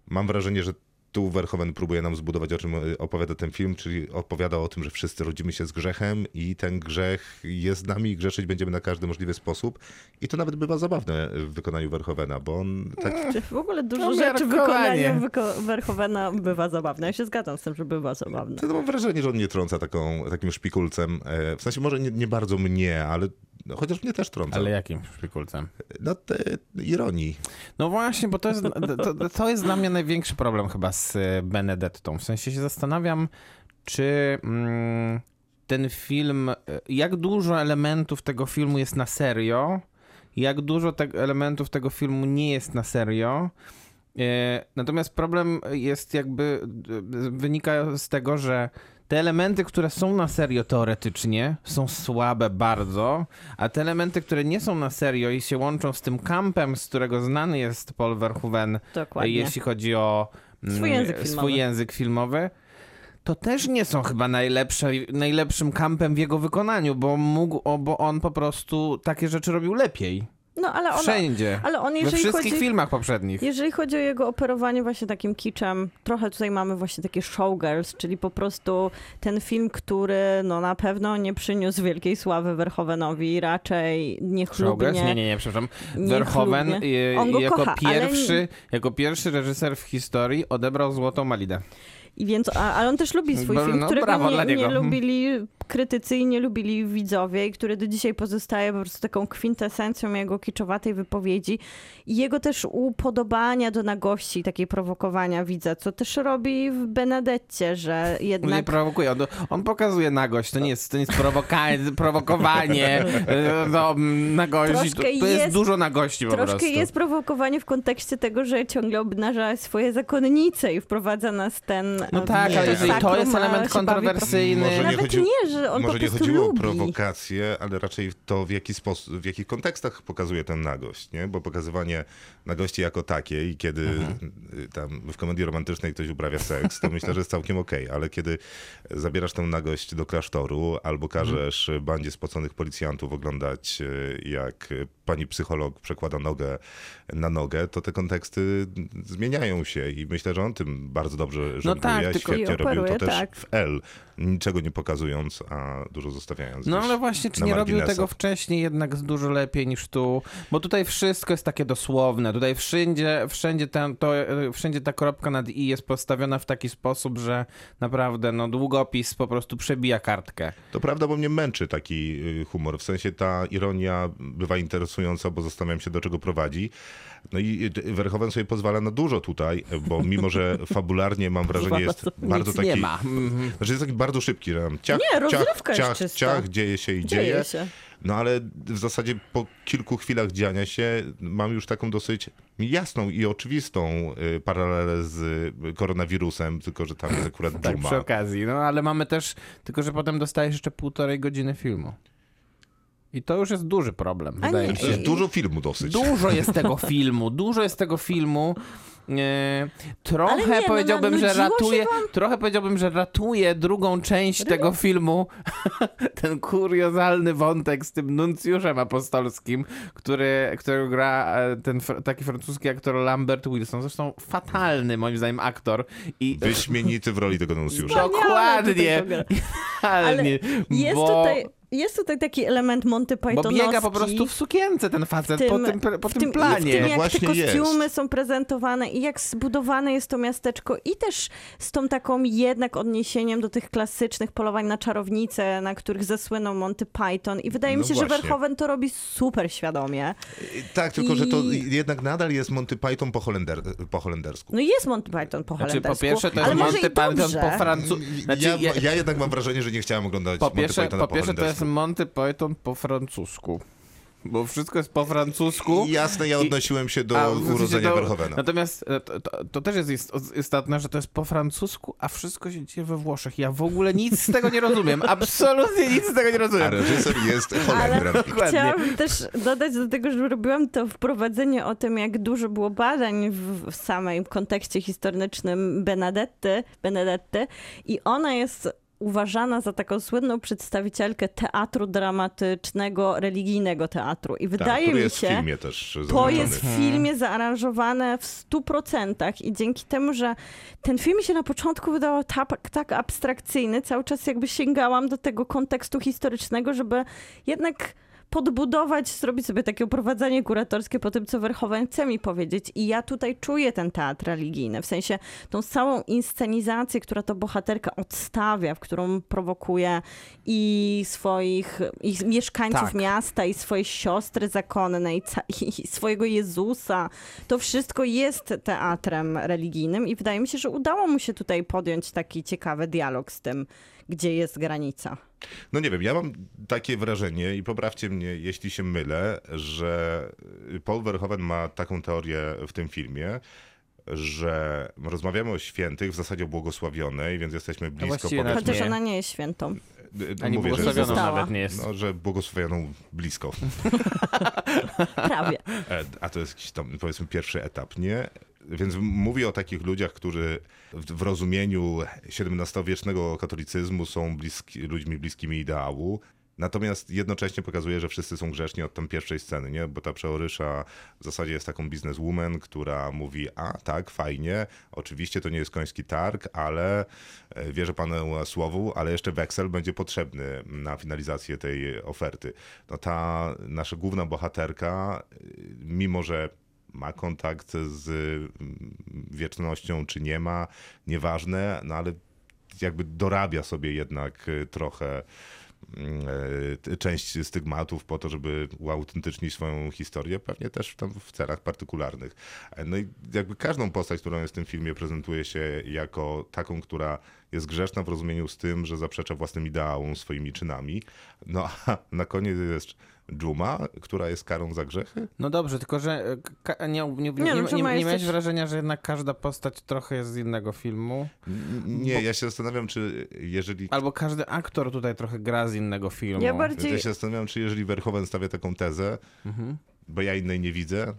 Speaker 2: mam wrażenie, że tu Verhoeven próbuje nam zbudować, o czym y, opowiada ten film, czyli opowiada o tym, że wszyscy rodzimy się z grzechem i ten grzech jest z nami i grzeszyć będziemy na każdy możliwy sposób. I to nawet bywa zabawne w wykonaniu Verhoevena, bo on tak
Speaker 3: Czy w ogóle dużo
Speaker 4: No,
Speaker 3: rzeczy w
Speaker 4: miarkowanie.
Speaker 3: wykonaniu wyko- Verhoevena bywa zabawne. Ja się zgadzam z tym, że bywa zabawne.
Speaker 2: To mam wrażenie, że on nie trąca taką, takim szpikulcem. E, W sensie może nie, nie bardzo mnie, ale no, chociaż mnie też trąca.
Speaker 4: Ale jakim szpikulcem?
Speaker 2: No te ironii.
Speaker 4: No właśnie, bo to jest, to, to jest dla mnie największy problem chyba z e, Benedettą. W sensie się zastanawiam, czy mm, ten film, e, jak dużo elementów tego filmu jest na serio, jak dużo te elementów tego filmu nie jest na serio. E, Natomiast problem jest jakby, wynika z tego, że te elementy, które są na serio teoretycznie, są słabe bardzo, a te elementy, które nie są na serio i się łączą z tym kampem, z którego znany jest Paul Verhoeven,
Speaker 3: Dokładnie.
Speaker 4: jeśli chodzi o mm,
Speaker 3: Swój język filmowy.
Speaker 4: swój język filmowy, to też nie są chyba najlepsze, najlepszym kampem w jego wykonaniu, bo, mógł, bo on po prostu takie rzeczy robił lepiej.
Speaker 3: No ale on,
Speaker 4: Wszędzie.
Speaker 3: ale on
Speaker 4: We
Speaker 3: jeżeli
Speaker 4: wszystkich
Speaker 3: chodzi...
Speaker 4: filmach poprzednich.
Speaker 3: Jeżeli chodzi o jego operowanie właśnie takim kiczem, trochę tutaj mamy właśnie takie showgirls, czyli po prostu ten film, który no na pewno nie przyniósł wielkiej sławy Verhoevenowi, raczej niechlubnie.
Speaker 4: Showgirls? Nie, nie, nie, przepraszam.
Speaker 3: Niechlubnie.
Speaker 4: Verhoeven y,
Speaker 3: go
Speaker 4: jako,
Speaker 3: kocha, ale-
Speaker 4: pierwszy, jako pierwszy reżyser w historii odebrał Złotą Malidę.
Speaker 3: I więc, a, ale on też lubi swój
Speaker 4: No,
Speaker 3: film, którego nie, nie lubili krytycy i nie lubili widzowie, i który do dzisiaj pozostaje po prostu taką kwintesencją jego kiczowatej wypowiedzi i jego też upodobania do nagości, takiej prowokowania widza, co też robi w Benedetcie, że
Speaker 4: Nie
Speaker 3: jednak...
Speaker 4: prowokuje, on, on pokazuje nagość, to nie jest, to nie jest prowoka- [laughs] prowokowanie no, mm, nagości, to,
Speaker 3: Troszkę
Speaker 4: to jest,
Speaker 3: jest-
Speaker 4: dużo nagości po
Speaker 3: Troszkę
Speaker 4: prostu.
Speaker 3: jest prowokowanie w kontekście tego, że ciągle obnaża swoje zakonnice i wprowadza nas ten...
Speaker 4: No
Speaker 3: e,
Speaker 4: tak,
Speaker 2: Nie,
Speaker 4: ale jeżeli to jest element kontrowersyjny...
Speaker 2: Może nie
Speaker 3: Nawet
Speaker 2: chodziło-
Speaker 3: nie, że on
Speaker 2: Może
Speaker 3: po
Speaker 2: nie chodziło
Speaker 3: lubi.
Speaker 2: o prowokację, ale raczej to, w jaki sposób, w jakich kontekstach pokazuje tę nagość, nie? Bo pokazywanie nagości jako takiej, kiedy
Speaker 4: Mhm.
Speaker 2: Y, tam w komedii romantycznej ktoś uprawia seks, to myślę, że jest całkiem okej, ale kiedy zabierasz tę nagość do klasztoru albo każesz
Speaker 4: Mhm.
Speaker 2: bandzie spoconych policjantów oglądać, y, jak pani psycholog przekłada nogę na nogę, to te konteksty zmieniają się i myślę, że on tym bardzo dobrze żongluje,
Speaker 4: tak, tylko-
Speaker 2: świetnie
Speaker 3: I
Speaker 2: robił to
Speaker 3: operuje,
Speaker 2: też
Speaker 3: tak.
Speaker 2: w L, niczego nie pokazując, a dużo zostawiając.
Speaker 4: No ale właśnie, czy nie robił tego wcześniej jednak dużo lepiej niż tu? Bo tutaj wszystko jest takie dosłowne. Tutaj wszędzie, wszędzie, ten, to, wszędzie ta kropka nad i jest postawiona w taki sposób, że naprawdę no, długopis po prostu przebija kartkę.
Speaker 2: To prawda, bo mnie męczy taki y, humor. W sensie ta ironia bywa interesująca, bo zastanawiam się, do czego prowadzi. No i y, Verhoeven sobie pozwala na dużo tutaj, bo mimo, że [laughs] fabularnie mam wrażenie jest bardzo taki...
Speaker 4: nie ma. Mhm.
Speaker 2: Znaczy jest taki bardzo szybki, ciach,
Speaker 3: Nie, rozrywka
Speaker 2: ciach,
Speaker 3: jest
Speaker 2: ciach, ciach, dzieje się i dzieje.
Speaker 3: Dzieje się.
Speaker 2: No ale w zasadzie po kilku chwilach dziania się mam już taką dosyć jasną i oczywistą y, paralelę z y, koronawirusem, tylko że tam jest akurat
Speaker 4: Tak,
Speaker 2: dżuma.
Speaker 4: przy okazji. No ale mamy też, tylko że potem dostajesz jeszcze półtorej godziny filmu. I to już jest duży problem,
Speaker 3: A
Speaker 4: wydaje
Speaker 3: nie,
Speaker 4: mi się.
Speaker 2: jest dużo filmu dosyć.
Speaker 4: Dużo jest tego filmu, dużo jest tego filmu. E, trochę
Speaker 3: Ale nie, no,
Speaker 4: powiedziałbym, że
Speaker 3: nanudziło się
Speaker 4: ratuje,
Speaker 3: wam?
Speaker 4: trochę powiedziałbym, że ratuje drugą część tego filmu [laughs] ten kuriozalny wątek z tym nuncjuszem apostolskim, który, którego gra e, ten taki francuski aktor Lambert Wilson, zresztą fatalny moim zdaniem aktor i
Speaker 2: Wyśmienity w roli tego nuncjusza.
Speaker 4: Dokładnie, idealnie, [laughs]
Speaker 3: Jest
Speaker 4: bo,
Speaker 3: tutaj, jest tutaj taki element Monty
Speaker 4: bo
Speaker 3: Pythonowski.
Speaker 4: biega po prostu w sukience ten facet po tym, po tym
Speaker 3: tym,
Speaker 4: planie.
Speaker 3: I w tym, jak
Speaker 2: właśnie
Speaker 3: te kostiumy
Speaker 2: jest.
Speaker 3: są prezentowane i jak zbudowane jest to miasteczko i też z tą taką jednak odniesieniem do tych klasycznych polowań na czarownice, na których zasłynął Monty Python. I wydaje mi
Speaker 2: No
Speaker 3: się, że
Speaker 2: właśnie.
Speaker 3: Verhoeven to robi super świadomie.
Speaker 2: Tak, tylko że to
Speaker 3: I-
Speaker 2: jednak nadal jest Monty Python po, holender, po holendersku.
Speaker 3: No i jest Monty Python po
Speaker 4: Znaczy,
Speaker 3: holendersku.
Speaker 4: po pierwsze, to jest Monty
Speaker 3: i
Speaker 4: Python po francusku. Znaczy,
Speaker 2: ja,
Speaker 4: ja-
Speaker 2: jednak mam wrażenie, że nie chciałem oglądać
Speaker 4: Po
Speaker 2: Monty
Speaker 4: pierwsze,
Speaker 2: Pythona
Speaker 4: po pierwsze jest
Speaker 2: holendersku.
Speaker 4: Monty Python po francusku. Bo wszystko jest po francusku.
Speaker 2: Jasne, ja odnosiłem się do
Speaker 4: a,
Speaker 2: urodzenia
Speaker 4: do-
Speaker 2: Verhoevena.
Speaker 4: Natomiast e, to, to, to też jest ist- istotne, że to jest po francusku, a wszystko się dzieje we Włoszech. Ja w ogóle nic z tego nie rozumiem. [laughs] Absolutnie nic z tego nie
Speaker 2: A
Speaker 4: rozumiem.
Speaker 2: reżyser jest Holendrem.
Speaker 3: Chciałam też dodać do tego, że robiłam to wprowadzenie o tym, jak dużo było badań w, w samej kontekście historycznym Benedetty, Benedetty i ona jest uważana za taką słynną przedstawicielkę teatru dramatycznego, religijnego teatru. I
Speaker 2: Tak,
Speaker 3: wydaje
Speaker 2: który
Speaker 3: mi
Speaker 2: jest w
Speaker 3: się,
Speaker 2: filmie też
Speaker 3: to jest w filmie zaaranżowane w 100% i dzięki temu, że ten film mi się na początku wydawał tak, tak abstrakcyjny, cały czas jakby sięgałam do tego kontekstu historycznego, żeby jednak podbudować, zrobić sobie takie oprowadzenie kuratorskie po tym, co Verhoeven chce mi powiedzieć. I ja tutaj czuję ten teatr religijny, w sensie tą całą inscenizację, która to bohaterka odstawia, w którą prowokuje i swoich i mieszkańców
Speaker 4: Tak.
Speaker 3: miasta, i swoje siostry zakonne, i, [laughs] i swojego Jezusa. To wszystko jest teatrem religijnym i wydaje mi się, że udało mu się tutaj podjąć taki ciekawy dialog z tym, gdzie jest granica.
Speaker 2: No nie wiem, ja mam takie wrażenie i poprawcie mnie, jeśli się mylę, że Paul Verhoeven ma taką teorię w tym filmie, że rozmawiamy o świętych, w zasadzie o błogosławionej, więc jesteśmy blisko
Speaker 4: właściwie
Speaker 2: powiedzmy,
Speaker 3: Chociaż ona nie jest świętą.
Speaker 4: Ani
Speaker 2: mówię, że,
Speaker 4: błogosławioną
Speaker 3: została.
Speaker 4: nawet nie jest.
Speaker 2: no, że błogosławioną blisko. [laughs]
Speaker 3: Prawie.
Speaker 2: E, A to jest jakiś tam, powiedzmy, pierwszy etap, nie? Więc mówi o takich ludziach, którzy w, w rozumieniu XVII-wiecznego katolicyzmu są bliski, ludźmi bliskimi ideału. Natomiast jednocześnie pokazuje, że wszyscy są grzeszni od tam pierwszej sceny, nie? Bo ta przeorysza w zasadzie jest taką bizneswoman, która mówi, a tak, fajnie, oczywiście to nie jest koński targ, ale e, wierzę panu słowu, ale jeszcze weksel będzie potrzebny na finalizację tej oferty. No ta nasza główna bohaterka, y, mimo że ma kontakt z mm, wiecznością, czy nie ma, nieważne, no ale jakby dorabia sobie jednak y, trochę mm, e, część stygmatów po to, żeby uautentycznić swoją historię, pewnie też tam w celach partykularnych. No i jakby każdą postać, którą jest w tym filmie, prezentuje się jako taką, która jest grzeszna w rozumieniu z tym, że zaprzecza własnym ideałom, swoimi czynami. No a na koniec jest Dżuma, która jest karą za grzechy.
Speaker 4: No dobrze, tylko że e, nie, nie, nie,
Speaker 3: Nie,
Speaker 4: nie,
Speaker 3: no,
Speaker 4: nie,
Speaker 3: ma
Speaker 4: miałeś wrażenia, że jednak każda postać trochę jest z innego filmu?
Speaker 2: Nie, ja się zastanawiam, czy jeżeli
Speaker 4: Albo każdy aktor tutaj trochę gra z innego filmu.
Speaker 3: Ja bardziej...
Speaker 2: ja się zastanawiam, czy jeżeli Verhoeven stawia taką tezę,
Speaker 4: Mhm.
Speaker 2: bo ja innej nie widzę,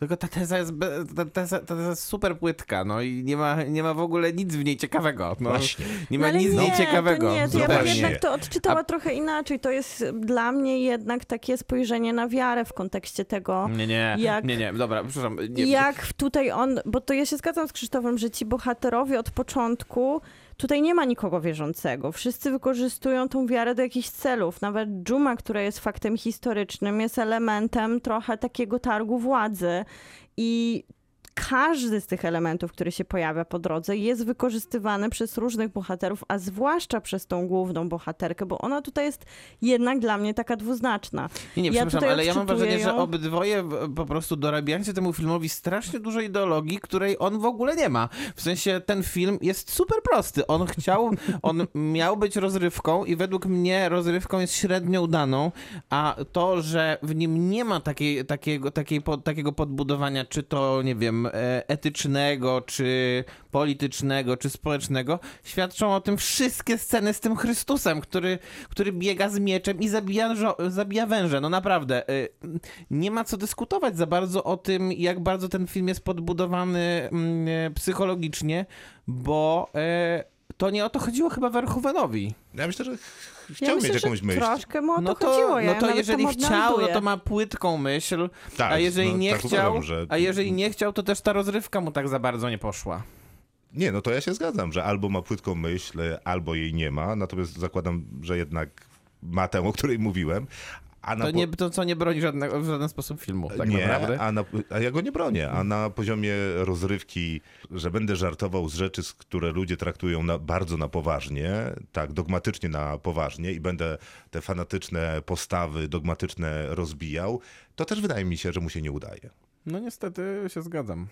Speaker 4: Tylko ta teza jest, be, ta, teza, ta teza jest super płytka, no i nie ma, nie ma w ogóle nic w niej ciekawego. No,
Speaker 2: Właśnie.
Speaker 4: Nie ma
Speaker 3: No
Speaker 4: nic w niej
Speaker 3: nie,
Speaker 4: ciekawego.
Speaker 3: To nie, to ja bym jednak to odczytała
Speaker 4: A-
Speaker 3: trochę inaczej. To jest dla mnie jednak takie spojrzenie na wiarę w kontekście tego,
Speaker 4: Nie, nie,
Speaker 3: Jak-
Speaker 4: nie, nie, dobra, przepraszam. Nie,
Speaker 3: jak tutaj on, bo to ja się zgadzam z Krzysztofem, że ci bohaterowie od początku, tutaj nie ma nikogo wierzącego. Wszyscy wykorzystują tą wiarę do jakichś celów. Nawet dżuma, która jest faktem historycznym, jest elementem trochę takiego targu władzy i każdy z tych elementów, który się pojawia po drodze, jest wykorzystywany przez różnych bohaterów, a zwłaszcza przez tą główną bohaterkę, bo ona tutaj jest jednak dla mnie taka dwuznaczna.
Speaker 4: Nie, nie,
Speaker 3: Ja
Speaker 4: przepraszam, ale ja mam wrażenie, że
Speaker 3: ją.
Speaker 4: obydwoje w- po prostu dorabiacie temu filmowi strasznie dużo ideologii, której on w ogóle nie ma. W sensie ten film jest super prosty. On chciał, [laughs] on miał być rozrywką i według mnie rozrywką jest średnio udaną, a to, że w nim nie ma takiej, takiego, takiej, po, takiego podbudowania, czy to, nie wiem, etycznego, czy politycznego, czy społecznego, świadczą o tym wszystkie sceny z tym Chrystusem, który, który biega z mieczem i zabija, zabija węże. No naprawdę, e, nie ma co dyskutować za bardzo o tym, jak bardzo ten film jest podbudowany mm, e, psychologicznie, bo e, to nie o to chodziło chyba Verhoevenowi.
Speaker 2: Ja myślę, że ch-
Speaker 3: Ja
Speaker 2: chciał
Speaker 3: myślę,
Speaker 2: mieć jakąś myśl.
Speaker 3: troszkę mu o
Speaker 4: No
Speaker 3: to,
Speaker 4: to,
Speaker 3: chodziło. Ja
Speaker 4: no to jeżeli chciał, no to ma płytką myśl,
Speaker 2: Tak,
Speaker 4: a jeżeli
Speaker 2: no,
Speaker 4: nie
Speaker 2: tak
Speaker 4: chciał,
Speaker 2: uważam, że-
Speaker 4: a jeżeli nie chciał, to też ta rozrywka mu tak za bardzo nie poszła.
Speaker 2: Nie, no to ja się zgadzam, że albo ma płytką myśl, albo jej nie ma, natomiast zakładam, że jednak ma tę, o której mówiłem. A na
Speaker 4: To,
Speaker 2: po-
Speaker 4: nie, to co nie broni żadnego, w żaden sposób filmu, tak
Speaker 2: nie,
Speaker 4: naprawdę.
Speaker 2: A, na, a ja go nie bronię. A na poziomie rozrywki, że będę żartował z rzeczy, które ludzie traktują na, bardzo na poważnie, tak, dogmatycznie na poważnie i będę te fanatyczne postawy dogmatyczne rozbijał, to też wydaje mi się, że mu się nie udaje.
Speaker 4: No niestety się zgadzam.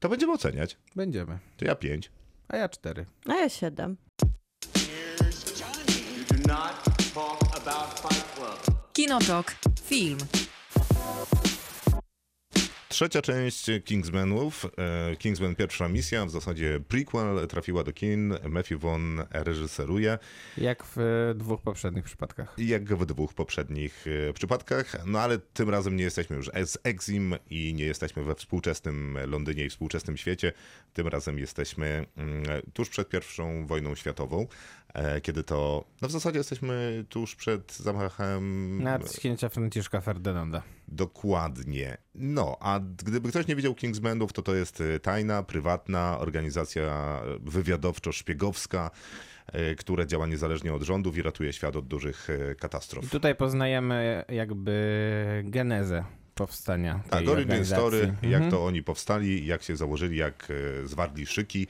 Speaker 2: To będziemy oceniać.
Speaker 4: Będziemy.
Speaker 2: To ja pięć.
Speaker 4: A ja cztery.
Speaker 3: A ja siedem.
Speaker 1: Kinotok. Film.
Speaker 2: Trzecia część Kingsmanów, e, Kingsman pierwsza misja, w zasadzie prequel, trafiła do kin, Matthew Vaughn reżyseruje.
Speaker 4: Jak w dwóch poprzednich przypadkach.
Speaker 2: Jak w dwóch poprzednich e, przypadkach, no ale tym razem nie jesteśmy już z Exim i nie jesteśmy we współczesnym Londynie i współczesnym świecie. Tym razem jesteśmy mm, tuż przed pierwszą wojną światową, kiedy to, no w zasadzie jesteśmy tuż przed zamachem
Speaker 4: Nadciśnięcia Franciszka Ferdynanda.
Speaker 2: Dokładnie. No, a gdyby ktoś nie widział Kingsmanów, to to jest e, tajna, prywatna organizacja wywiadowczo-szpiegowska, e, która działa niezależnie od rządów i ratuje świat od dużych e,
Speaker 4: I
Speaker 2: katastrof.
Speaker 4: tutaj poznajemy jakby genezę powstania tej
Speaker 2: Tak, origin story,
Speaker 4: Mhm.
Speaker 2: jak to oni powstali, jak się założyli, jak e, zwarli szyki.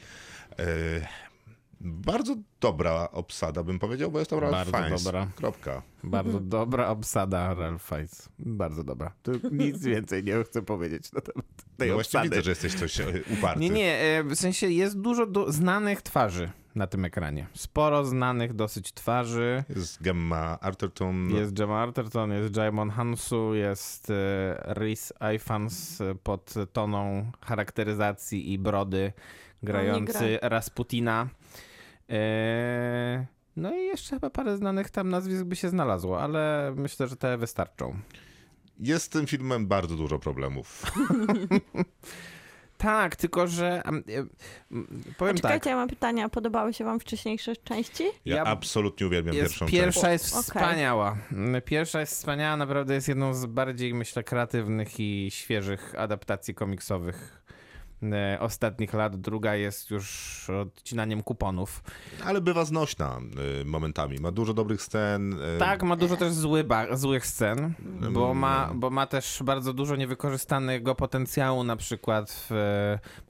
Speaker 2: Bardzo dobra obsada, bym powiedział, bo jest to Ralph
Speaker 4: Bardzo
Speaker 2: Fiennes.
Speaker 4: dobra.
Speaker 2: Kropka.
Speaker 4: Bardzo dobra obsada Ralph Fiennes. Bardzo dobra. Tu nic [laughs] więcej nie chcę powiedzieć na temat tej
Speaker 2: No
Speaker 4: obsady.
Speaker 2: widzę, że jesteś coś e, uparty.
Speaker 4: Nie, nie, e, w sensie jest dużo do, znanych twarzy na tym ekranie. Sporo znanych dosyć twarzy.
Speaker 2: Jest Gemma Arterton.
Speaker 4: Jest Gemma Arterton, jest Jaimon Hansu, jest e, Rhys Ifans pod toną charakteryzacji i brody grający Rasputina. E, no i jeszcze chyba parę znanych tam nazwisk by się znalazło, ale myślę, że te wystarczą.
Speaker 2: Jest z tym filmem bardzo dużo problemów. [laughs]
Speaker 4: Tak, tylko że em, em, powiem
Speaker 3: A czekajcie,
Speaker 4: tak.
Speaker 3: ja mam pytania. Podobały się wam wcześniejsze części?
Speaker 2: Ja,
Speaker 4: Ja-
Speaker 2: absolutnie uwielbiam
Speaker 4: Jest,
Speaker 2: pierwszą
Speaker 4: pierwsza
Speaker 2: część.
Speaker 4: jest
Speaker 3: Okej.
Speaker 4: wspaniała. Mm, Pierwsza jest wspaniała, naprawdę jest jedną z bardziej, myślę, kreatywnych i świeżych adaptacji komiksowych ostatnich lat. Druga jest już odcinaniem kuponów.
Speaker 2: Ale bywa znośna y, momentami. Ma dużo dobrych scen. y,
Speaker 4: Tak, ma dużo też zły złych scen, bo
Speaker 2: Mm.
Speaker 4: ma, bo ma też bardzo dużo niewykorzystanego potencjału, na przykład w,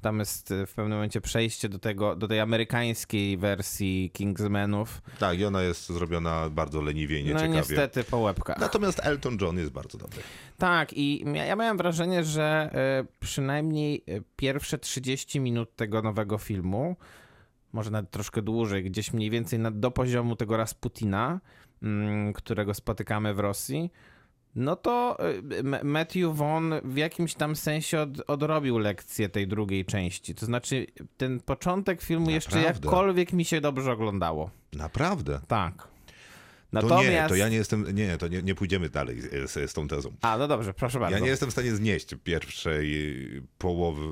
Speaker 4: tam jest w pewnym momencie przejście do tego, do tej amerykańskiej wersji Kingsmanów.
Speaker 2: Tak, i ona jest zrobiona bardzo leniwie i
Speaker 4: No
Speaker 2: nieciekawie.
Speaker 4: niestety po łebkach.
Speaker 2: Natomiast Elton John jest bardzo dobry.
Speaker 4: Tak, i ja, miałem wrażenie, że e, przynajmniej e, pierwsze 30 minut tego nowego filmu, może nawet troszkę dłużej, gdzieś mniej więcej na, do poziomu tego Rasputina, mm, którego spotykamy w Rosji, no to M- Matthew Vaughn w jakimś tam sensie od, odrobił lekcję tej drugiej części. To znaczy, ten początek filmu jeszcze
Speaker 2: Naprawdę?
Speaker 4: jakkolwiek mi się dobrze oglądało.
Speaker 2: Naprawdę.
Speaker 4: Tak.
Speaker 2: To
Speaker 4: Natomiast...
Speaker 2: nie, to ja nie jestem, nie, to nie, nie pójdziemy dalej z, z, tą tezą.
Speaker 4: A, no dobrze, proszę bardzo.
Speaker 2: Ja nie jestem w stanie znieść pierwszej połowy,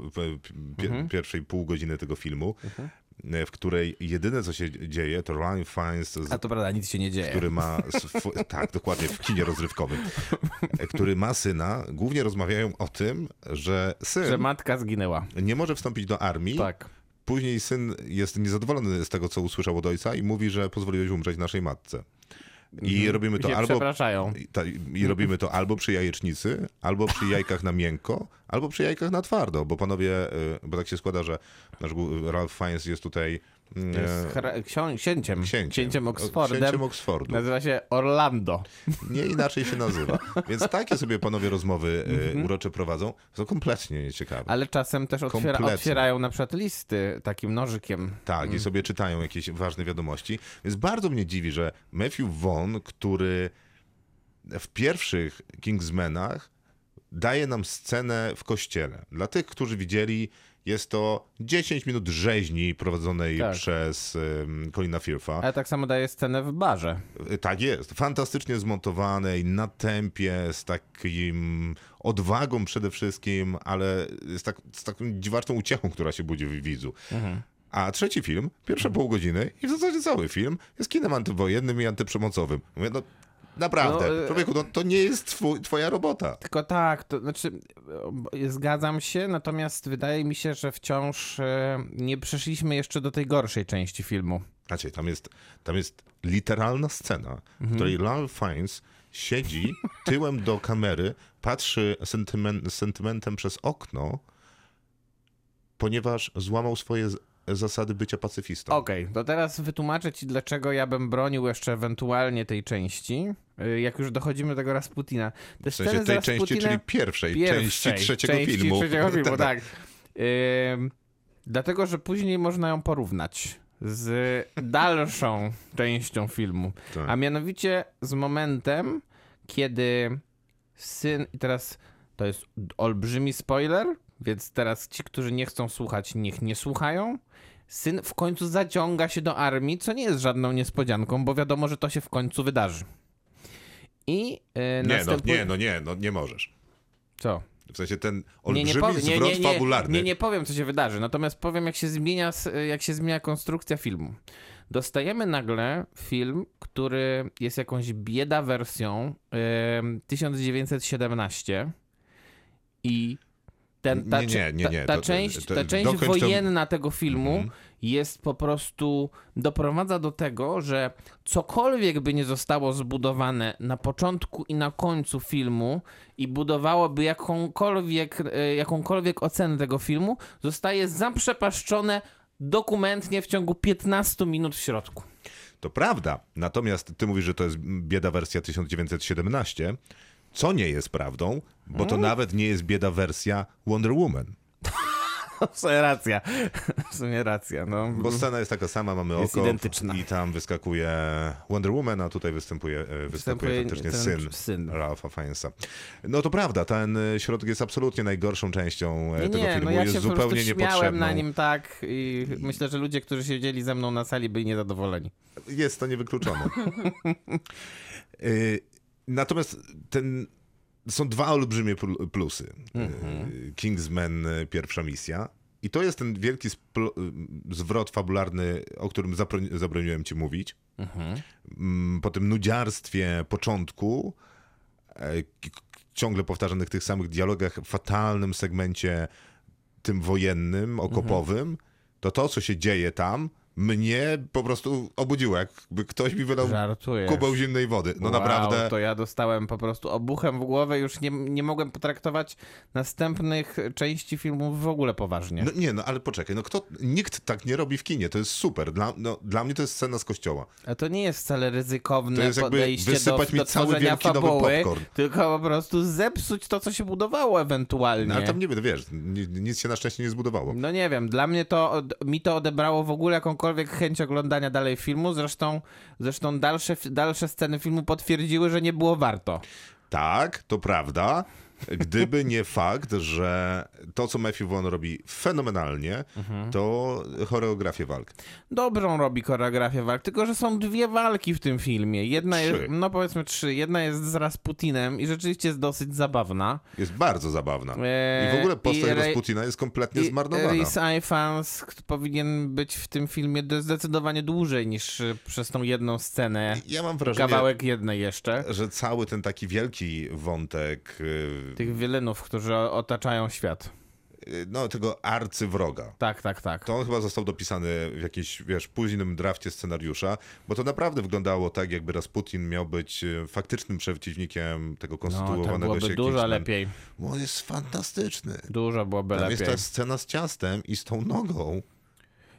Speaker 4: Mhm.
Speaker 2: pierwszej pół godziny tego filmu, w której jedyne co się dzieje to Ryan Fiennes z
Speaker 4: A to prawda, nic się nie dzieje.
Speaker 2: który ma, sw- [laughs] tak, dokładnie, w kinie rozrywkowym, który ma syna, głównie rozmawiają o tym, że syn
Speaker 4: Że matka zginęła.
Speaker 2: nie może wstąpić do armii,
Speaker 4: Tak.
Speaker 2: później syn jest niezadowolony z tego, co usłyszał od ojca i mówi, że pozwoliłeś umrzeć naszej matce. I robimy to
Speaker 4: Mhm.
Speaker 2: Albo ta, I robimy to albo przy jajecznicy, albo przy jajkach na miękko, albo przy jajkach na twardo, bo panowie, y, bo tak się składa, że nasz Ralph Fiennes jest tutaj
Speaker 4: Jest ksią- księciem.
Speaker 2: księciem.
Speaker 4: Księciem Oxfordem.
Speaker 2: Księciem Oxfordu.
Speaker 4: Nazywa się Orlando. [laughs]
Speaker 2: Nie inaczej się nazywa. Więc takie sobie panowie rozmowy
Speaker 4: Mhm.
Speaker 2: urocze prowadzą. Są kompletnie nieciekawe.
Speaker 4: Ale czasem też otwiera, otwierają na przykład listy takim nożykiem.
Speaker 2: Tak,
Speaker 4: Mm.
Speaker 2: i sobie czytają jakieś ważne wiadomości. Więc bardzo mnie dziwi, że Matthew Vaughn, który w pierwszych Kingsmenach daje nam scenę w kościele. Dla tych, którzy widzieli, jest to 10 minut rzeźni prowadzonej
Speaker 4: Tak.
Speaker 2: przez um, Colina Firtha.
Speaker 4: Ale tak samo daje scenę w barze.
Speaker 2: Tak jest. Fantastycznie zmontowanej, na tempie, z takim odwagą przede wszystkim, ale z, tak, z taką dziwaczną uciechą, która się budzi w widzu. A trzeci film, pierwsze pół godziny i w zasadzie cały film jest kinem antywojennym i antyprzemocowym. Mówię, no naprawdę,
Speaker 4: No, e-
Speaker 2: człowieku, no, to nie jest twój, twoja robota.
Speaker 4: Tylko tak, to znaczy e, zgadzam się, natomiast wydaje mi się, że wciąż e, nie przeszliśmy jeszcze do tej gorszej części filmu.
Speaker 2: Znaczy, tam jest, tam jest literalna scena, w której Ralph Fiennes siedzi [laughs] tyłem do kamery, patrzy sentymen, sentymentem przez okno, ponieważ złamał swoje zasady bycia pacyfistą.
Speaker 4: Okej, to teraz wytłumaczę ci, dlaczego ja bym bronił jeszcze ewentualnie tej części, e, jak już dochodzimy do tego Rasputina. Te
Speaker 2: w sensie tej części,
Speaker 4: Rasputinem-
Speaker 2: czyli pierwszej,
Speaker 4: pierwszej
Speaker 2: części trzeciego
Speaker 4: części
Speaker 2: filmu.
Speaker 4: Trzeciego filmu, [laughs] tak. Ym, dlatego, że później można ją porównać z dalszą [laughs] częścią filmu.
Speaker 2: Tak.
Speaker 4: A mianowicie z momentem, kiedy syn. I teraz to jest olbrzymi spoiler, więc teraz ci, którzy nie chcą słuchać, niech nie słuchają. Syn w końcu zaciąga się do armii, co nie jest żadną niespodzianką, bo wiadomo, że to się w końcu wydarzy. I yy,
Speaker 2: Nie, no,
Speaker 4: następuje...
Speaker 2: nie, no nie, no nie możesz.
Speaker 4: Co?
Speaker 2: W sensie ten
Speaker 4: Nie,
Speaker 2: olbrzymi
Speaker 4: nie, powiem, nie,
Speaker 2: zwrot
Speaker 4: nie, nie,
Speaker 2: fabularny.
Speaker 4: nie, nie powiem, co się wydarzy, natomiast powiem, jak się zmienia, jak się zmienia konstrukcja filmu. Dostajemy nagle film, który jest jakąś bieda wersją em, 1917 i ten, ta,
Speaker 2: Nie, nie, nie,
Speaker 4: ta,
Speaker 2: nie,
Speaker 4: ta
Speaker 2: to- to-
Speaker 4: część,
Speaker 2: to-
Speaker 4: ta część
Speaker 2: to-
Speaker 4: wojenna tego filmu
Speaker 2: Mhm.
Speaker 4: jest po prostu, doprowadza do tego, że cokolwiek by nie zostało zbudowane na początku i na końcu filmu i budowałoby jakąkolwiek, e, jakąkolwiek ocenę tego filmu, zostaje zaprzepaszczone dokumentnie w ciągu 15 minut w środku.
Speaker 2: To prawda. Natomiast ty mówisz, że to jest bieda wersja 1917, co nie jest prawdą, bo to nawet nie jest bieda wersja Wonder Woman. [laughs]
Speaker 4: W sumie racja. W sumie racja, no.
Speaker 2: Bo scena jest taka sama, mamy
Speaker 4: Jest
Speaker 2: oko
Speaker 4: identyczna.
Speaker 2: i tam wyskakuje Wonder Woman, a tutaj występuje, e, występuje
Speaker 4: Występuje
Speaker 2: faktycznie syn,
Speaker 4: syn.
Speaker 2: Ralpha Fiennesa. No to prawda, ten e, środek jest absolutnie najgorszą częścią e,
Speaker 4: Nie,
Speaker 2: tego
Speaker 4: nie,
Speaker 2: filmu,
Speaker 4: no ja
Speaker 2: jest
Speaker 4: się
Speaker 2: zupełnie niepotrzebną.
Speaker 4: na nim tak i myślę, że ludzie, którzy siedzieli ze mną na sali byli niezadowoleni.
Speaker 2: Jest to niewykluczone. [laughs] Natomiast ten, są dwa olbrzymie pl- plusy. Y, Kingsman, y, pierwsza misja. I to jest ten wielki y, zwrot fabularny, o którym zabroniłem ci mówić. Mm, Po tym nudziarstwie początku, e, ciągle powtarzanych tych samych dialogach, fatalnym segmencie tym wojennym, okopowym, to to, co się dzieje tam, mnie po prostu obudziło, jakby ktoś mi wylał
Speaker 4: Żartujesz.
Speaker 2: kubeł zimnej wody. No
Speaker 4: wow,
Speaker 2: naprawdę.
Speaker 4: To ja dostałem po prostu obuchem w głowę, już nie, nie mogłem potraktować następnych części filmów w ogóle poważnie.
Speaker 2: No nie, no ale poczekaj, no kto, nikt tak nie robi w kinie, to jest super. Dla, no, dla mnie to jest scena z kościoła.
Speaker 4: A to nie jest wcale ryzykowne
Speaker 2: To jest jakby
Speaker 4: podejście do,
Speaker 2: wysypać mi
Speaker 4: do
Speaker 2: cały wielki
Speaker 4: fabuły,
Speaker 2: popcorn.
Speaker 4: tylko po prostu zepsuć to, co się budowało ewentualnie.
Speaker 2: No, ale tam nie wiem, wiesz, ni- nic się na szczęście nie zbudowało.
Speaker 4: No nie wiem, dla mnie to, mi to odebrało w ogóle jakąkolwiek chęć oglądania dalej filmu, zresztą, zresztą dalsze, dalsze sceny filmu potwierdziły, że nie było warto.
Speaker 2: Tak, to prawda. Gdyby nie fakt, że to, co Matthew Vaughn robi fenomenalnie,
Speaker 4: Mhm.
Speaker 2: to choreografię walk.
Speaker 4: Dobrą robi choreografię walk, tylko że są dwie walki w tym filmie. Jedna
Speaker 2: Trzy.
Speaker 4: jest, no powiedzmy trzy. Jedna jest z Rasputinem i rzeczywiście jest dosyć zabawna.
Speaker 2: Jest bardzo zabawna.
Speaker 4: Eee,
Speaker 2: I w ogóle postać
Speaker 4: Ray-
Speaker 2: Rasputina jest kompletnie
Speaker 4: I
Speaker 2: zmarnowana.
Speaker 4: Rhys Ifans powinien być w tym filmie do- zdecydowanie dłużej niż y, przez tą jedną scenę.
Speaker 2: Ja mam wrażenie,
Speaker 4: Kawałek jednej jeszcze.
Speaker 2: że cały ten taki wielki wątek y,
Speaker 4: Tych wielynów, którzy otaczają świat.
Speaker 2: y, no, tego arcywroga,
Speaker 4: Tak, tak, tak.
Speaker 2: to on chyba został dopisany w jakimś, wiesz, późnym drafcie scenariusza, bo to naprawdę wyglądało tak, jakby Rasputin miał być y, faktycznym przeciwnikiem tego
Speaker 4: No,
Speaker 2: konstytuowanego
Speaker 4: tak byłoby
Speaker 2: się
Speaker 4: dużo
Speaker 2: Kingsman.
Speaker 4: lepiej.
Speaker 2: Bo on jest fantastyczny.
Speaker 4: Dużo byłoby
Speaker 2: Tam
Speaker 4: lepiej.
Speaker 2: jest ta scena z ciastem i z tą nogą.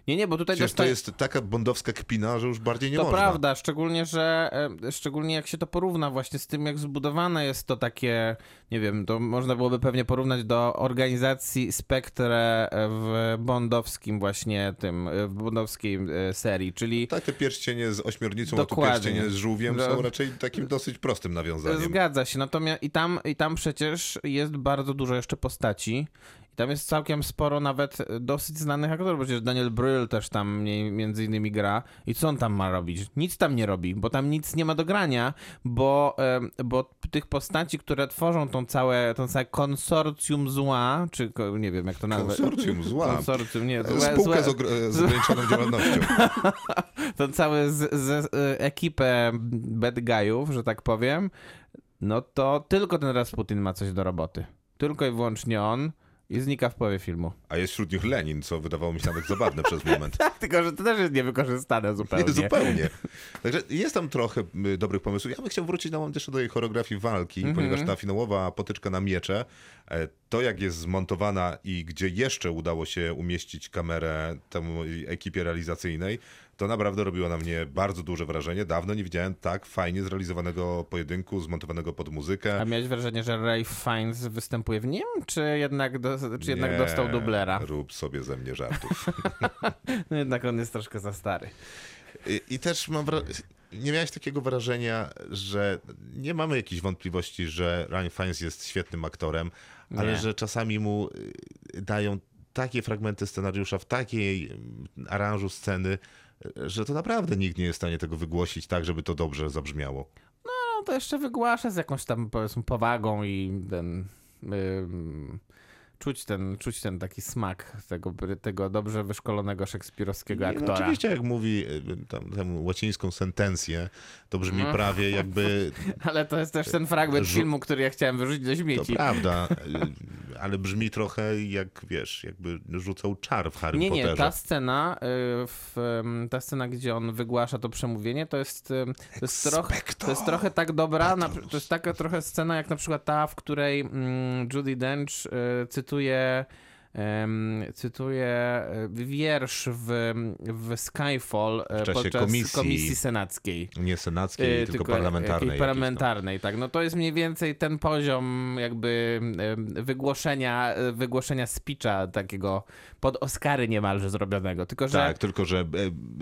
Speaker 4: Nie, nie, bo tutaj
Speaker 2: Przecież to
Speaker 4: dostaje...
Speaker 2: jest taka bondowska kpina, że już bardziej nie
Speaker 4: To
Speaker 2: można.
Speaker 4: prawda, szczególnie, że e, szczególnie jak się to porówna właśnie z tym, jak zbudowane jest to takie, nie wiem, to można byłoby pewnie porównać do organizacji Spectre w bondowskim właśnie tym, e, w bondowskiej e, serii, czyli
Speaker 2: Tak, te pierścienie z ośmiornicą, a
Speaker 4: Dokładnie.
Speaker 2: tu pierścienie z żółwiem
Speaker 4: No.
Speaker 2: są raczej takim dosyć prostym nawiązaniem.
Speaker 4: Zgadza się, natomiast i tam, i tam przecież jest bardzo dużo jeszcze postaci I tam jest całkiem sporo nawet e, dosyć znanych aktorów, przecież Daniel Brühl też tam między innymi gra. I co on tam ma robić? Nic tam nie robi, bo tam nic nie ma do grania, bo, bo tych postaci, które tworzą tą całe, tą całe konsorcjum zła, czy nie wiem jak to nazwać.
Speaker 2: Konsorcjum zła.
Speaker 4: Konsorcjum, nie, złe,
Speaker 2: Spółkę
Speaker 4: złe,
Speaker 2: z, ogr- z ograniczoną działalnością. [laughs]
Speaker 4: tą całą z, z, e, ekipę bad guyów, że tak powiem, no to tylko ten Rasputin ma coś do roboty. Tylko i wyłącznie on i znika w połowie filmu.
Speaker 2: A jest wśród nich Lenin, co wydawało mi się nawet zabawne przez moment. [laughs]
Speaker 4: Tak, tylko że to też jest niewykorzystane zupełnie.
Speaker 2: Nie, zupełnie. Także jest tam trochę y, dobrych pomysłów. Ja bym chciał wrócić na moment jeszcze do jej choreografii walki,
Speaker 4: Mhm.
Speaker 2: ponieważ ta finałowa potyczka na miecze, e, to jak jest zmontowana i gdzie jeszcze udało się umieścić kamerę temu ekipie realizacyjnej, to naprawdę robiło na mnie bardzo duże wrażenie. Dawno nie widziałem tak fajnie zrealizowanego pojedynku, zmontowanego pod muzykę.
Speaker 4: A miałeś wrażenie, że Ray Fiennes występuje w nim, czy jednak, do, czy jednak
Speaker 2: Nie,
Speaker 4: dostał dublera?
Speaker 2: Rób sobie ze mnie żartów. [laughs]
Speaker 4: No jednak on jest troszkę za stary.
Speaker 2: I, I też mam wra- nie miałeś takiego wrażenia, że nie mamy jakichś wątpliwości, że Ryan Fiennes jest świetnym aktorem, ale
Speaker 4: Nie.
Speaker 2: że czasami mu y, dają takie fragmenty scenariusza w takiej mm, aranżu sceny, y, że to naprawdę nikt nie jest w stanie tego wygłosić tak, żeby to dobrze zabrzmiało.
Speaker 4: No to jeszcze wygłasza z jakąś tam powiedzmy powagą i ten... ym, Czuć ten, czuć ten taki smak tego, tego dobrze wyszkolonego szekspirowskiego
Speaker 2: Nie, no
Speaker 4: aktora.
Speaker 2: oczywiście, jak mówi y, tam, tam łacińską sentencję, to brzmi
Speaker 4: Mhm.
Speaker 2: prawie jakby [laughs]
Speaker 4: Ale to jest też ten fragment
Speaker 2: Żu-
Speaker 4: filmu, który ja chciałem wyrzucić do
Speaker 2: To
Speaker 4: śmieci.
Speaker 2: prawda, y, ale brzmi trochę jak, wiesz, jakby rzucał czar w Harry
Speaker 4: Nie, nie,
Speaker 2: Potterze.
Speaker 4: ta scena, y, w, ta scena, gdzie on wygłasza to przemówienie, to jest, to jest, trochę, to jest trochę tak dobra, na, to jest taka trochę scena jak na przykład ta, w której mm, Judy Dench y, cytuje em, cytuje y, wiersz w, w Skyfall y,
Speaker 2: W czasie
Speaker 4: podczas
Speaker 2: komisji.
Speaker 4: komisji senackiej.
Speaker 2: Nie senackiej,
Speaker 4: Y,
Speaker 2: tylko, parlamentarnej.
Speaker 4: jakiejś
Speaker 2: jakiejś
Speaker 4: parlamentarnej, tak. No to jest mniej więcej ten poziom jakby wygłoszenia, e, wygłoszenia speecha takiego pod Oscary niemalże zrobionego. Tylko, że
Speaker 2: Tak, tylko że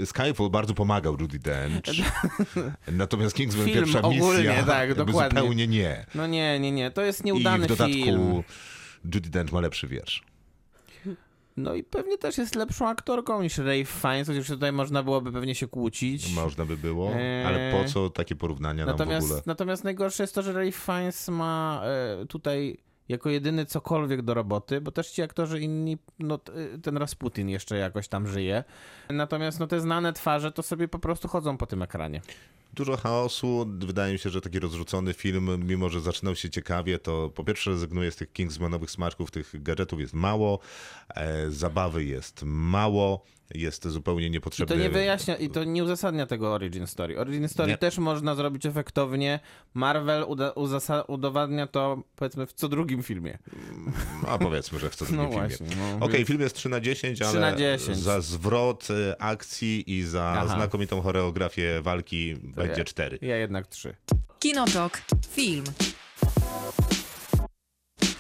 Speaker 2: e, Skyfall bardzo pomagał Judy Dench. [laughs] Natomiast Kingsman
Speaker 4: Film
Speaker 2: pierwsza
Speaker 4: ogólnie,
Speaker 2: misja
Speaker 4: tak, [laughs] dokładnie.
Speaker 2: zupełnie nie.
Speaker 4: no nie, nie, nie, to jest
Speaker 2: I
Speaker 4: nieudany
Speaker 2: w dodatku
Speaker 4: film.
Speaker 2: Judy Dench ma lepszy wiersz.
Speaker 4: No i pewnie też jest lepszą aktorką niż Ray Fiennes, chociaż tutaj można byłoby pewnie się kłócić.
Speaker 2: Można by było,
Speaker 4: Eee.
Speaker 2: ale po co takie porównania nam w ogóle?
Speaker 4: Natomiast, natomiast najgorsze jest to, że Ray Fiennes ma e, tutaj jako jedyny cokolwiek do roboty, bo też ci aktorzy inni, no t- ten Rasputin jeszcze jakoś tam żyje. Natomiast no te znane twarze to sobie po prostu chodzą po tym ekranie.
Speaker 2: Dużo chaosu. Wydaje mi się, że taki rozrzucony film, mimo że zaczynał się ciekawie, to po pierwsze rezygnuje z tych Kingsmanowych smaczków, tych gadżetów jest mało, e, zabawy jest mało, jest zupełnie
Speaker 4: I
Speaker 2: niepotrzebny.
Speaker 4: to nie wyjaśnia, i to nie uzasadnia tego Origin Story. Origin Story
Speaker 2: Nie.
Speaker 4: też można zrobić efektownie. Marvel uda, udowadnia to powiedzmy w co drugim filmie.
Speaker 2: A powiedzmy, że w co [laughs] drugim
Speaker 4: No
Speaker 2: filmie.
Speaker 4: właśnie. No,
Speaker 2: Okej, film jest 3 na 10,
Speaker 4: 3
Speaker 2: ale
Speaker 4: na 10.
Speaker 2: za zwrot e, akcji i za
Speaker 4: Aha.
Speaker 2: znakomitą choreografię walki będzie
Speaker 4: ja-
Speaker 2: 4.
Speaker 4: Ja jednak trzy.
Speaker 1: Kinotok. Film.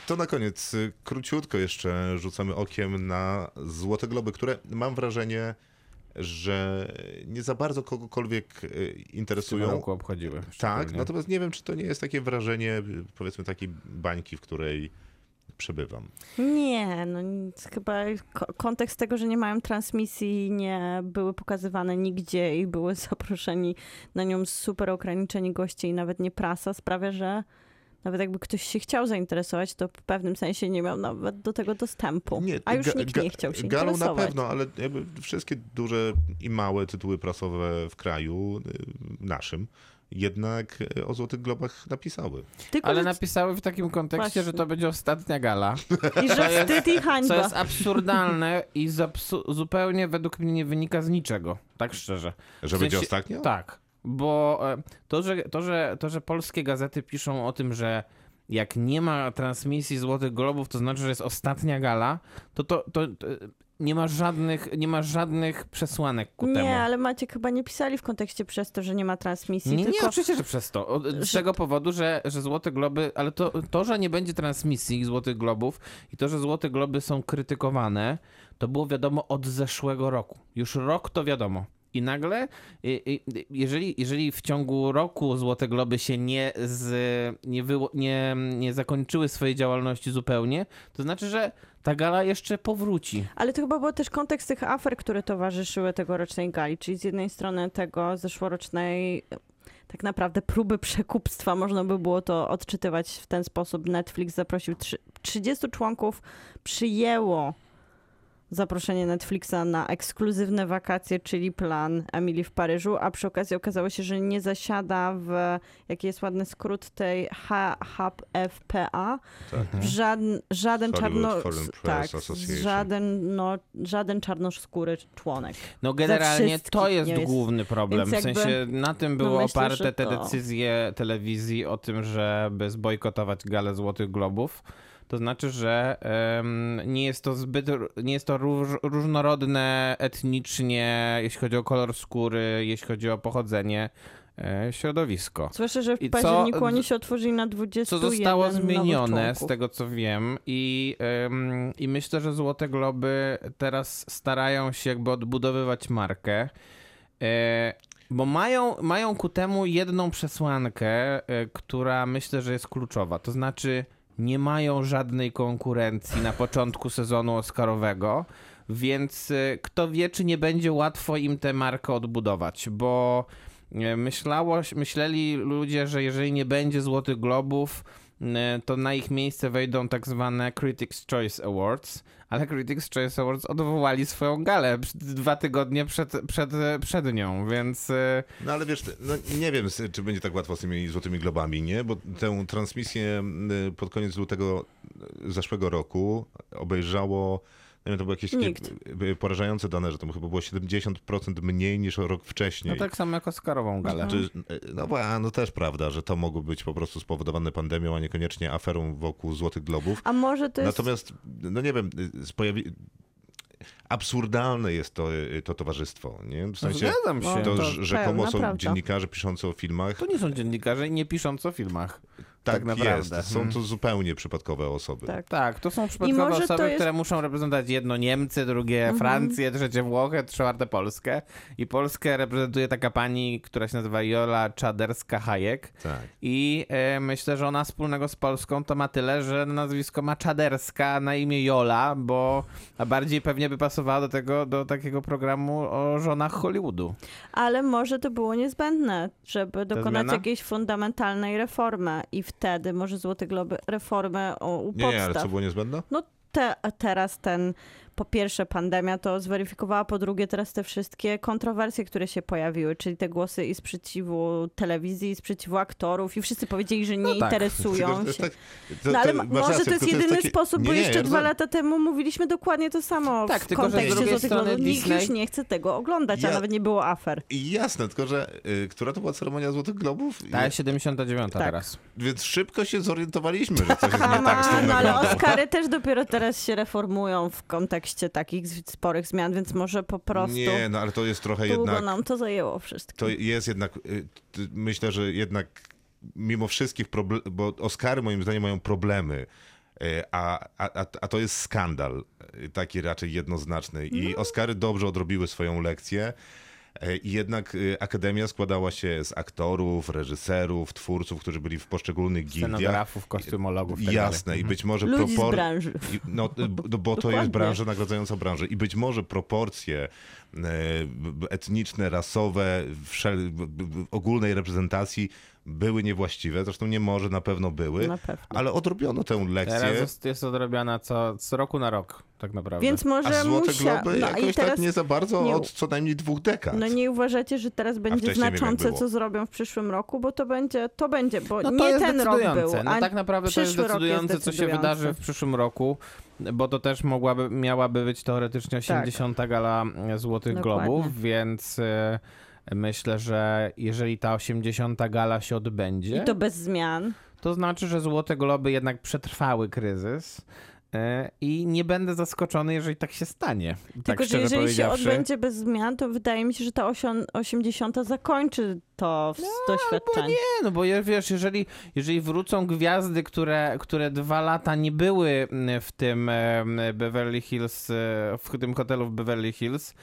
Speaker 2: To na koniec y, króciutko jeszcze rzucamy okiem na Złote Globy, które mam wrażenie, że nie za bardzo kogokolwiek y,
Speaker 4: W tym
Speaker 2: interesują.
Speaker 4: roku obchodziły.
Speaker 2: Tak, natomiast nie wiem, czy to nie jest takie wrażenie, y, powiedzmy, takiej bańki, w której przebywam.
Speaker 3: Nie, no nic, chyba ko- kontekst tego, że nie mają transmisji, nie były pokazywane nigdzie i były [laughs] zaproszeni na nią super ograniczeni goście i nawet nie prasa, sprawia, że nawet jakby ktoś się chciał zainteresować, to w pewnym sensie nie miał nawet do tego dostępu. A już nikt nie chciał się
Speaker 2: Galą na
Speaker 3: interesować.
Speaker 2: pewno, ale jakby wszystkie duże i małe tytuły prasowe w kraju y, naszym jednak y, o Złotych Globach napisały.
Speaker 3: Tylko,
Speaker 4: Ale
Speaker 3: że...
Speaker 4: napisały w takim kontekście, że
Speaker 3: Właśnie.
Speaker 4: to będzie ostatnia gala.
Speaker 3: I że wstyd i
Speaker 4: Co
Speaker 3: hańba.
Speaker 4: jest absurdalne i zapsu- zupełnie według mnie nie wynika z niczego. Tak szczerze.
Speaker 2: Że
Speaker 4: W
Speaker 2: będzie
Speaker 4: sensie-
Speaker 2: ostatnio?
Speaker 4: Tak. Bo e, to że, to, że, to, że polskie gazety piszą o tym, że jak nie ma transmisji Złotych Globów, to znaczy, że jest ostatnia gala, to to, to, to nie ma żadnych, nie ma żadnych przesłanek ku temu.
Speaker 3: Nie, ale Maciek chyba nie pisali w kontekście przez to, że nie ma transmisji,
Speaker 4: Nie, nie, oczywiście, że przez to. O, Z
Speaker 3: że-
Speaker 4: tego powodu, że, że Złote Globy, ale to, to, że nie będzie transmisji Złotych Globów i to, że Złote Globy są krytykowane, to było wiadomo od zeszłego roku. Już rok to wiadomo. I nagle, jeżeli, jeżeli w ciągu roku Złote Globy się nie, z, nie, wyło, nie, nie zakończyły swojej działalności zupełnie, to znaczy, że ta gala jeszcze powróci.
Speaker 3: Ale to chyba był też kontekst tych afer, które towarzyszyły tegorocznej gali, czyli z jednej strony tego zeszłorocznej tak naprawdę próby przekupstwa, można by było to odczytywać w ten sposób. Netflix zaprosił trzy- 30 członków, przyjęło zaproszenie Netflixa na ekskluzywne wakacje, czyli plan Emily w Paryżu, a przy okazji okazało się, że nie zasiada w, jaki jest ładny skrót tej H- HFPA,
Speaker 2: Tak.
Speaker 3: w żaden, żaden czarno... Tak, żaden, no, żaden czarnoskóry członek.
Speaker 4: No generalnie to jest
Speaker 3: jest.
Speaker 4: główny problem. W
Speaker 3: jakby-
Speaker 4: sensie na tym były
Speaker 3: no myślę,
Speaker 4: oparte te
Speaker 3: to-
Speaker 4: decyzje telewizji o tym, żeby zbojkotować galę Złotych Globów. To znaczy, że em, nie jest to zbyt, nie jest to róż, różnorodne etnicznie, jeśli chodzi o kolor skóry, jeśli chodzi o pochodzenie, e, środowisko.
Speaker 3: Zwłaszcza, że w
Speaker 4: I co-
Speaker 3: październiku oni się otworzyli na 20
Speaker 4: Co zostało zmienione z tego, co wiem i, i myślę, że Złote Globy teraz starają się jakby odbudowywać markę, e, bo mają, mają ku temu jedną przesłankę, e, która myślę, że jest kluczowa. To znaczy nie mają żadnej konkurencji na początku sezonu Oscarowego, więc e, kto wie, czy nie będzie łatwo im tę markę odbudować, bo e, myślało, myśleli ludzie, że jeżeli nie będzie Złotych Globów, e, to na ich miejsce wejdą tak zwane Critics' Choice Awards, ale Critics' Choice Awards odwołali swoją galę dwa tygodnie przed, przed, przed nią, więc e,
Speaker 2: No ale wiesz, no, nie wiem, czy będzie tak łatwo z tymi Złotymi Globami, nie? Bo tę transmisję y, pod koniec lutego y, zeszłego roku obejrzało, nie wiem, to były jakieś porażające dane, że to chyba było 70% mniej niż rok wcześniej.
Speaker 4: no tak samo jak Oscarową galę.
Speaker 2: Czy, no, bo, a, no też prawda, że to mogło być po prostu spowodowane pandemią, a niekoniecznie aferą wokół Złotych Globów.
Speaker 3: A może to jest...
Speaker 2: Natomiast, no nie wiem, y, pojawi... absurdalne jest to, y, to towarzystwo, nie? W
Speaker 4: No,
Speaker 2: sensie,
Speaker 4: zgadzam się.
Speaker 2: to,
Speaker 4: To,
Speaker 2: że rzekomo
Speaker 3: pełna
Speaker 2: są
Speaker 3: prawda.
Speaker 2: dziennikarze piszący o filmach.
Speaker 4: to nie są dziennikarze i nie piszący o filmach.
Speaker 2: tak,
Speaker 4: tak naprawdę.
Speaker 2: jest. Są to zupełnie przypadkowe osoby.
Speaker 3: Tak.
Speaker 4: Tak, to są przypadkowe osoby,
Speaker 3: jest-
Speaker 4: które muszą reprezentować jedno Niemcy, drugie
Speaker 3: Mhm.
Speaker 4: Francję, trzecie Włochy, czwarte Polskę. I Polskę reprezentuje taka pani, która się nazywa Jola Czaderska-Hajek.
Speaker 2: Tak.
Speaker 4: I e, myślę, że ona wspólnego z Polską to ma tyle, że nazwisko ma Czaderska na imię Jola, bo a bardziej pewnie by pasowało do tego, do takiego programu o żonach Hollywoodu.
Speaker 3: Ale może to było niezbędne, żeby dokonać jakiejś fundamentalnej reformy i wtedy może Złote Globy reformę o, u
Speaker 2: Nie, nie, ale co było niezbędne?
Speaker 3: No te, teraz ten, po pierwsze pandemia to zweryfikowała, po drugie teraz te wszystkie kontrowersje, które się pojawiły, czyli te głosy i sprzeciwu telewizji, i sprzeciwu aktorów i wszyscy powiedzieli, że nie
Speaker 4: tak.
Speaker 3: interesują
Speaker 2: Tylko, że
Speaker 3: się.
Speaker 2: tak- to-
Speaker 3: No ale
Speaker 2: to
Speaker 3: może
Speaker 2: rację,
Speaker 3: to jest jedyny
Speaker 2: takie-
Speaker 3: sposób,
Speaker 2: Nie,
Speaker 3: bo
Speaker 2: nie,
Speaker 3: jeszcze
Speaker 2: ja
Speaker 3: dwa
Speaker 2: rozumiem.
Speaker 3: lata temu mówiliśmy dokładnie to samo
Speaker 4: Tak,
Speaker 3: w
Speaker 4: tylko że z
Speaker 3: kontekście Złotych Globów. Nikt już nie chce tego oglądać,
Speaker 2: Ja-
Speaker 3: a nawet nie było afer.
Speaker 2: Jasne, tylko że y, która to była ceremonia Złotych Globów?
Speaker 4: Ta 79
Speaker 3: Tak.
Speaker 4: teraz.
Speaker 2: Więc szybko się zorientowaliśmy, że coś jest [laughs] nie tak z tą
Speaker 3: no ale. Oscary też dopiero teraz się reformują w kontekście takich z- sporych zmian, więc może po prostu
Speaker 2: Nie, no ale to jest trochę
Speaker 3: długo
Speaker 2: jednak...
Speaker 3: nam to zajęło wszystko.
Speaker 2: To jest jednak, y, myślę, że jednak mimo wszystkich problemów, bo Oscary moim zdaniem mają problemy, y, a, a, a, to jest skandal, y, taki raczej jednoznaczny. I Oscary dobrze odrobiły swoją lekcję. Y, I jednak y, Akademia składała się z aktorów, reżyserów, twórców, którzy byli w poszczególnych gildiach.
Speaker 4: Scenografów, kostiumologów. tak
Speaker 2: Jasne,
Speaker 4: dalej.
Speaker 2: i być może
Speaker 3: Ludzi z branży.
Speaker 2: No, b- no bo to
Speaker 3: Dokładnie.
Speaker 2: jest branża nagradzająca branżę. I być może proporcje e, etniczne, rasowe, wszel- ogólnej reprezentacji były niewłaściwe. Zresztą nie może, na pewno były.
Speaker 3: Na pewno.
Speaker 2: Ale odrobiono tę lekcję.
Speaker 4: Teraz jest, jest odrobiona co, z roku na rok, tak naprawdę.
Speaker 3: Więc może
Speaker 2: A Złote
Speaker 3: musia...
Speaker 2: Globy
Speaker 3: No
Speaker 2: jakoś
Speaker 3: i teraz...
Speaker 2: tak nie za bardzo
Speaker 3: nie-
Speaker 2: od co najmniej dwóch dekad.
Speaker 3: No nie uważacie, że teraz będzie
Speaker 2: wiem,
Speaker 3: znaczące, co zrobią w przyszłym roku, bo to będzie, to będzie, bo
Speaker 4: No to
Speaker 3: nie
Speaker 4: jest
Speaker 3: ten rok
Speaker 4: decydujące.
Speaker 3: był,
Speaker 4: No
Speaker 3: a
Speaker 4: tak naprawdę to jest
Speaker 3: rok jest
Speaker 4: decydujące, co się wydarzy w przyszłym roku, bo to też mogłaby, miałaby być teoretycznie 80. gala Złotych
Speaker 3: Tak. Dokładnie.
Speaker 4: Globów, więc e, myślę, że jeżeli ta 80. gala się odbędzie,
Speaker 3: I to bez zmian.
Speaker 4: to znaczy, że Złote Globy jednak przetrwały kryzys. e, I nie będę zaskoczony, jeżeli tak się stanie. tak
Speaker 3: Tylko, że
Speaker 4: szczerze
Speaker 3: jeżeli się odbędzie bez zmian, to wydaje mi się, że ta osio- 80 zakończy to w- doświadczenie.
Speaker 4: Nie, no bo wiesz, jeżeli, jeżeli wrócą gwiazdy, które, które dwa lata nie były mm, w tym Beverly Hills, e, w tym hotelu w Beverly Hills,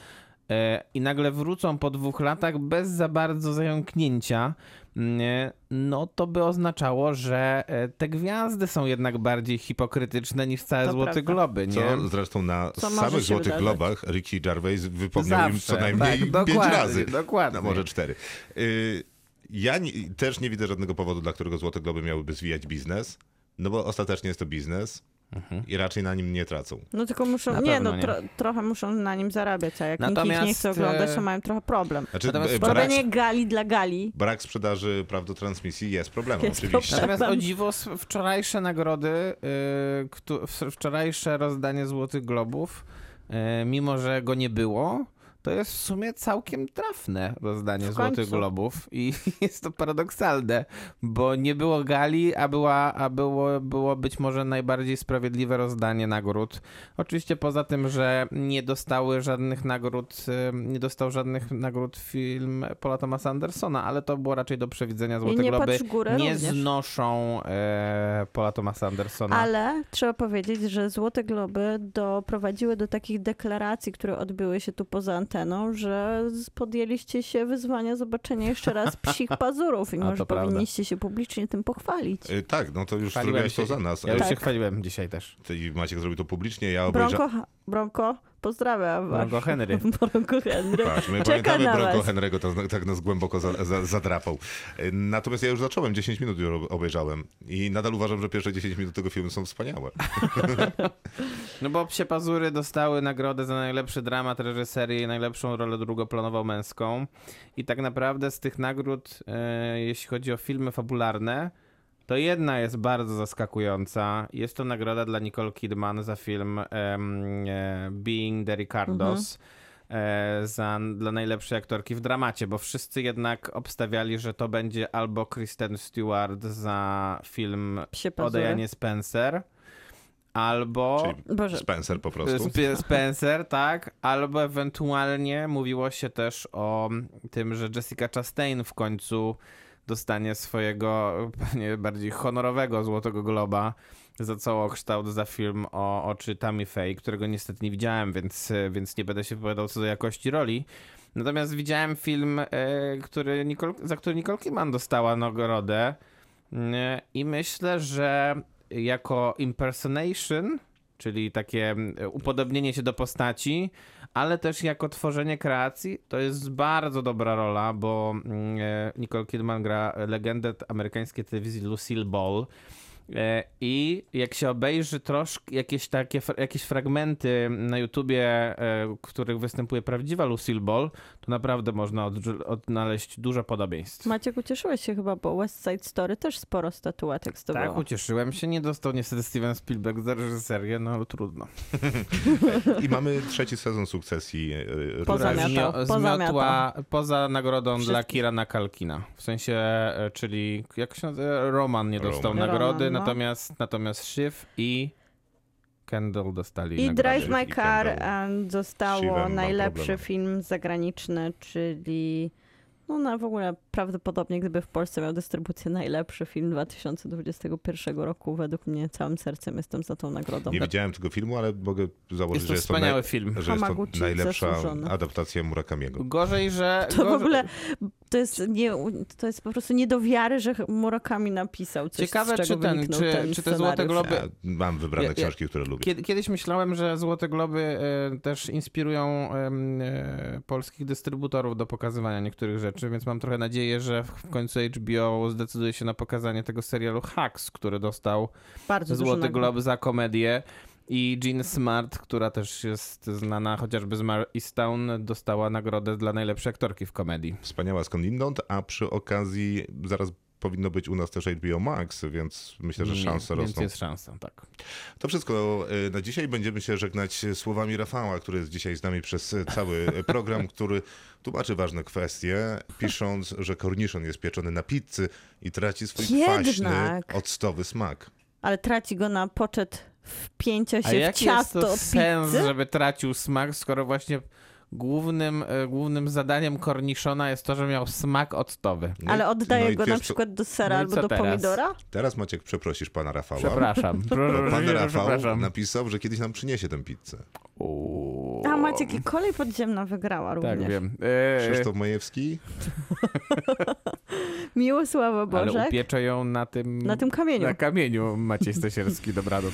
Speaker 4: i nagle wrócą po dwóch latach bez za bardzo zająknięcia, nie, no to by oznaczało, że e, te gwiazdy są jednak bardziej hipokrytyczne niż całe
Speaker 3: To
Speaker 4: Złote
Speaker 3: prawda.
Speaker 4: Globy, nie?
Speaker 2: Co zresztą na
Speaker 3: Co
Speaker 2: samych Złotych
Speaker 3: wydarzyć.
Speaker 2: Globach Ricky Gervais wypomniał im
Speaker 4: Zawsze,
Speaker 2: co najmniej
Speaker 4: tak,
Speaker 2: pięć razy.
Speaker 4: dokładnie.
Speaker 2: A może cztery. Y, Ja nie, też nie widzę żadnego powodu, dla którego Złote Globy miałyby zwijać biznes, no bo ostatecznie jest to biznes
Speaker 4: Mhm.
Speaker 2: i raczej na nim nie tracą.
Speaker 3: No tylko muszą,
Speaker 4: Na
Speaker 3: nie no,
Speaker 4: nie.
Speaker 3: tro, trochę muszą na nim zarabiać, a jak nikt ich nie
Speaker 4: Natomiast,
Speaker 3: chce oglądać,
Speaker 4: e,
Speaker 3: to mają trochę problem.
Speaker 2: Znaczy,
Speaker 4: Natomiast
Speaker 2: e, brak,
Speaker 3: robienie gali dla gali,
Speaker 2: brak sprzedaży praw do transmisji jest problemem,
Speaker 3: Jest
Speaker 2: oczywiście.
Speaker 3: problem.
Speaker 4: Natomiast o dziwo wczorajsze nagrody, yy, wczorajsze rozdanie Złotych Globów, yy, mimo że go nie było, to jest w sumie całkiem trafne rozdanie Złotych. Globów i [laughs] jest to paradoksalne, bo nie było gali, a, była, a było, było być może najbardziej sprawiedliwe rozdanie nagród. Oczywiście poza tym, że nie dostały żadnych nagród, nie dostał żadnych nagród film Paula Thomasa Andersona, ale to było raczej do przewidzenia Złote
Speaker 3: nie
Speaker 4: Globy
Speaker 3: górę
Speaker 4: nie
Speaker 3: również.
Speaker 4: znoszą e, Paula Thomasa Andersona.
Speaker 3: Ale trzeba powiedzieć, że Złote Globy doprowadziły do takich deklaracji, które odbyły się tu poza anteną, że podjęliście się wyzwania zobaczenia jeszcze raz [laughs] psich pazurów i
Speaker 4: A,
Speaker 3: może powinniście się publicznie tym pochwalić.
Speaker 2: Y, Tak, no to już zrobiłeś to za nas.
Speaker 4: Ja już
Speaker 2: E,
Speaker 4: się
Speaker 3: Tak.
Speaker 4: chwaliłem dzisiaj też.
Speaker 2: Ty i Maciek zrobił to publicznie, ja obejrzałem...
Speaker 3: Bronko, pozdrawiam was.
Speaker 4: Bronco Henry. [laughs]
Speaker 3: Bronko Henry.
Speaker 2: Patrz, my
Speaker 3: Czeka
Speaker 2: pamiętamy
Speaker 3: na
Speaker 2: Bronco
Speaker 3: was.
Speaker 2: Henry'ego, tak, tak nas głęboko za, za, zadrapał. Natomiast ja już zacząłem, 10 minut już obejrzałem i nadal uważam, że pierwsze 10 minut tego filmu są wspaniałe. [laughs]
Speaker 4: No bo Psie Pazury dostały nagrodę za najlepszy dramat, reżyserię i najlepszą rolę drugoplanową męską. I tak naprawdę z tych nagród, e, jeśli chodzi o filmy fabularne, to jedna jest bardzo zaskakująca. Jest to nagroda dla Nicole Kidman za film e, Being the Ricardos. e, Za, dla najlepszej aktorki w dramacie, bo wszyscy jednak obstawiali, że to będzie albo Kristen Stewart za film
Speaker 3: Psie
Speaker 4: o
Speaker 3: pazury.
Speaker 4: Dianie Spencer, albo
Speaker 3: Boże,
Speaker 2: Spencer po prostu.
Speaker 4: Sp- Spencer, [laughs] tak, albo ewentualnie mówiło się też o tym, że Jessica Chastain w końcu dostanie swojego pewnie bardziej honorowego Złotego Globa za całokształt za film o oczy Tammy Faye, którego niestety nie widziałem, więc, więc nie będę się wypowiadał co do jakości roli. Natomiast widziałem film, e, który Nicole, za który Nicole Kidman dostała nagrodę nie, i myślę, że jako impersonation, czyli takie mm, upodobnienie się do postaci, ale też jako tworzenie kreacji, to jest bardzo dobra rola, bo mm, e, Nicole Kidman gra legendę amerykańskiej telewizji Lucille Ball. E, I jak się obejrzy troszkę jakieś takie jakieś fragmenty na YouTubie, e, w których występuje prawdziwa Lucille Ball, to naprawdę można odrzu- odnaleźć dużo podobieństw.
Speaker 3: Maciek, ucieszyłeś się chyba, bo West Side Story też sporo statuetek zdobyło.
Speaker 4: Tak, ucieszyłem się. Nie dostał niestety Steven Spielberg za reżyserię, no ale trudno.
Speaker 2: I mamy trzeci sezon sukcesji. e,
Speaker 3: Poza
Speaker 4: zmiotła, poza nagrodą dla
Speaker 3: Wszystkich.
Speaker 4: Kirana Kalkina. W sensie, czyli jak się nazywa? Roman nie dostał
Speaker 2: Roman.
Speaker 4: nagrody,
Speaker 3: Roman.
Speaker 4: Natomiast, natomiast Shiv i Kendall dostali
Speaker 3: I. Drive My
Speaker 2: i
Speaker 3: Car
Speaker 2: Kendall.
Speaker 3: zostało
Speaker 2: Shivem
Speaker 3: najlepszy film zagraniczny, czyli no na w ogóle prawdopodobnie gdyby w Polsce miał dystrybucję najlepszy film 2021 roku, według mnie całym sercem jestem za tą nagrodą.
Speaker 2: Nie widziałem tego filmu, ale mogę założyć,
Speaker 4: Jest to
Speaker 2: że jest to,
Speaker 4: wspaniały
Speaker 2: naj...
Speaker 4: film.
Speaker 2: że jest to najlepsza
Speaker 3: zasłużony.
Speaker 2: adaptacja Murakamiego.
Speaker 4: Gorzej, że...
Speaker 3: To w
Speaker 4: gorzej-
Speaker 3: ogóle to jest, nie, to jest po prostu nie do wiary, że Murakami napisał coś,
Speaker 4: Ciekawe, czy ten- czy-
Speaker 3: ten
Speaker 4: czy te Złote. Globy-
Speaker 2: Ja mam wybrane
Speaker 4: Ja- ja-
Speaker 2: książki, które lubię.
Speaker 4: Kiedy, kiedyś myślałem, że Złote Globy e, też inspirują em, e, polskich dystrybutorów do pokazywania niektórych rzeczy, więc mam trochę nadzieję, że w końcu HBO zdecyduje się na pokazanie tego serialu Hacks, który dostał
Speaker 3: Bardzo
Speaker 4: Złoty. Glob za komedię. I Jean Smart, która też jest znana chociażby z Mar Easttown, dostała nagrodę dla najlepszej aktorki w komedii.
Speaker 2: Wspaniała skądinąd, a przy okazji zaraz powinno być u nas też HBO Max, więc myślę, że szanse
Speaker 4: Więc
Speaker 2: rosną.
Speaker 4: jest szansa, tak.
Speaker 2: To wszystko e, na dzisiaj. Będziemy się żegnać słowami Rafała, który jest dzisiaj z nami przez cały program, [laughs] który tłumaczy ważne kwestie, pisząc, że korniszon jest pieczony na pizzy i traci swój kwaśny,
Speaker 3: Jednak.
Speaker 2: octowy smak.
Speaker 3: Ale traci go na poczet wpięcia
Speaker 4: A
Speaker 3: się w
Speaker 4: jaki jest
Speaker 3: ciasto
Speaker 4: to sens,
Speaker 3: pizzy?
Speaker 4: żeby tracił smak, skoro właśnie głównym, e, głównym zadaniem korniszona jest to, że miał smak octowy.
Speaker 2: No i-
Speaker 3: Ale oddaję
Speaker 2: no
Speaker 3: go
Speaker 2: wiesz
Speaker 3: na przykład do sera
Speaker 4: no
Speaker 3: albo do
Speaker 4: teraz?
Speaker 3: pomidora?
Speaker 2: Teraz Maciek przeprosisz pana Rafała.
Speaker 4: Przepraszam. [laughs]
Speaker 2: Pan Rafał
Speaker 4: Przepraszam.
Speaker 2: napisał, że kiedyś nam przyniesie tę pizzę.
Speaker 4: Uuu.
Speaker 3: A Maciek i kolej podziemna wygrała również.
Speaker 4: Tak, wiem. E,
Speaker 2: Krzysztof Majewski? [laughs]
Speaker 3: Miłosława
Speaker 4: ale
Speaker 3: Boże.
Speaker 4: upieczę ją na tym...
Speaker 3: Na tym kamieniu.
Speaker 4: Na kamieniu Maciej Stasierski, dobranoc.